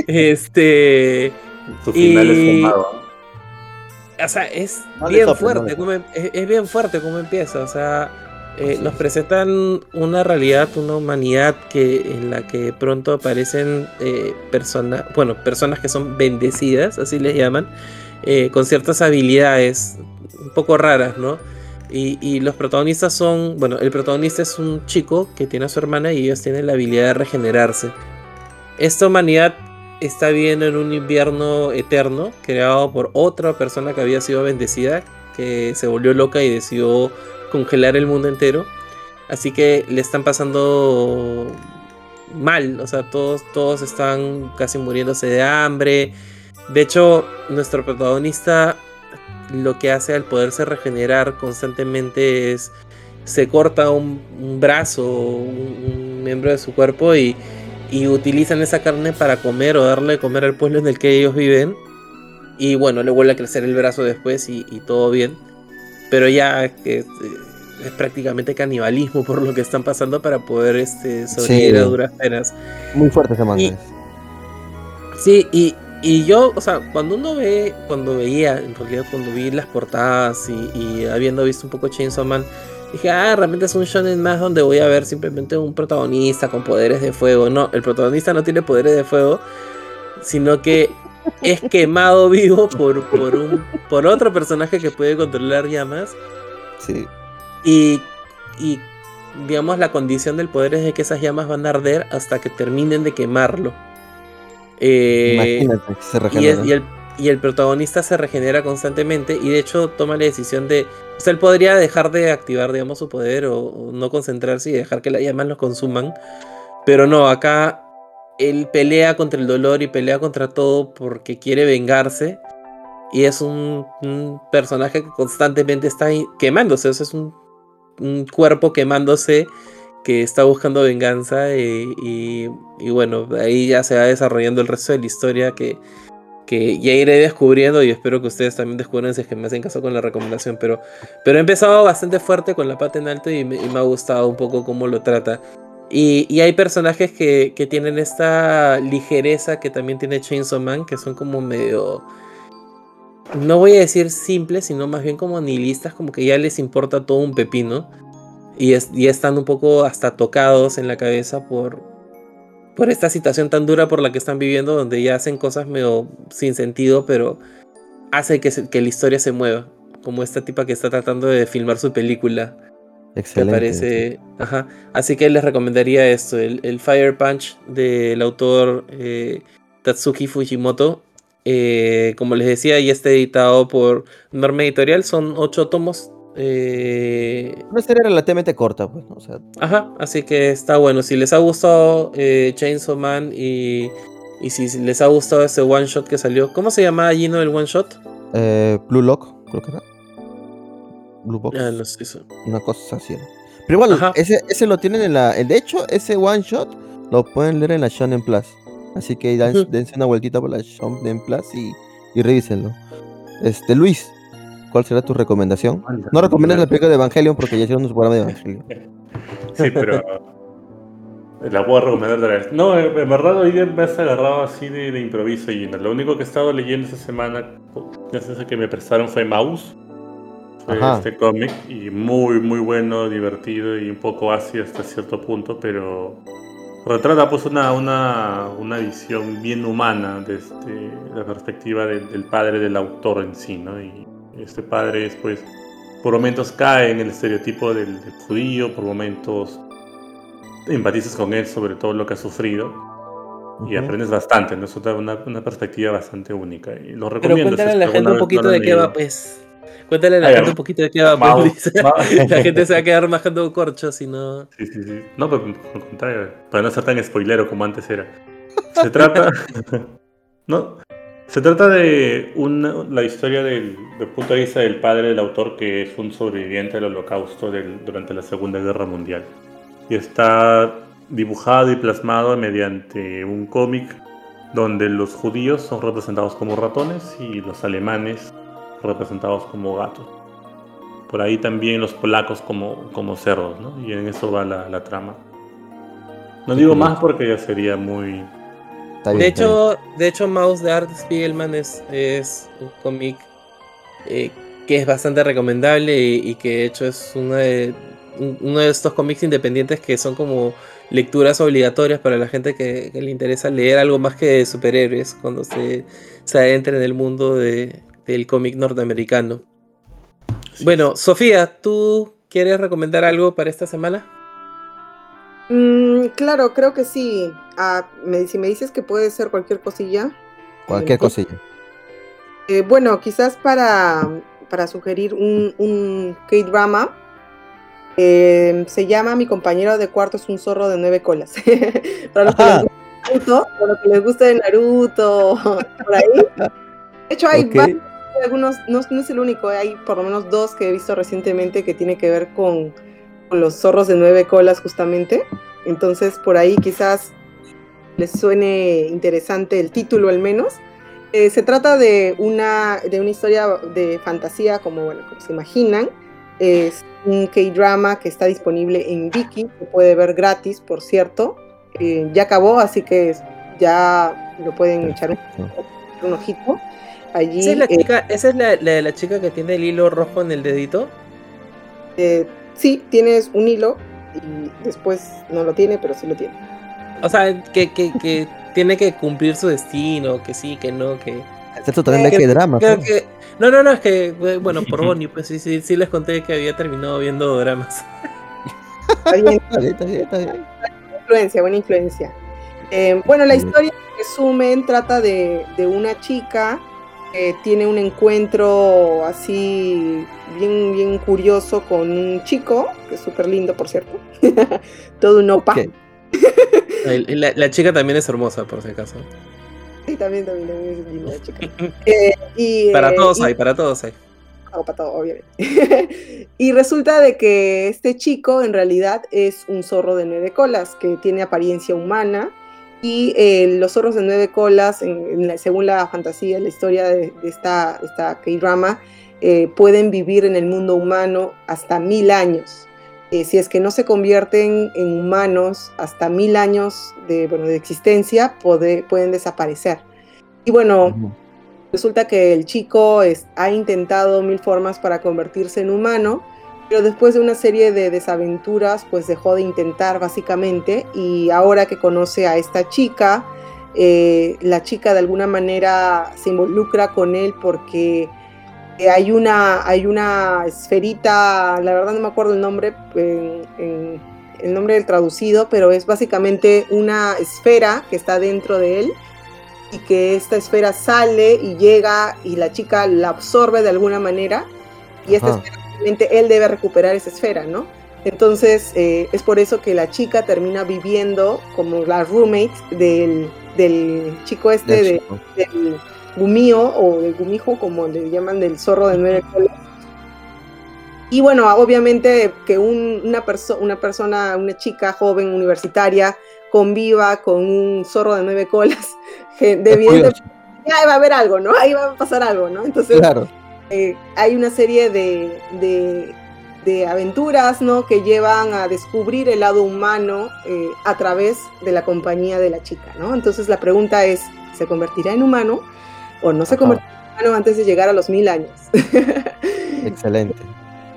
este. Su final es Y- fumado. O sea, es No bien fuerte, como em- es, es bien fuerte como empieza. O sea, eh, nos es. presentan una realidad, una humanidad que en la que pronto aparecen eh, personas, bueno, personas que son bendecidas, así les llaman, eh, con ciertas habilidades un poco raras, ¿no? Y, los protagonistas son, bueno, el protagonista es un chico que tiene a su hermana y ellos tienen la habilidad de regenerarse. Esta humanidad está viviendo en un invierno eterno creado por otra persona que había sido bendecida, que se volvió loca y decidió congelar el mundo entero. Así que le están pasando mal, o sea, todos, todos están casi muriéndose de hambre. De hecho, nuestro protagonista lo que hace al poderse regenerar constantemente es se corta un, un brazo, un, un miembro de su cuerpo y, y utilizan esa carne para comer o darle de comer al pueblo en el que ellos viven. Y bueno, le vuelve a crecer el brazo después y, y todo bien. Pero ya que es, eh, es prácticamente canibalismo por lo que están pasando para poder este, sobrevivir Sí. a duras penas. Muy fuerte ese manga. Sí, y, y yo, o sea, cuando uno ve, cuando veía, en realidad cuando vi las portadas y, y habiendo visto un poco Chainsaw Man, dije, ah, realmente es un shonen más donde voy a ver simplemente un protagonista con poderes de fuego. No, el protagonista no tiene poderes de fuego, sino que es quemado vivo por, por, un, por otro personaje que puede controlar llamas Sí. y, y, digamos, la condición del poder es de que esas llamas van a arder hasta que terminen de quemarlo. Eh, Imagínate, y, el, y, el, y el protagonista se regenera constantemente y de hecho toma la decisión de... O sea, él podría dejar de activar, digamos, su poder o, o no concentrarse y dejar que las llamas lo consuman. Pero no, acá él pelea contra el dolor y pelea contra todo porque quiere vengarse. Y es un, un personaje que constantemente está quemándose. O sea, es un, un cuerpo quemándose que está buscando venganza. Y, bueno, ahí ya se va desarrollando el resto de la historia que, que ya iré descubriendo. Y espero que ustedes también descubran si es que me hacen caso con la recomendación. Pero, pero he empezado bastante fuerte con la pata en alto y me, y me ha gustado un poco cómo lo trata. Y, y hay personajes que, que tienen esta ligereza que también tiene Chainsaw Man, que son como medio. No voy a decir simples, sino más bien como nihilistas, como que ya les importa todo un pepino. Y, es, y están un poco hasta tocados en la cabeza por, por esta situación tan dura por la que están viviendo, donde ya hacen cosas medio sin sentido, pero hace que, se- que la historia se mueva. Como esta tipa que está tratando de filmar su película. Me Excelente. parece. Ajá. Así que les recomendaría esto: el, el Fire Punch del autor eh, Tatsuki Fujimoto. Eh, como les decía, ya está editado por Norma Editorial. Son ocho tomos. Eh, Una serie relativamente corta, pues, ¿no? O sea, Ajá, así que está bueno. Si les ha gustado eh, Chainsaw Man y, y si les ha gustado ese one shot que salió, ¿cómo se llamaba Gino el one shot? eh, Blue Lock, creo que era. Blue Box. Ah, no sé eso. Una cosa así era. Pero igual, Ajá. ese, ese lo tienen en la. De hecho, ese one shot lo pueden leer en la Shonen Plus. Así que dense una vueltita por la Shonen Plus y, y revísenlo. Este, Luis, ¿cuál será tu recomendación? No recomiendas la película de Evangelion porque ya hicieron un programa de Evangelion. Sí, pero. La puedo recomendar otra vez. No, en verdad hoy día me has agarrado así de, de improviso y lo único que he estado leyendo esta semana, gracias a que me prestaron, fue Mouse. Fue este cómic y muy, muy bueno, divertido y un poco ácido hasta cierto punto, pero retrata pues una, una, una visión bien humana desde la perspectiva de- del padre del autor en sí, ¿no? Y este padre es pues por momentos cae en el estereotipo del, del judío, por momentos empatizas con él sobre todo lo que ha sufrido y aprendes bastante, ¿no? Es otra- una, una perspectiva bastante única y lo Pero recomiendo. cuéntale si a la gente un poquito no de qué va, pues. Cuéntale a la ya. gente un poquito de qué va, pues. La gente se va a quedar majando corchos si no. Sí, sí, sí. No, pero al contrario, para no ser tan spoilero como antes era. Se trata. no. Se trata de una- la historia del, del punto de vista del padre del autor, que es un sobreviviente del holocausto del- durante la Segunda Guerra Mundial. Y está dibujado y plasmado mediante un cómic donde los judíos son representados como ratones y los alemanes representados como gatos. Por ahí también los polacos como, como cerdos, ¿no? Y en eso va la, la trama. No digo más porque ya sería muy... Está bien, De está bien. hecho, de hecho, Mouse de Art Spiegelman es, es un cómic eh, que es bastante recomendable y, y que de hecho es una de- un- uno de estos cómics independientes que son como lecturas obligatorias para la gente que, que le interesa leer algo más que de superhéroes cuando se, se adentra en el mundo de- del cómic norteamericano. Bueno, Sofía, ¿tú quieres recomendar algo para esta semana? Mm, claro, creo que sí. Ah, me- si me dices que puede ser cualquier cosilla. Cualquier eh, cosilla. eh, bueno, quizás para, para sugerir un, un K-drama. eh, se llama Mi compañero de cuarto es un zorro de nueve colas. para los que les gusta Naruto, para los que les gusta de Naruto, por ahí. De hecho, hay varios, algunos, no, no es el único, hay por lo menos dos que he visto recientemente que tiene que ver con los zorros de nueve colas justamente. Entonces, por ahí quizás les suene interesante el título al menos. Eh, se trata de una, de una historia de fantasía, como, bueno, como se imaginan. Es un K-drama que está disponible en Viki, que puede ver gratis, por cierto. Eh, ya acabó, así que ya lo pueden echar un, un ojito. Allí, Esa es la eh, chica, esa es la, la- la chica que tiene el hilo rojo en el dedito. Sí, tienes un hilo y después no lo tiene, pero sí lo tiene. O sea, que, que, que tiene que cumplir su destino, que sí, que no, que... Es totalmente Eh, que drama. Creo que... No, no, no, es que, eh, bueno, por Bonnie, pues sí, sí, sí les conté que había terminado viendo dramas. Está bien, Está bien, está bien, está bien. influencia, buena influencia. Eh, bueno, la Mm. historia resumen, trata de, de una chica que tiene un encuentro así bien, bien curioso con un chico, que es súper lindo, por cierto. Todo un opa. Ok. El- La, la chica también es hermosa, por si acaso. Sí, también, también, también es linda la chica. Eh, y, Para eh, todos y- hay, para todos hay. Para todo, obviamente. y resulta de que este chico en realidad es un zorro de nueve colas que tiene apariencia humana y eh, los zorros de nueve colas, en- en la- según la fantasía, la historia de, de esta, esta K-drama, eh, pueden vivir en el mundo humano hasta mil años. Eh, si es que no se convierten en humanos hasta mil años de, bueno, de existencia, puede- pueden desaparecer. Y bueno. Resulta que el chico es- ha intentado mil formas para convertirse en humano, pero después de una serie de desaventuras, pues dejó de intentar básicamente. Y ahora que conoce a esta chica, eh, la chica de alguna manera se involucra con él porque hay una, hay una esferita, la verdad no me acuerdo el nombre, en- en- el nombre del traducido, pero es básicamente una esfera que está dentro de él y que esta esfera sale y llega y la chica la absorbe de alguna manera. Y esta esfera, obviamente, él debe recuperar esa esfera, ¿no? Entonces eh, es por eso que la chica termina viviendo como la roommate del, del chico este, de, chico. del gumío o del gumijo, como le llaman, del zorro de nueve colas. Y bueno, obviamente que un- una, perso- una persona, una chica joven universitaria conviva con un zorro de nueve colas, que de evidente- ya va a haber algo, ¿no? Ahí va a pasar algo, ¿no? Entonces Claro. Eh, hay una serie de, de- de aventuras, ¿no? Que llevan a descubrir el lado humano eh, a través de la compañía de la chica, ¿no? Entonces la pregunta es, ¿se convertirá en humano o no se Ajá. convertirá en humano antes de llegar a los mil años? Excelente.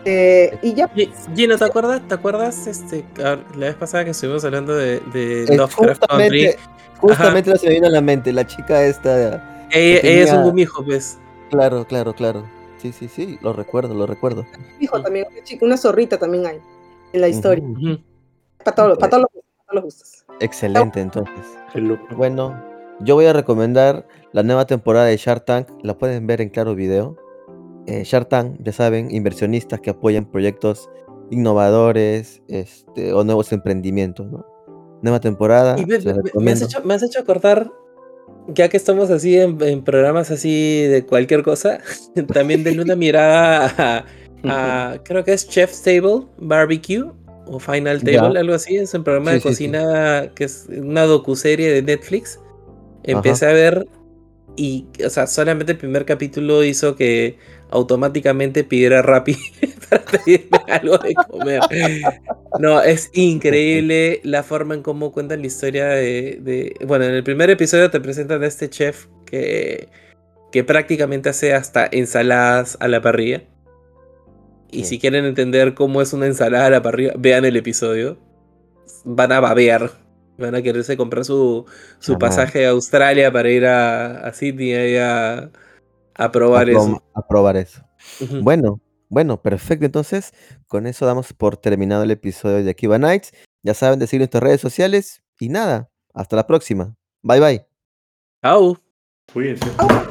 Eh, y ya Gi- Gino, ¿te acuerdas? ¿Te acuerdas este, la vez pasada que estuvimos hablando de, de Lovecraft Country? justamente, justamente se me vino a la mente, la chica esta. Ella, ella es un gumijo, pues. Claro, claro, claro. Sí, sí, sí, lo recuerdo, lo recuerdo. dijo también, una, chica, una zorrita también hay en la historia. Ujú. Ujú. Para todos, para todos los, para todos los gustos. Excelente, entonces. Bueno, yo voy a recomendar la nueva temporada de Shark Tank. La pueden ver en Claro Video. Eh, Shark Tank, ya saben, inversionistas que apoyan proyectos innovadores este, o nuevos emprendimientos, ¿no? Nueva temporada. Y me, has hecho, me has hecho acordar, ya que estamos así en, en programas así de cualquier cosa, también denle una mirada a, a- creo que es Chef's Table Barbecue o Final Ya. Table, algo así. Es un programa Sí, de sí, sí. cocina que es una docuserie de Netflix. Empecé a ver y, o sea, solamente el primer capítulo hizo que automáticamente pidiera Rappi para pedirme algo de comer. No, es increíble la forma en cómo cuentan la historia de, de- Bueno, en el primer episodio te presentan a este chef que, que prácticamente hace hasta ensaladas a la parrilla. Y si quieren entender cómo es una ensalada a la parrilla, vean el episodio. Van a babear. Van a quererse comprar su, su pasaje a Australia para ir a, a Sydney ahí a, a probar a, eso. prom- a probar eso. Bueno, bueno, perfecto. Entonces, con eso damos por terminado el episodio de Akiba Nights. Ya saben de seguir nuestras redes sociales. Y nada, hasta la próxima. Bye bye. Chao. Cuídense. Au.